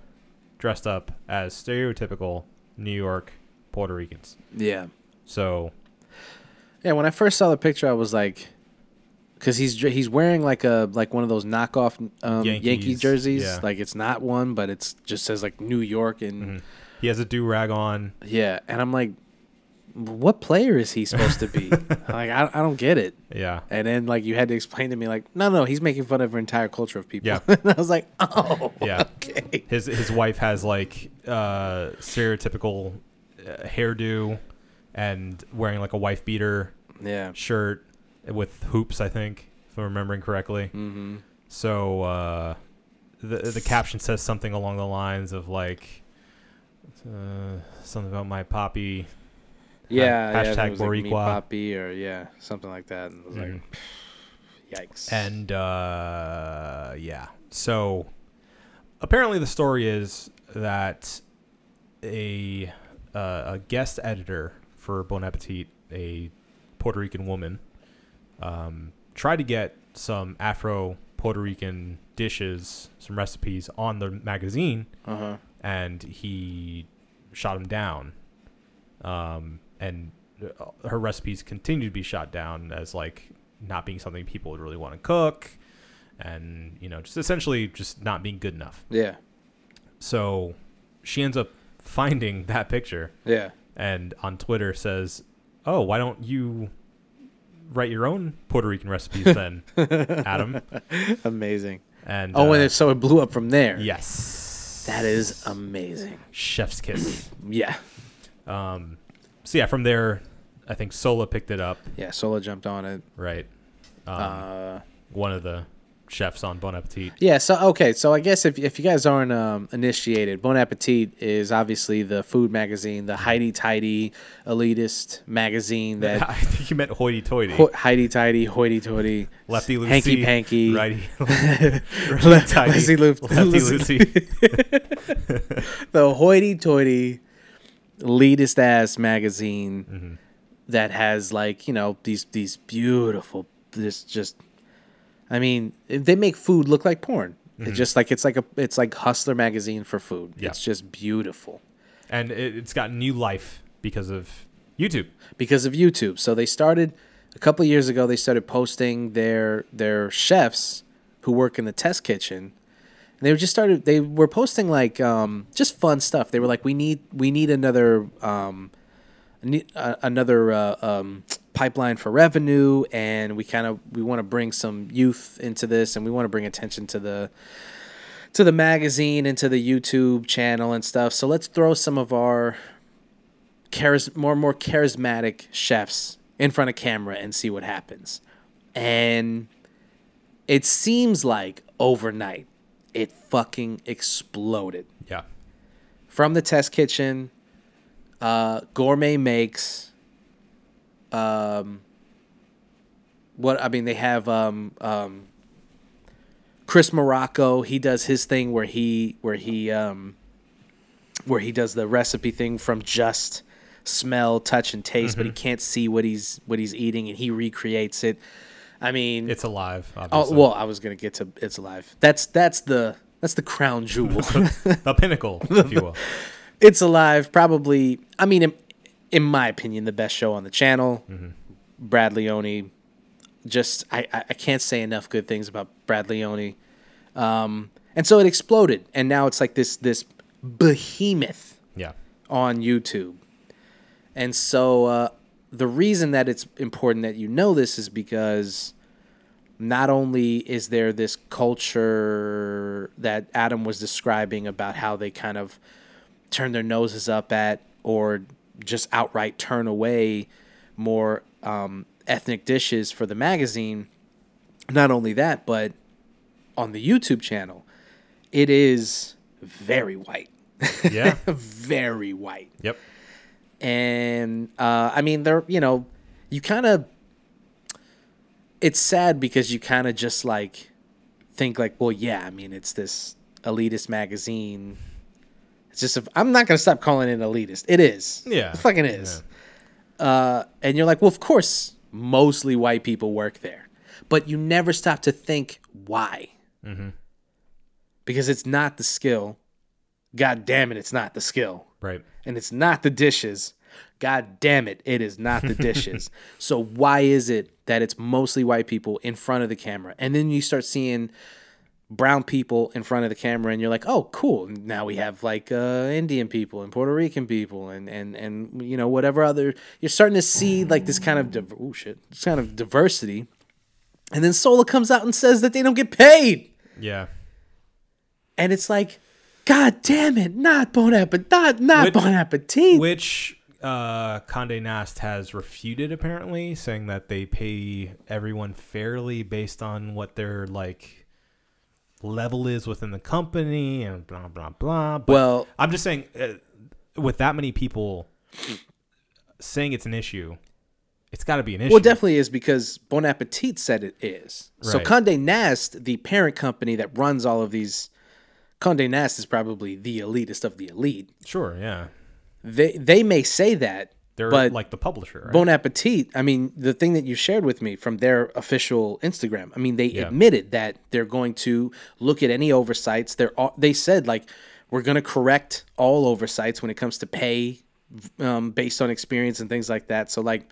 dressed up as stereotypical New York Puerto Ricans. Yeah. So Yeah, when I first saw the picture, I was like, because he's he's wearing like a like one of those knockoff um, Yankee Yankees, jerseys. yeah. Like it's not one, but it's just says like New York and Mhm. He has a do rag on. yeah. And I'm like, what player is he supposed to be? like I, I don't get it. Yeah. And then like you had to explain to me like, no, no, he's making fun of an entire culture of people. Yeah. and I was like, oh, Yeah. okay. His his wife has like uh, stereotypical uh, hairdo and wearing like a wife beater Yeah. shirt with hoops. I think if I'm remembering correctly. Mm-hmm. So uh, the the caption says something along the lines of like uh, something about my poppy. Yeah. yeah, hashtag it was, like, Boricua. Poppy or yeah, something like that. And I was Mhm. like, yikes. And uh, yeah, so apparently the story is that a uh, a guest editor for Bon Appetit, a Puerto Rican woman, um, tried to get some Afro Puerto Rican dishes, some recipes on the magazine, uh huh. And he shot him down. Um, and uh, her recipes continue to be shot down as like not being something people would really want to cook, and you know, just essentially just not being good enough. Yeah. so she ends up finding that picture Yeah. and on Twitter says, "Oh, why don't you write your own Puerto Rican recipes then, Adam?" Amazing. And Oh, and uh, it, so it blew up from there. yes, That is amazing. chef's kiss. Yeah. um, so yeah, from there, I think Sohla picked it up. Yeah. Sohla jumped on it. Right, um, Uh, one of the chefs on Bon Appetit. yeah. So okay. So I guess if if you guys aren't um, initiated, Bon Appetit is obviously the food magazine, the Heidi Tidy elitist magazine that I think you meant hoity-toity. ho- Heidi Tidy, hoity toity, Lefty Lucy, hanky panky, righty, Le- tighty, lefty Lucy- Lucy. the hoity toity elitist ass magazine Mm-hmm. that has like you know these these beautiful this just i mean they make food look like porn it's just like it's like a it's like hustler magazine for food Mm-hmm. Yeah. it's just beautiful and it, it's got new life because of YouTube. because of youtube so they started a couple years ago they started posting their their chefs who work in the test kitchen and they were just started they were posting like um, just fun stuff they were like we need we need another um, another uh, um, pipeline for revenue and we kind of we want to bring some youth into this and we want to bring attention to the to the magazine and to the youtube channel and stuff. So let's throw some of our charis- more more charismatic chefs in front of camera and see what happens. And it seems like overnight it fucking exploded. Yeah, from the test kitchen uh gourmet makes um what i mean they have um um chris morocco he does his thing where he where he um where he does the recipe thing from just smell touch and taste but he can't see what he's what he's eating and he recreates it i mean it's alive. oh well i was gonna get to it's alive that's that's the that's the crown jewel the pinnacle, if you will. it's alive probably i mean in, in my opinion the best show on the channel. Brad leone just I, I I can't say enough good things about brad leone. Um, and so it exploded and now it's like this this behemoth Yeah, on youtube. And so uh, the reason that it's important that you know this is because not only is there this culture that Adam was describing about how they kind of turn their noses up at or just outright turn away more um, ethnic dishes for the magazine. Not only that, but on the YouTube channel, it is very white. yeah, very white yep. and uh, I mean, they're you know, you kind of. It's sad because you kind of just like think like, well, yeah, I mean, it's this elitist magazine. It's just, a, I'm not gonna stop calling it elitist. It is. Yeah. it fucking is. Uh, and you're like, well, of course, mostly white people work there, but you never stop to think why. Because it's not the skill. God damn it, it's not the skill Right. and it's not the dishes. God damn it, it is not the dishes. so why is it that it's mostly white people in front of the camera? And then you start seeing brown people in front of the camera and you're like, "Oh, cool. Now we have like uh, Indian people and Puerto Rican people and and and you know whatever other you're starting to see like this kind of div- oh shit, this kind of diversity." And then Sohla comes out and says that they don't get paid. Yeah. And it's like, God damn it, not Bon Appetit, not, not Which- Bon Appetit. Which uh, Condé Nast has refuted apparently, saying that they pay everyone fairly based on what their like level is within the company and blah blah blah. But Well- I'm just saying, uh, with that many people saying it's an issue, it's got to be an issue. Well, it definitely is because Bon Appetit said it is. So Right. Condé Nast, the parent company that runs all of these, Condé Nast is probably the elitist of the elite. Sure, yeah. They they may say that, They're but like the publisher, right? Bon Appetit, I mean, the thing that you shared with me from their official Instagram, I mean, they Yeah. admitted that they're going to look at any oversights. They're all, they said like we're going to correct all oversights when it comes to pay um, based on experience and things like that. So like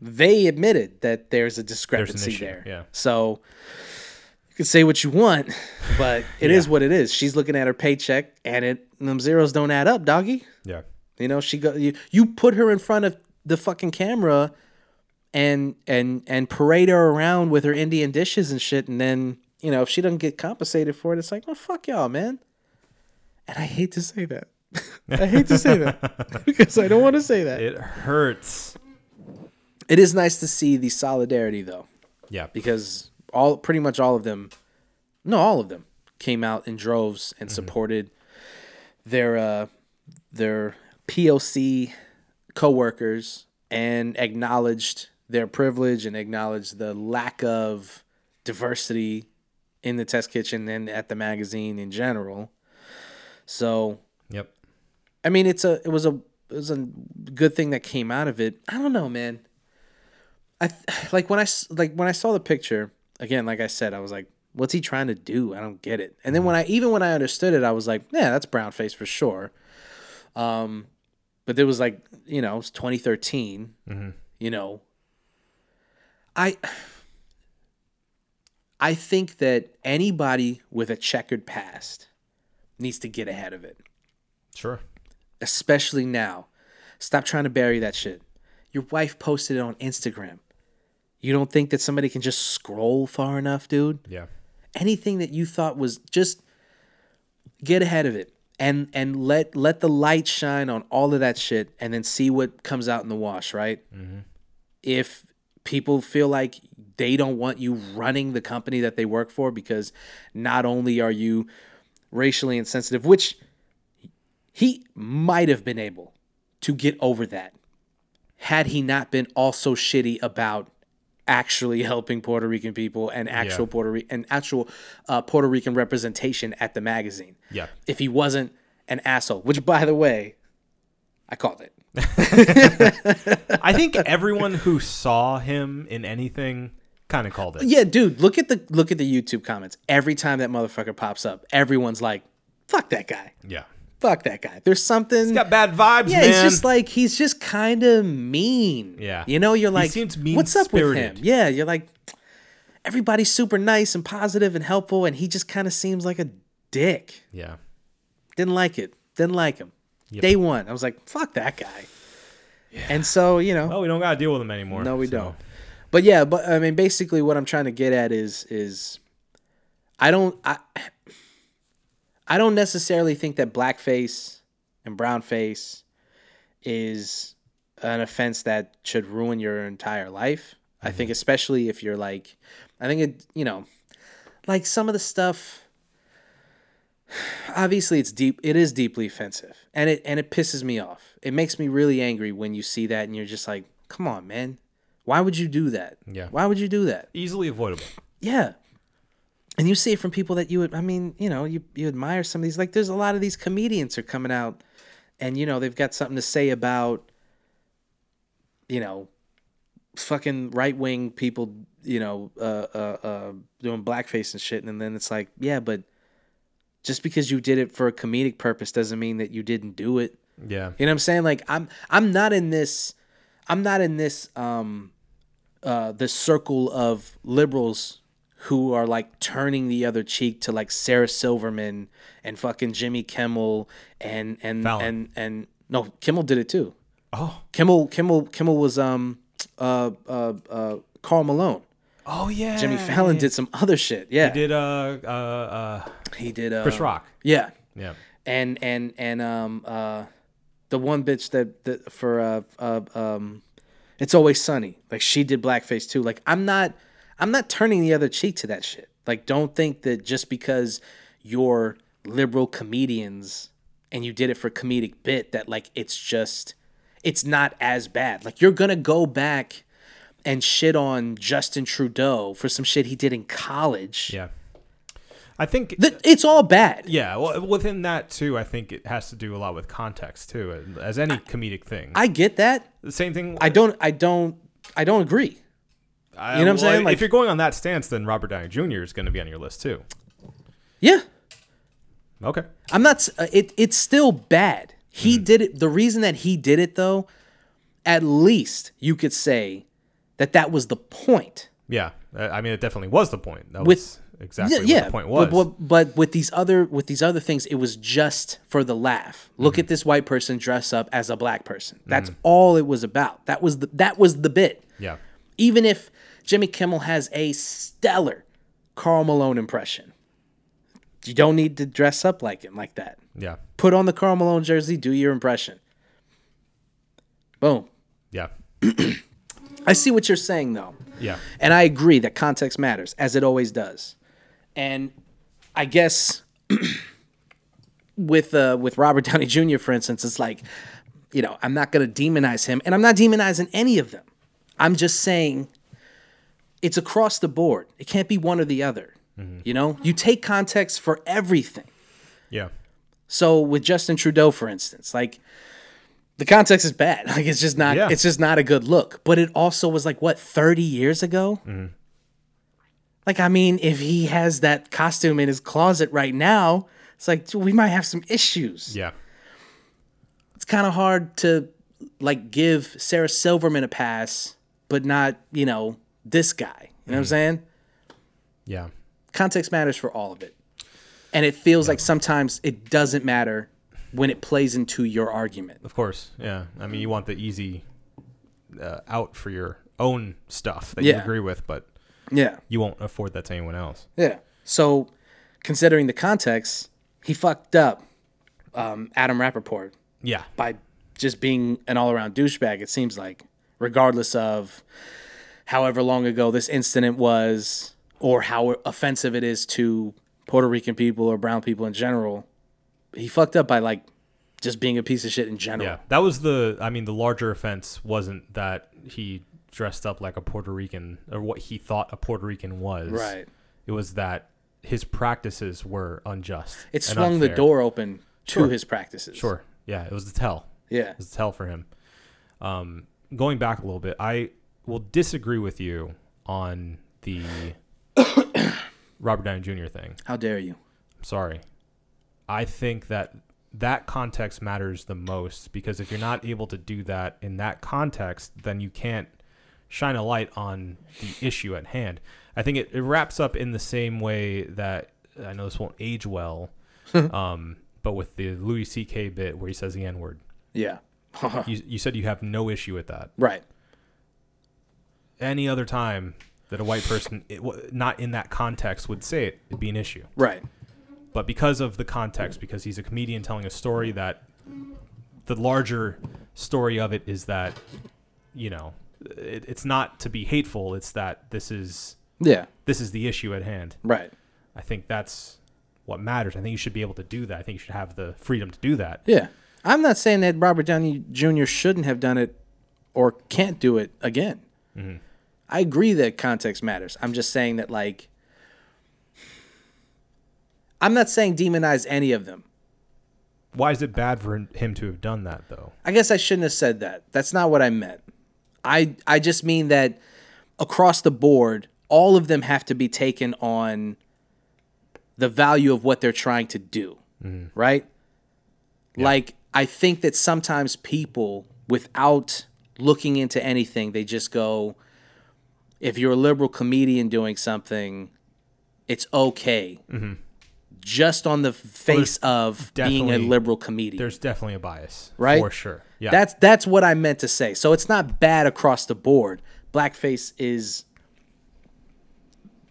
they admitted that there's a discrepancy issue, there. yeah. So You can say what you want, but it is Yeah. what it is. She's looking at her paycheck, and it them zeros don't add up, doggy. Yeah. You know, she go you, you put her in front of the fucking camera and and and parade her around with her Indian dishes and shit, and then you know if she doesn't get compensated for it, it's like, well, fuck y'all, man. And I hate to say that. I hate to say that because I don't want to say that. It hurts. It is nice to see the solidarity though, Yeah. because all pretty much all of them, no, all of them came out in droves and supported their uh, their POC coworkers and acknowledged their privilege and acknowledged the lack of diversity in the test kitchen and at the magazine in general. So Yep. I mean, it's a it was a it was a good thing that came out of it. I don't know, man. I like when I like when I saw the picture again. Like I said, I was like, "What's he trying to do?" I don't get it. And then when I even when I understood it, I was like, "Yeah, that's brown face for sure." Um, but it was like you know, it was 2013. Mm-hmm. You know, I I think that anybody with a checkered past needs to get ahead of it Sure. especially now. Stop trying to bury that shit. Your wife posted it on Instagram. You don't think that somebody can just scroll far enough, dude? Yeah. Anything that you thought was just get ahead of it and and let let the light shine on all of that shit and then see what comes out in the wash, right? Mm-hmm. If people feel like they don't want you running the company that they work for because not only are you racially insensitive, which he might have been able to get over that had he not been also shitty about actually helping Puerto Rican people and actual Yeah. Puerto Rican and actual uh, Puerto Rican representation at the magazine. Yeah. If he wasn't an asshole, which by the way, I called it. I think everyone who saw him in anything kind of called it. Yeah, dude, look at the look at the YouTube comments. Every time that motherfucker pops up, everyone's like, "Fuck that guy." Yeah. Fuck that guy. There's something He's Got bad vibes, Yeah, man. he's just like he's just kind of mean. Yeah. you know, you're like, what's up with him? Yeah, you're like, everybody's super nice and positive and helpful, and he just kind of seems like a dick. yeah. Didn't like it. Didn't like him. Day one, I was like, fuck that guy. And so you know, Well, we don't got to deal with him anymore. no, we so- don't. But yeah, but I mean, basically, what I'm trying to get at is is I don't I I don't necessarily think that blackface and brownface is an offense that should ruin your entire life. I think mm-hmm. especially if you're like I think it you know like some of the stuff obviously it's deep it is deeply offensive and it and it pisses me off. It makes me really angry when you see that and you're just like, "Come on, man. Why would you do that? Yeah. Why would you do that?" Easily avoidable. Yeah. And you see it from people that you would I mean, you know, you you admire some of these like there's a lot of these comedians are coming out and you know, they've got something to say about you know, fucking right wing people, you know, uh uh uh doing blackface and shit and then it's like, yeah, but just because you did it for a comedic purpose doesn't mean that you didn't do it. Yeah. You know what I'm saying? Like I'm I'm not in this I'm not in this um uh the circle of liberals who are like turning the other cheek to like Sarah Silverman and fucking Jimmy Kimmel and and Fallon. and and no, Kimmel did it too. Oh. Kimmel Kimmel Kimmel was um uh uh uh Karl Malone. Oh yeah. Jimmy Fallon did some other shit. Yeah. He did uh uh uh He did uh Chris Rock. Yeah. Yeah. and and and um uh the one bitch that that for uh uh um it's always sunny like she did blackface too like i'm not i'm not turning the other cheek to that shit like don't think that just because you're liberal comedians and you did it for comedic bit that like it's just it's not as bad like you're gonna go back and shit on justin trudeau for some shit he did in college Yeah. I think Th- it's all bad yeah, well, within that too, I think it has to do a lot with context too, as any comedic thing. i get that the same thing. I don't I don't I don't agree. I- you know what I'm saying? if you're going on that stance, then Robert Downey Jr. is going to be on your list too. Yeah. Okay. I'm not uh, it it's still bad. He Mm-hmm. did it the reason that he did it though, at least you could say that that was the point. Yeah. I I mean, it definitely was the point. That With- was exactly yeah, what the point was. But, but, but with these other with these other things, it was just for the laugh. Look Mm-hmm. at this white person dress up as a black person. That's all it was about. That was the that was the bit. yeah, Even if Jimmy Kimmel has a stellar Karl Malone impression, you don't need to dress up like him like that. yeah, Put on the Karl Malone jersey, do your impression. Boom. yeah, I see what you're saying though. yeah. And I agree that context matters, as it always does. And I guess with uh, with Robert Downey Jr., for instance, it's like, you know, I'm not going to demonize him, and I'm not demonizing any of them. I'm just saying it's across the board. It can't be one or the other. Mm-hmm. You know, you take context for everything. Yeah. So with Justin Trudeau, for instance, like the context is bad. Like it's just not. Yeah. It's just not a good look. But it also was like what thirty years ago. Mm-hmm. Like I mean, if he has that costume in his closet right now, it's like we might have some issues. Yeah. It's kind of hard to like give Sarah Silverman a pass, but not you know this guy. You know what I'm saying? Yeah. context matters for all of it. And it feels like sometimes it doesn't matter when it plays into your argument. Of course. Yeah. I mean, you want the easy uh, out for your own stuff that you agree with, but Yeah. you won't afford that to anyone else. Yeah. So, considering the context, he fucked up um, Adam Rapoport Yeah. by just being an all around douchebag, it seems like, regardless of however long ago this incident was or how offensive it is to Puerto Rican people or brown people in general. He fucked up by like just being a piece of shit in general. Yeah. That was the, I mean, the larger offense wasn't that he dressed up like a Puerto Rican or what he thought a Puerto Rican was. Right. It was that his practices were unjust. It swung the door open to Sure. his practices. Sure. Yeah. It was the tell. Yeah. It was the tell for him. Um, going back a little bit, I will disagree with you on the Robert Downey Jr. thing. How dare you? I'm sorry. I think that that context matters the most because if you're not able to do that in that context, then you can't shine a light on the issue at hand. I think it, it wraps up in the same way that I know this won't age well, um, but with the Louis C.K. bit where he says the N word. Yeah. You, you said you have no issue with that. right. Any other time that a white person, it, not in that context, would say it, it'd be an issue. Right. but because of the context, because he's a comedian telling a story that the larger story of it is that, you know, it, it's not to be hateful. It's that this is Yeah. this is the issue at hand. Right. I think that's what matters. I think you should be able to do that. I think you should have the freedom to do that. Yeah. I'm not saying that Robert Downey Jr. shouldn't have done it or can't do it again. I agree that context matters. I'm just saying that, like, I'm not saying demonize any of them. Why is it bad for him to have done that though? I guess I shouldn't have said that. That's not what I meant. I I just mean that across the board, all of them have to be taken on the value of what they're trying to do, mm-hmm. right? Like I think that sometimes people without looking into anything, they just go if you're a liberal comedian doing something, it's okay. Just on the face of being a liberal comedian. There's definitely a bias, Right? For sure. Yeah. That's that's what I meant to say. So it's not bad across the board. Blackface is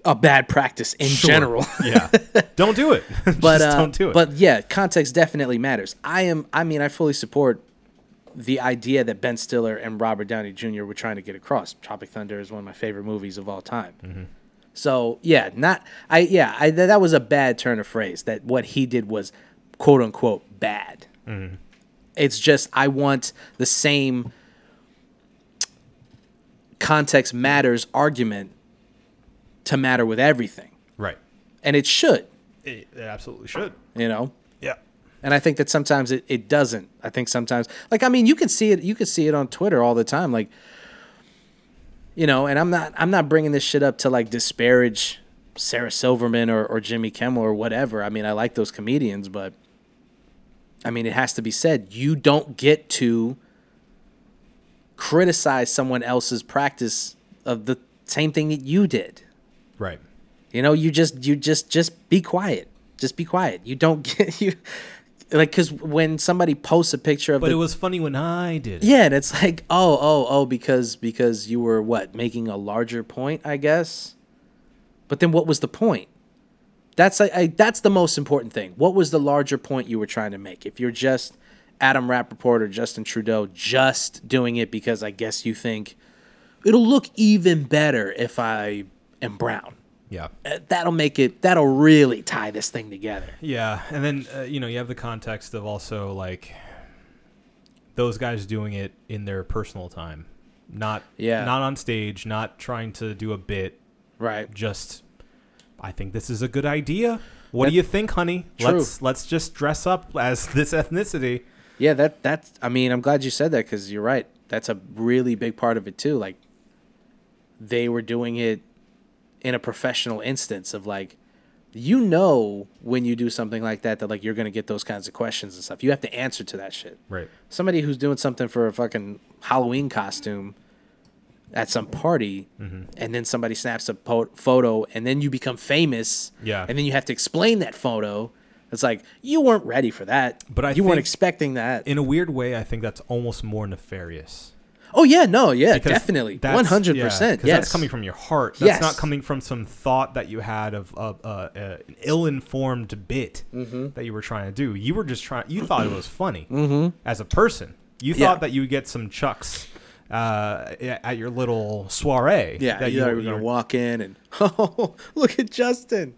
a bad practice in Sure. general. yeah. Don't do it. but Just uh, don't do it. but yeah, context definitely matters. I am I mean I fully support the idea that Ben Stiller and Robert Downey Jr. were trying to get across. Tropic Thunder is one of my favorite movies of all time. Mm-hmm. So yeah, not I yeah I th- that was a bad turn of phrase. That what he did was quote unquote bad. Mm-hmm. It's just I want the same context matters argument to matter with everything, right. and it should. It, it absolutely should. You know. And I think that sometimes it, it doesn't. I think sometimes, like, I mean, you can see it. You can see it on Twitter all the time. Like, you know, and I'm not. I'm not bringing this shit up to like disparage Sarah Silverman or, or Jimmy Kimmel or whatever. I mean, I like those comedians, but I mean, it has to be said. You don't get to criticize someone else's practice of the same thing that you did. Right. You know, you just you just just be quiet. Just be quiet. You don't get you like because when somebody posts a picture of But the it was funny when I did it. yeah, and it's like oh oh oh because because you were what making a larger point, I guess. But then what was the point? That's I, I that's the most important thing. What was the larger point you were trying to make? If you're just Adam Rapoport or Justin Trudeau just doing it because I guess you think it'll look even better if I am brown. Yeah. Uh, That'll make it. That'll really tie this thing together. Yeah, and then uh, you know you have the context of also like those guys doing it in their personal time, not Yeah. not on stage, not trying to do a bit. Right. Just, I think this is a good idea. What That- do you think, honey? True. Let's let's just dress up as this ethnicity. Yeah. That that's. I mean, I'm glad you said that because you're right. That's a really big part of it too. Like they were doing it in a professional instance of like you know when you do something like that that like you're gonna get those kinds of questions and stuff. You have to answer to that shit. Right. Somebody who's doing something for a fucking Halloween costume at some party, Mm-hmm. and then somebody snaps a po- photo, and then you become famous. Yeah. And then you have to explain that photo. It's like you weren't ready for that. But I you weren't expecting that. In a weird way, I think that's almost more nefarious. Oh yeah, no, yeah, Because definitely, one hundred percent. percent. 'cause Yes, that's coming from your heart. That's Yes. not coming from some thought that you had of, of uh, uh, an ill-informed bit Mm-hmm. that you were trying to do. You were just trying. You thought it was funny as a person. You Mm-hmm. Yeah. thought that you would get some chucks uh, at your little soiree. Yeah, that you thought you were gonna walk in and oh, look at Justin,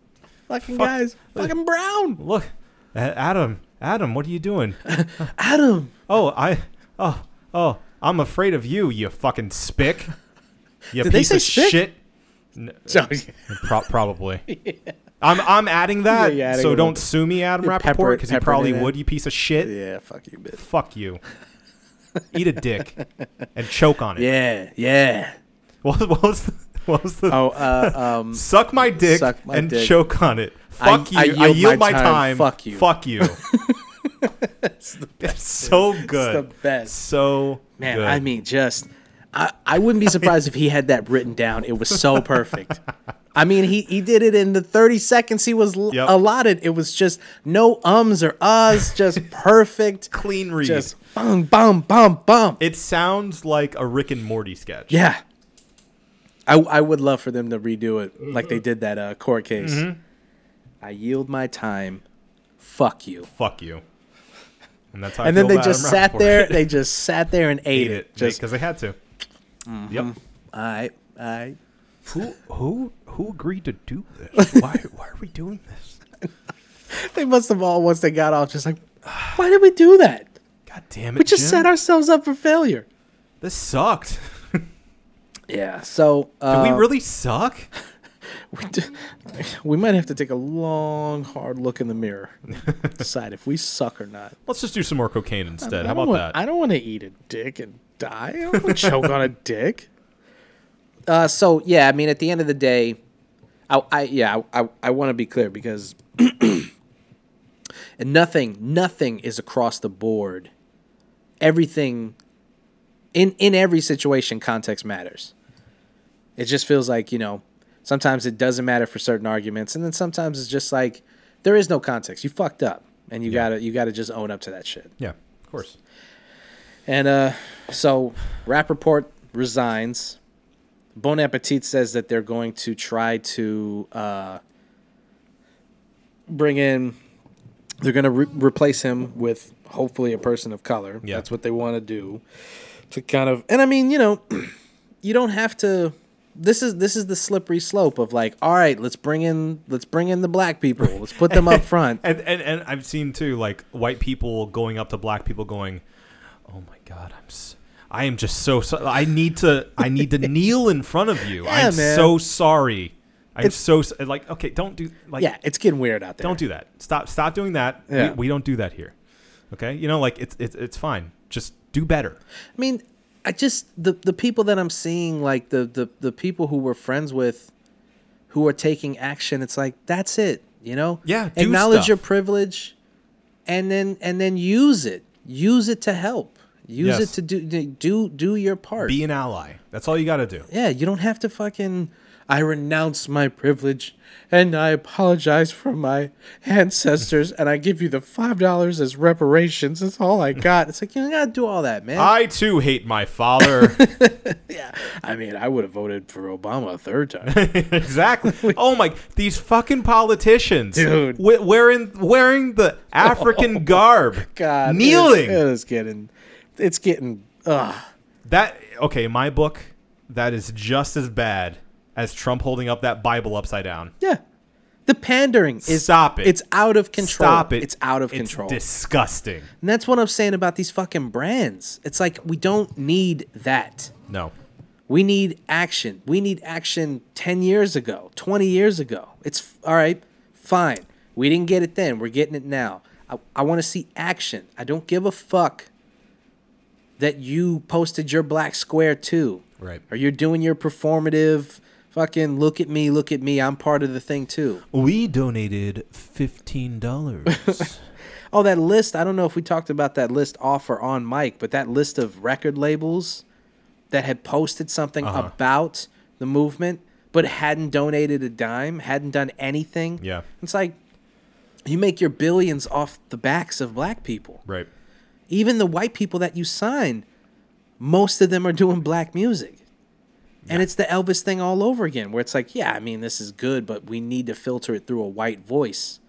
fucking Fuck. guys, fucking Brown, Look, Adam, Adam, what are you doing? Adam. oh, I, oh, oh, I'm afraid of you, you fucking spick. You Did piece of spick? shit. So, Pro- probably. I'm I'm adding that, Yeah, adding so don't sue me, Adam Yeah, Rapoport, because you probably would. You piece of shit. yeah, fuck you, bitch. Fuck you. Eat a dick and choke on it. Yeah, yeah. What, what was the, what was the Oh, uh, um, suck my dick Suck my and dick. choke on it? I- Fuck you. I I yield yield, my my, time. time. Fuck you. Fuck you. It's the It's so good. the best. So Man, good. I mean, just I, I wouldn't be surprised if he had that written down. It was so perfect. I mean, he, he did it in the 30 seconds he was Yep. allotted. It was just no ums or uhs, just perfect. clean read. just bum, bum, bum, bum. it sounds like a Rick and Morty sketch. Yeah. I, I would love for them to redo it like they did that uh, court case. Mm-hmm. I yield my time. Fuck you. Fuck you. And that's how. I And then feel they about just Adam sat Rapoport. there. They just sat there and ate, ate it. it Just because they had to. Mm-hmm. Yep. all right, all right. Who who who agreed to do this? Why why are we doing this? They must have all once they got off just like, why did we do that? God damn it! We just Jim. set ourselves up for failure. This sucked. Yeah. So Do uh, we really suck? we, might have to take a long, hard look in the mirror, decide if we suck or not. Let's just do some more cocaine instead. How about want- that? I don't want to eat a dick and die. I don't want to choke on a dick. Uh, so yeah, I mean, at the end of the day, I, I yeah, I, I, I want to be clear because, and nothing, nothing is across the board. Everything, in in every situation, context matters. It just feels like you know, sometimes it doesn't matter for certain arguments, and then sometimes it's just like there is no context. You fucked up, and you Yeah. gotta you gotta just own up to that shit. yeah, of course. And uh, so Rapoport resigns. Bon Appetit says that they're going to try to uh, bring in, they're going to re- replace him with hopefully a person of color. Yeah. That's what they want to do. To kind of, and I mean, you know, you don't have to. This is this is the slippery slope of like, all right, let's bring in let's bring in the black people. Let's put them up front. And, and and I've seen too, like white people going up to black people, going, "Oh my god, I'm I am just so, so I need to I need to kneel in front of you. Yeah, I'm man. so sorry. I'm It's- so like okay, don't do like Yeah, it's getting weird out there. don't do that. Stop stop doing that. Yeah. We, we don't do that here. Okay, you know, like it's it's it's fine. Just do better. I mean, I just the the people that I'm seeing, like the the the people who we're friends with, who are taking action. It's like that's it, you know. Yeah, Acknowledge stuff. your privilege, and then and then use it. Use it to help. Use Yes. it to do do do your part. Be an ally. That's all you got to do. yeah, you don't have to fucking. I renounce my privilege and I apologize for my ancestors and I give you the five dollars as reparations. That's all I got. It's like you gotta do all that, man. I too hate my father. yeah. I mean, I would have voted for Obama a third time. exactly. Oh my! These fucking politicians, Dude. we- wearing wearing the African oh garb, God, kneeling. It's, it's getting, it's getting. Ugh. That okay? My book, that is just as bad as Trump holding up that Bible upside down. Yeah. The pandering is Stop it. It's out of control. Stop it! It's out of It's control. Disgusting. and that's what I'm saying about these fucking brands. It's like we don't need that. No. We need action. We need action 10 years ago, 20 years ago. It's f- all right, fine. We didn't get it then. We're getting it now. I, I want to see action. I don't give a fuck that you posted your black square too. Right. Or you're doing your performative fucking look at me, look at me. I'm part of the thing too. We donated fifteen dollars. Oh, that list. I don't know if we talked about that list off or on mic, but that list of record labels that had posted something Uh-huh. about the movement but hadn't donated a dime, hadn't done anything. Yeah. It's like you make your billions off the backs of black people. right. Even the white people that you sign, most of them are doing black music. And it's the Elvis thing all over again, where it's like, yeah, I mean, this is good, but we need to filter it through a white voice.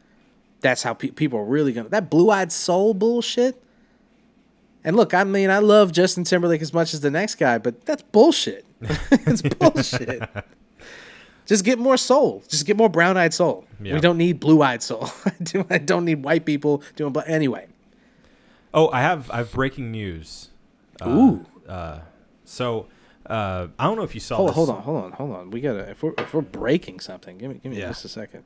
That's how pe- people are really gonna. That blue eyed soul bullshit. And look, I mean, I love Justin Timberlake as much as the next guy, but that's bullshit. it's bullshit. Just get more soul. Just get more brown eyed soul. Yeah. We don't need blue eyed soul. I, do, I don't need white people doing But Anyway. Oh, I have I have breaking news. Uh, Ooh. Uh, so uh, I don't know if you saw. Hold, this. hold on, hold on, hold on. We gotta if we're if we're breaking something, give me give me Yeah. just a second.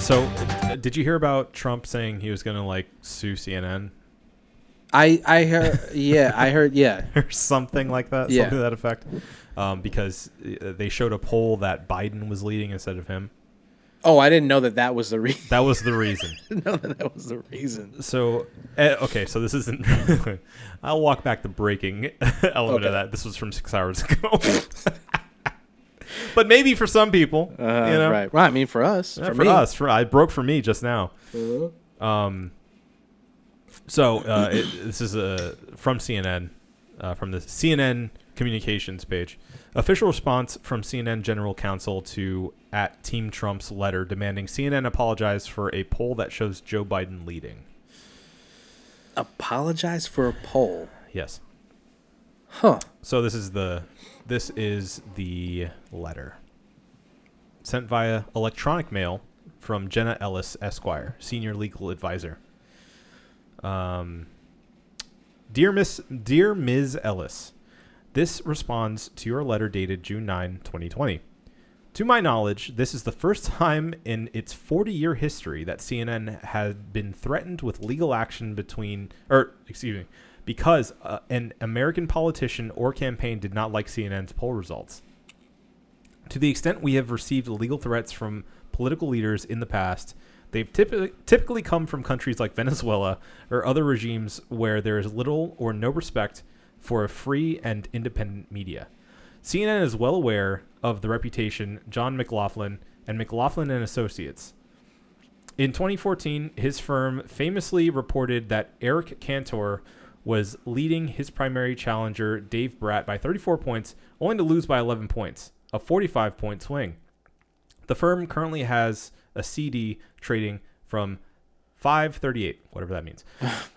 So, uh, did you hear about Trump saying he was going to like sue CNN I I heard yeah, I heard yeah. or something like that? Yeah. Something to that effect. Um, because uh, they showed a poll that Biden was leading instead of him. Oh, I didn't know that that was the reason. That was the reason. know that that was the reason. So, uh, okay, so this isn't. I'll walk back the breaking element Okay. of that. This was from six hours ago. but maybe for some people, Uh, you know, Right. Right. I mean, for us, Yeah, for, for, us, for I broke for me just now. Um, so uh, it, this is uh, from CNN, uh, from the CNN communications page. Official response from CNN General Counsel to at Team Trump's letter demanding CNN apologize for a poll that shows Joe Biden leading. Apologize for a poll. Yes. Huh. So this is the this is the letter sent via electronic mail from Jenna Ellis Esquire, senior legal advisor. Um, dear Miss, dear Ms. Ellis, this responds to your letter dated June 9, 2020. To my knowledge, this is the first time in its 40 year history that CNN had been threatened with legal action between, or excuse me, because uh, an American politician or campaign did not like CNN's poll results. To the extent we have received legal threats from political leaders in the past, they've typically, typically come from countries like Venezuela or other regimes where there is little or no respect for a free and independent media. CNN is well aware of the reputation John McLaughlin and McLaughlin and Associates. In 2014, his firm famously reported that Eric Cantor was leading his primary challenger Dave Bratt by 34 points, only to lose by 11 points, a 45 point swing. The firm currently has a CD trading from 538, whatever that means.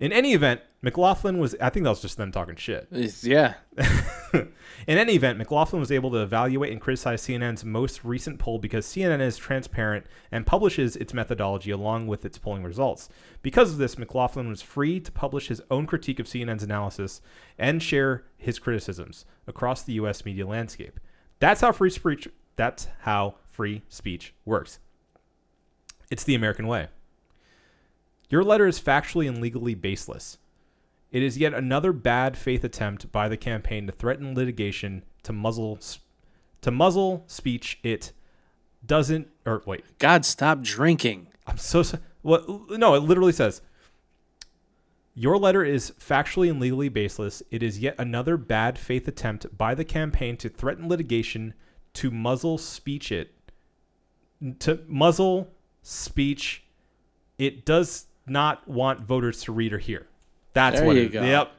In any event, McLaughlin was, I think that was just them talking shit. It's- yeah. In any event, McLaughlin was able to evaluate and criticize CNN's most recent poll because CNN is transparent and publishes its methodology along with its polling results. Because of this, McLaughlin was free to publish his own critique of CNN's analysis and share his criticisms across the US media landscape. That's how free speech that's how free speech works. It's the American way. Your letter is factually and legally baseless. It is yet another bad faith attempt by the campaign to threaten litigation to muzzle to muzzle speech it doesn't or wait, God, stop drinking. I'm so sorry. What no, it literally says Your letter is factually and legally baseless. It is yet another bad faith attempt by the campaign to threaten litigation to muzzle speech it to muzzle speech it does not want voters to read or hear. That's There what you it, go. Yep.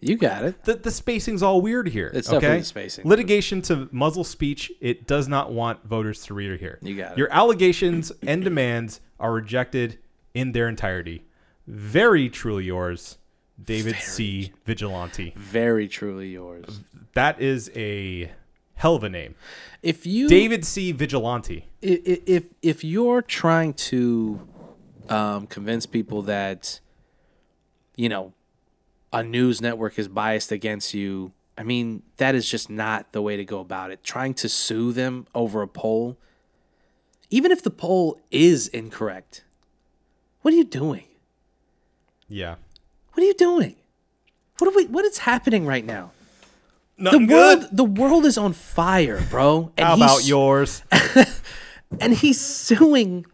You got it. The, the spacing's all weird here. It's okay? definitely the spacing. Litigation to muzzle speech, it does not want voters to read or hear. You got it. Your allegations and demands are rejected in their entirety. Very truly yours, David C. Vigilante. Very truly yours. That is a hell of a name. If you David C. Vigilante. i- i- if if you're trying to um, convince people that you know a news network is biased against you, I mean that is just not the way to go about it. Trying to sue them over a poll, even if the poll is incorrect, what are you doing? Yeah. What are you doing? What are we? What is happening right now? The Nothing world, the world is on fire, bro. And How about yours? And he's suing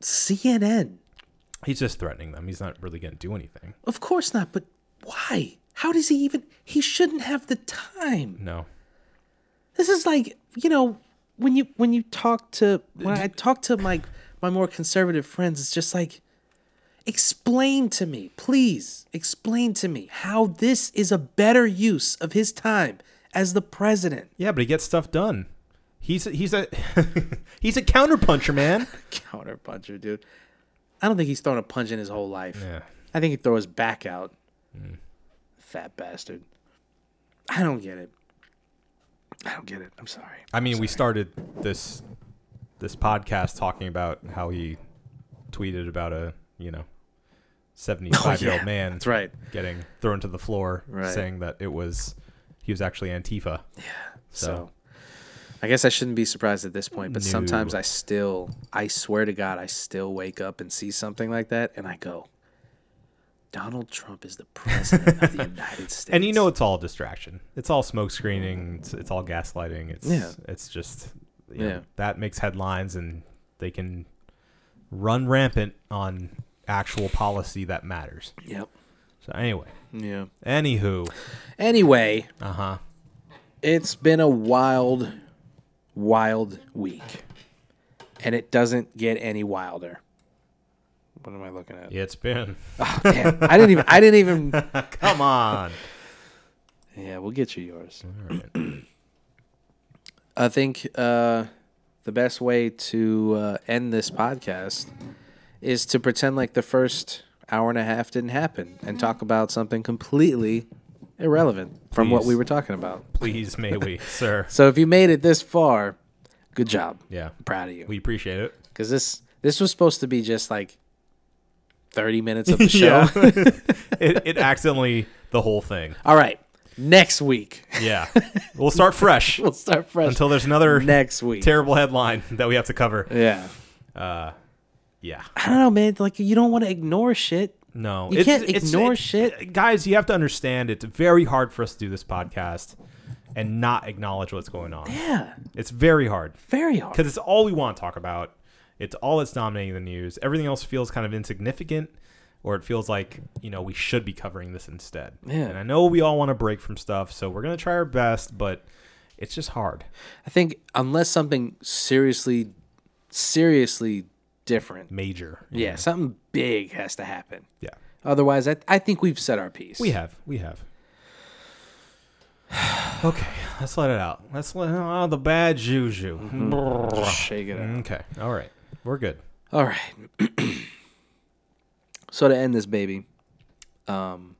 CNN. He's just threatening them. He's not really going to do anything. Of course not, but why? How does he even? He shouldn't have the time. No. This is like you know when you when you talk to when I talk to my my more conservative friends, it's just like explain to me, please explain to me how this is a better use of his time as the president. Yeah, but he gets stuff done. He's a, he's a he's a counterpuncher, man. Counter puncher, dude. I don't think he's thrown a punch in his whole life. Yeah. I think he'd throw his back out. Mm. Fat bastard. I don't get it. I don't get it. I'm sorry. I mean, we started this this podcast talking about how he tweeted about a you know oh, seventy five year old man That's right. getting thrown to the floor, Right. saying that it was he was actually Antifa. Yeah. So, I guess I shouldn't be surprised at this point, but sometimes I still, I swear to God, I still wake up and see something like that and I go, Donald Trump is the president of the United States. And you know it's all distraction. It's all smoke screening. It's, it's all gaslighting. It's Yeah. it's just you know, Yeah. that makes headlines and they can run rampant on actual policy that matters. Yep. So anyway, Yeah. anywho, Anyway, uh huh. it's been a wild, wild week. And it doesn't get any wilder. What am I looking at? Yeah, It's been. Damn, I didn't even, I didn't even, Come on. yeah, we'll get you yours. All right. I think uh, the best way to uh, end this podcast is to pretend like the first hour and a half didn't happen and talk about something completely irrelevant from what we were talking about. Please, may we, sir? So if you made it this far, good job. Yeah, I'm proud of you. we appreciate it. Because this this was supposed to be just like thirty minutes of the show. it, it accidentally the whole thing. All right, next week Yeah, we'll start fresh we'll start fresh. until there's another next week. terrible headline that we have to cover. yeah, Uh, yeah. I don't know, man. Like you don't want to ignore shit. No, You can't ignore shit. guys. You have to understand it's very hard for us to do this podcast and not acknowledge what's going on. Yeah, It's very hard very hard. because it's all we want to talk about. It's all that's dominating the news. Everything else feels kind of insignificant, or it feels like you know we should be covering this instead. Yeah. And I know we all want to break from stuff, so we're gonna try our best, but it's just hard. I think unless something seriously, seriously different, Major. yeah, something big has to happen. Yeah. Otherwise, I, I think we've said our piece. We have. We have. okay, let's let it out. Let's let out the bad juju. shake it out. Okay. All right. We're good. All right. so to end this baby, um,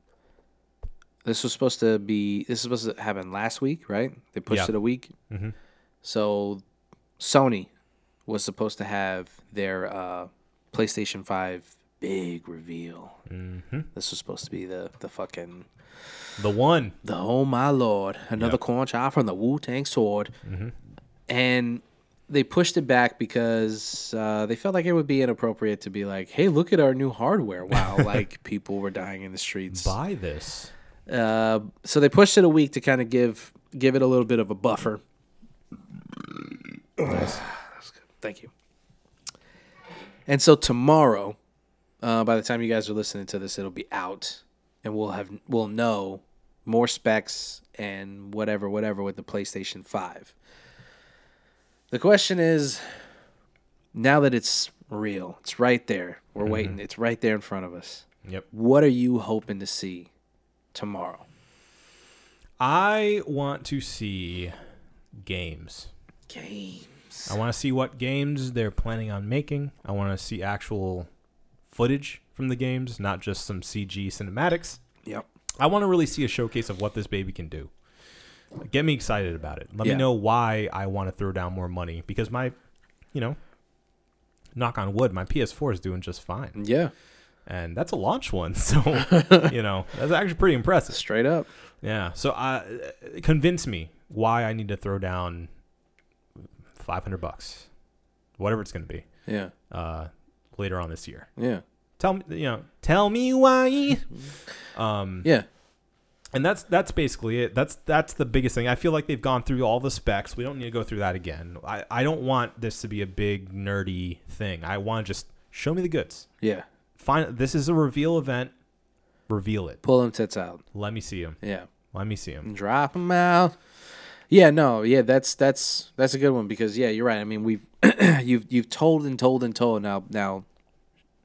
this was supposed to be. This was supposed to happen last week, right? They pushed Yeah. it a week. Mhm. So Sony was supposed to have their uh, PlayStation Five big reveal. Mm-hmm. This was supposed to be the the fucking The one. the oh my lord another Yep. corn chop from the Wu Tang Sword, and they pushed it back because uh, they felt like it would be inappropriate to be like, hey, look at our new hardware while like people were dying in the streets. Buy this. Uh, so they pushed it a week to kind of give give it a little bit of a buffer. Nice. Thank you. And so tomorrow, Uh, by the time you guys are listening to this, it'll be out, and we'll have we'll know more specs and whatever, whatever with the PlayStation Five. The question is, now that it's real, it's right there. We're waiting. It's right there in front of us. Yep. What are you hoping to see tomorrow? I want to see games. Games. I want to see what games they're planning on making. I want to see actual footage from the games, not just some CG cinematics. Yep. I want to really see a showcase of what this baby can do. Get me excited about it. Let Yeah. me know why I want to throw down more money because my, you know, knock on wood, my PS4 is doing just fine. Yeah. And that's a launch one. So, you know, that's actually pretty impressive. Straight up. Yeah. So, uh, convince me why I need to throw down 500 bucks, whatever it's going to be, Yeah. uh, later on this year. Yeah. Tell me, you know, tell me why. Um, Yeah. and that's that's basically it. That's that's the biggest thing. I feel like they've gone through all the specs. We don't need to go through that again. I, I don't want this to be a big nerdy thing. I want to just show me the goods. Yeah. Find this is a reveal event. Reveal it. Pull them tits out. Let me see them. Yeah. Let me see them. Drop them out. Yeah, no, yeah, that's that's that's a good one because yeah, you're right. I mean, we've you've you've told and told and told now now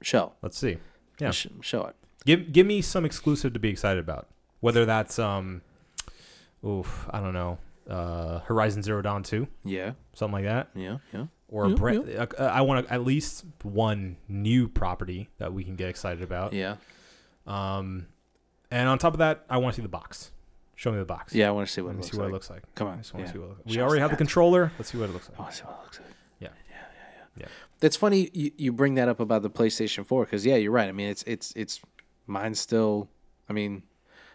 show Let's see. Yeah. Sh- show it. Give give me some exclusive to be excited about. Whether that's um, oof, I don't know, uh, Horizon Zero Dawn two, Yeah, something like that, yeah, yeah. or a Yeah, brand. Uh, I want at least one new property that we can get excited about. Yeah, Um, and on top of that, I want to see the box. Show me the box. yeah. I want to see what Let it looks see what like. it looks like. Come I on, just want yeah. to see what it looks Show We us already the have the controller. Let's see what it looks oh, I like. want to see what it looks like. Yeah. yeah, yeah, Yeah. That's funny you, you bring that up about the PlayStation Four because yeah, you're right. I mean, it's it's it's mine's still. I mean,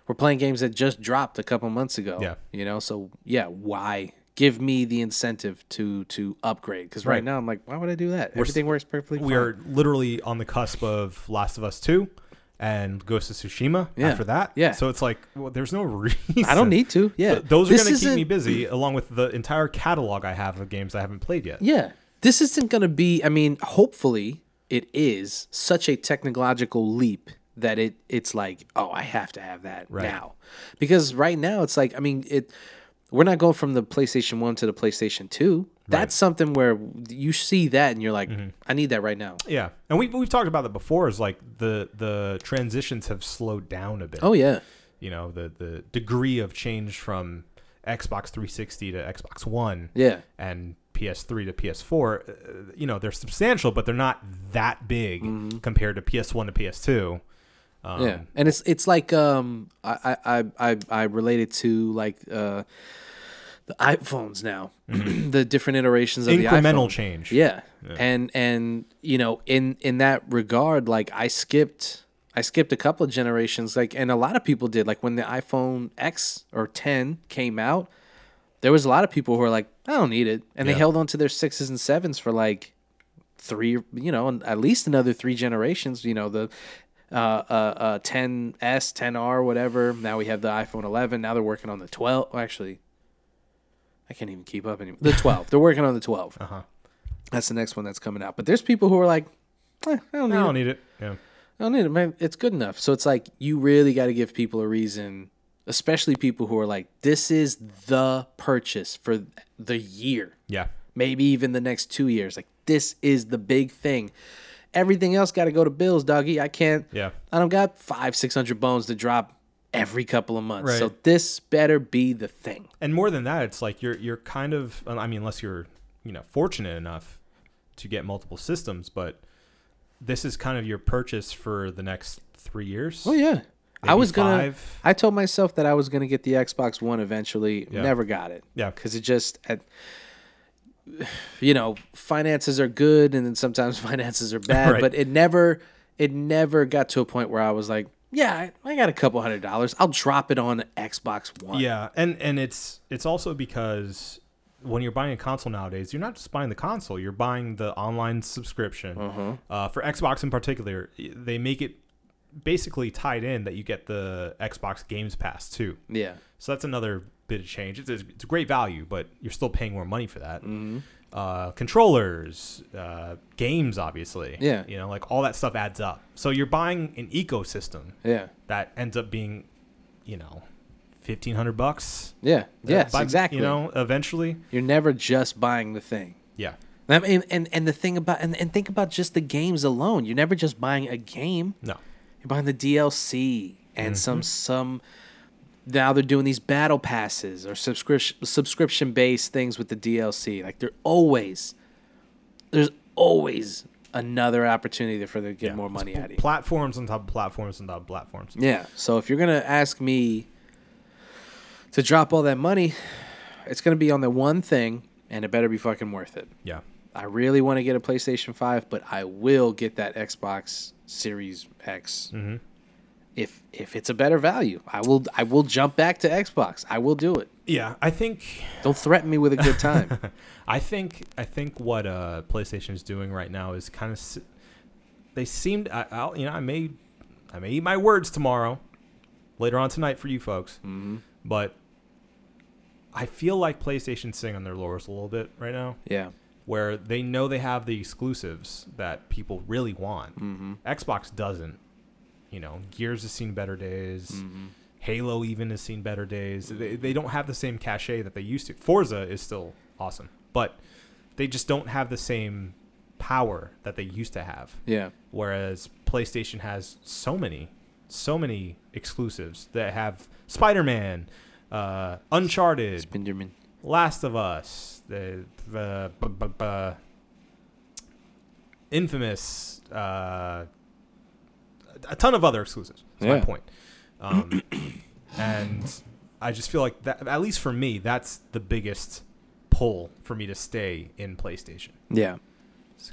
we're playing games that just dropped a couple months ago. Yeah. you know. So yeah, why give me the incentive to to upgrade? Because right. Right. now I'm like, why would I do that? Everything works perfectly. We fine. are literally on the cusp of Last of Us two. And Ghost of Tsushima Yeah. after that. Yeah. So it's like, well, there's no reason. I don't need to. Yeah, Th- those are going to keep me busy, along with the entire catalog I have of games I haven't played yet. Yeah. This isn't going to be, I mean, hopefully it is such a technological leap that it it's like, oh, I have to have that Right. now. Because right now it's like, I mean, it we're not going from the PlayStation 1 to the PlayStation 2. That's something where you see that and you're like, Mm-hmm. I need that right now. Yeah, and we've we've talked about that before. Is like the the transitions have slowed down a bit. Oh yeah. you know the the degree of change from Xbox 360 to Xbox One Yeah. and PS3 to PS4. uh, You know they're substantial, but they're not that big compared to PS1 to PS2. Um, Mm-hmm. yeah. And it's it's like um I I I I, I related to like uh the iPhones now. the different iterations of the Mm-hmm. Incremental iPhone. change. Yeah. And and you know, in in that regard, like I skipped I skipped a couple of generations, like and a lot of people did. Like when the iPhone X or 10 came out, there was a lot of people who were like, I don't need it. And they held on to their sixes and sevens for like three, you know, and at least another three generations. You know, the uh, uh, uh, 10s, 10R, whatever. Now we have the iPhone 11. Now they're working on the 12. oh, actually, I can't even keep up anymore. The 12. they're working on the 12. Uh-huh. That's the next one that's coming out. But there's people who are like, eh, I don't I need don't it. need it. Yeah. I don't need it, man. It's good enough. So it's like you really got to give people a reason, especially people who are like, this is the purchase for the year, Yeah. maybe even the next two years. Like this is the big thing. Everything else got to go to bills, doggy. I can't. Yeah. I don't got five, six hundred bones to drop every couple of months. So this better be the thing. and more than that, it's like you're you're kind of I mean, unless you're you know fortunate enough to get multiple systems, but this is kind of your purchase for the next three years. Oh yeah. I was gonna. I told myself that I was gonna get the Xbox One eventually. Yeah. Never got it. Yeah. because it just, at, you know, finances are good, and then sometimes finances are bad. Right. But it never, it never got to a point where I was like, yeah, I, got a couple hundred dollars. I'll drop it on Xbox One. Yeah, and and it's it's also because when you're buying a console nowadays, you're not just buying the console; you're buying the online subscription. Uh-huh. Uh, for Xbox in particular, they make it basically tied in that you get the Xbox Games Pass too. yeah, So that's another bit of change. It's a, it's a great value, but you're still paying more money for that. Mm-hmm. Uh, controllers, uh, games, obviously. Yeah. You know, like all that stuff adds up. So you're buying an ecosystem Yeah. that ends up being, you know, fifteen hundred bucks. Yeah. Yes, by- exactly. You know, eventually. You're never just buying the thing. Yeah. I mean, and, and the thing about and, and think about just the games alone. You're never just buying a game. No. You're buying the DLC and Mm-hmm. some some. Now they're doing these battle passes or subscription subscription based things with the DLC. Like they're always there's always another opportunity for them to get Yeah. more money out of you. Platforms on top of platforms on top of platforms. Yeah. So if you're gonna ask me to drop all that money, it's gonna be on the one thing, and it better be fucking worth it. Yeah. I really want to get a PlayStation Five, but I will get that Xbox Series X Mm-hmm. If if it's a better value. I will I will jump back to Xbox. I will do it. Yeah. I think Don't threaten me with a good time. I think I think what uh, PlayStation is doing right now is kind of they seemed I, I'll you know I may I may eat my words tomorrow later on tonight for you folks, mm-hmm. but I feel like PlayStation sing on their laurels a little bit right now, Yeah. where they know they have the exclusives that people really want. Mm-hmm. Xbox doesn't. You know, Gears has seen better days. Mm-hmm. Halo even has seen better days. They, they don't have the same cachet that they used to. Forza is still awesome, but they just don't have the same power that they used to have. Yeah. Whereas PlayStation has so many, so many exclusives that have Spider-Man, uh, Uncharted, Spinderman. Last of Us, the the bu- bu- bu- Infamous, uh, a ton of other exclusives. That's my point. Um, and I just feel like that, at least for me, that's the biggest pull for me to stay in PlayStation. Yeah.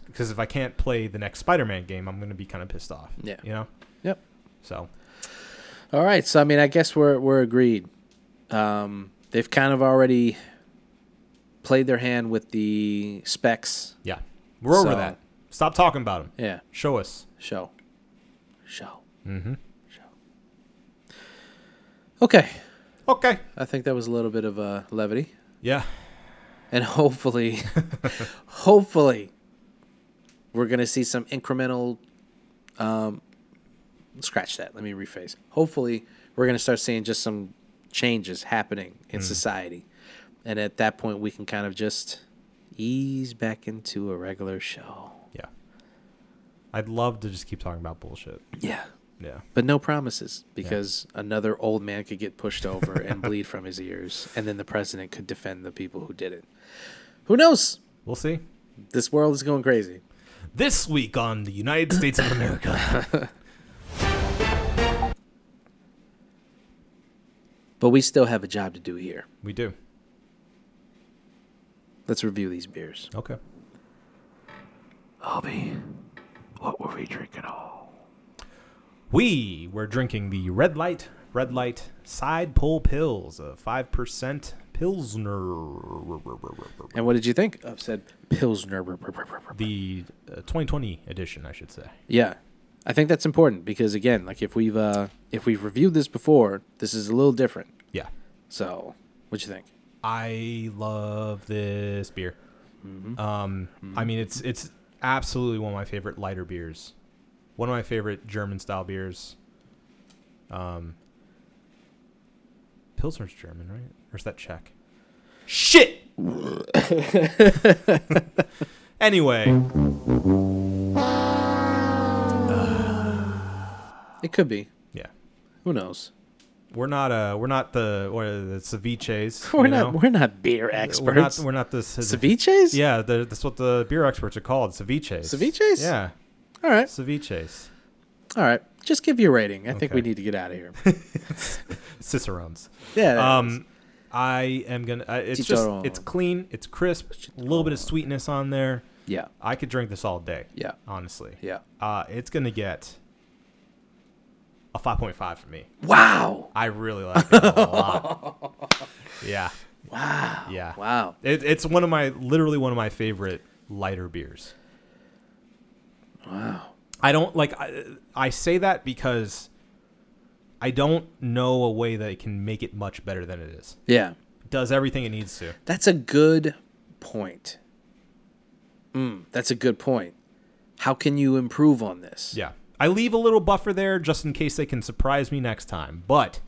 Because if I can't play the next Spider-Man game, I'm going to be kind of pissed off. Yeah. You know. Yep. So All right. So I mean, I guess we're we're agreed. Um, they've kind of already played their hand with the specs. yeah, we're over that. Stop talking about them. Yeah. Show us. Show. Show. Mm-hmm. Show. Okay. Okay. I think that was a little bit of uh, levity, Yeah. and hopefully, hopefully, we're gonna see some incremental. Um, scratch that. Let me rephrase. Hopefully, we're gonna start seeing just some changes happening in society, and at that point, we can kind of just ease back into a regular show. Yeah. I'd love to just keep talking about bullshit. Yeah. Yeah. But no promises because another old man could get pushed over and bleed from his ears, and then the president could defend the people who did it. Who knows? We'll see. This world is going crazy. This week on the United States of America. But we still have a job to do here. we do. Let's review these beers. Okay. Hobby, what were we drinking? all? We were drinking the Redlight, Red Light Side Pull Pils, a 5% Pilsner. And what did you think of said Pilsner? The uh, 2020 edition, I should say. Yeah. I think that's important because again, like if we've uh if we've reviewed this before, this is a little different. Yeah. So, what do you think? I love this beer. Mm-hmm. Um, I mean, it's it's absolutely one of my favorite lighter beers. One of my favorite German style beers. Um, Pilsner's German, right? Or is that Czech? Shit. anyway, It could be. yeah, Who knows? We're not uh we're not the are the ceviches. We're you not know? we're not beer We're not experts. we're not the Ceviches? Yeah, the, that's what the beer experts are called, ceviches. Ceviches? Yeah, All right. ceviches. All right. Just give your rating. I think we need to get out of here. Cicerones. Yeah. Um, I am gonna. Uh, it's just it's clean, it's crisp, a little bit of sweetness on there. yeah. I could drink this all day. Yeah. honestly. Yeah. Uh, it's gonna get a five point five for me. Wow. I really like it a lot. Yeah, Wow. yeah. Wow. It, it's one of my literally one of my favorite lighter beers. Wow. I don't like. I, I say that because I don't know a way that it can make it much better than it is. Yeah. It does everything it needs to. That's a good point. Mm, that's a good point. How can you improve on this? Yeah. I leave a little buffer there just in case they can surprise me next time. But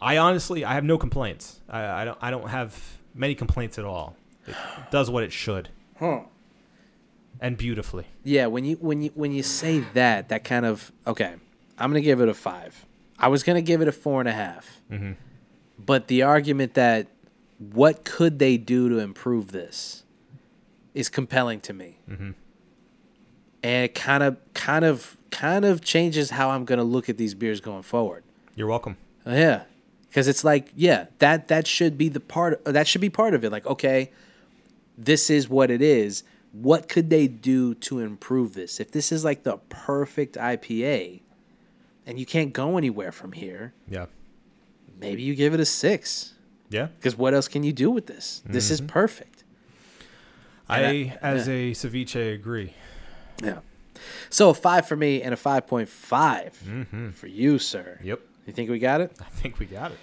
I honestly I have no complaints. I, I don't I don't have many complaints at all. It does what it should. Huh. And beautifully. Yeah, when you when you when you say that, that kind of okay. I'm gonna give it a five. I was gonna give it a four and a half. Mm-hmm. But the argument that what could they do to improve this is compelling to me, mm-hmm. and it kind of kind of kind of changes how I'm gonna look at these beers going forward. You're welcome. Yeah, because it's like, yeah, that that should be the part. Uh, that should be part of it. Like, okay, this is what it is. What could they do to improve this? If this is like the perfect IPA, and you can't go anywhere from here, Yeah. maybe you give it a six. Yeah. Because what else can you do with this? This is mm-hmm. perfect. I, I- as a ceviche agree. Yeah. So a five for me and a five point mm-hmm. for you, sir. Yep. You think we got it? I think we got it.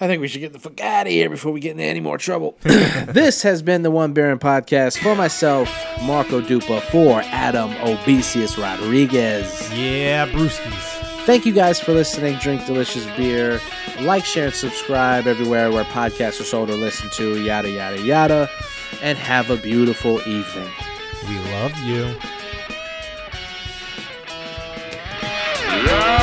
I think we should get the fuck out of here before we get into any more trouble. this has been the One Beer In podcast for myself, Marco Dupa, for Adam Obesius Rodriguez. Yeah, brewskis. Thank you guys for listening. Drink delicious beer. Like, share, and subscribe everywhere where podcasts are sold or listened to. Yada, yada, yada. And have a beautiful evening. We love you. Yeah.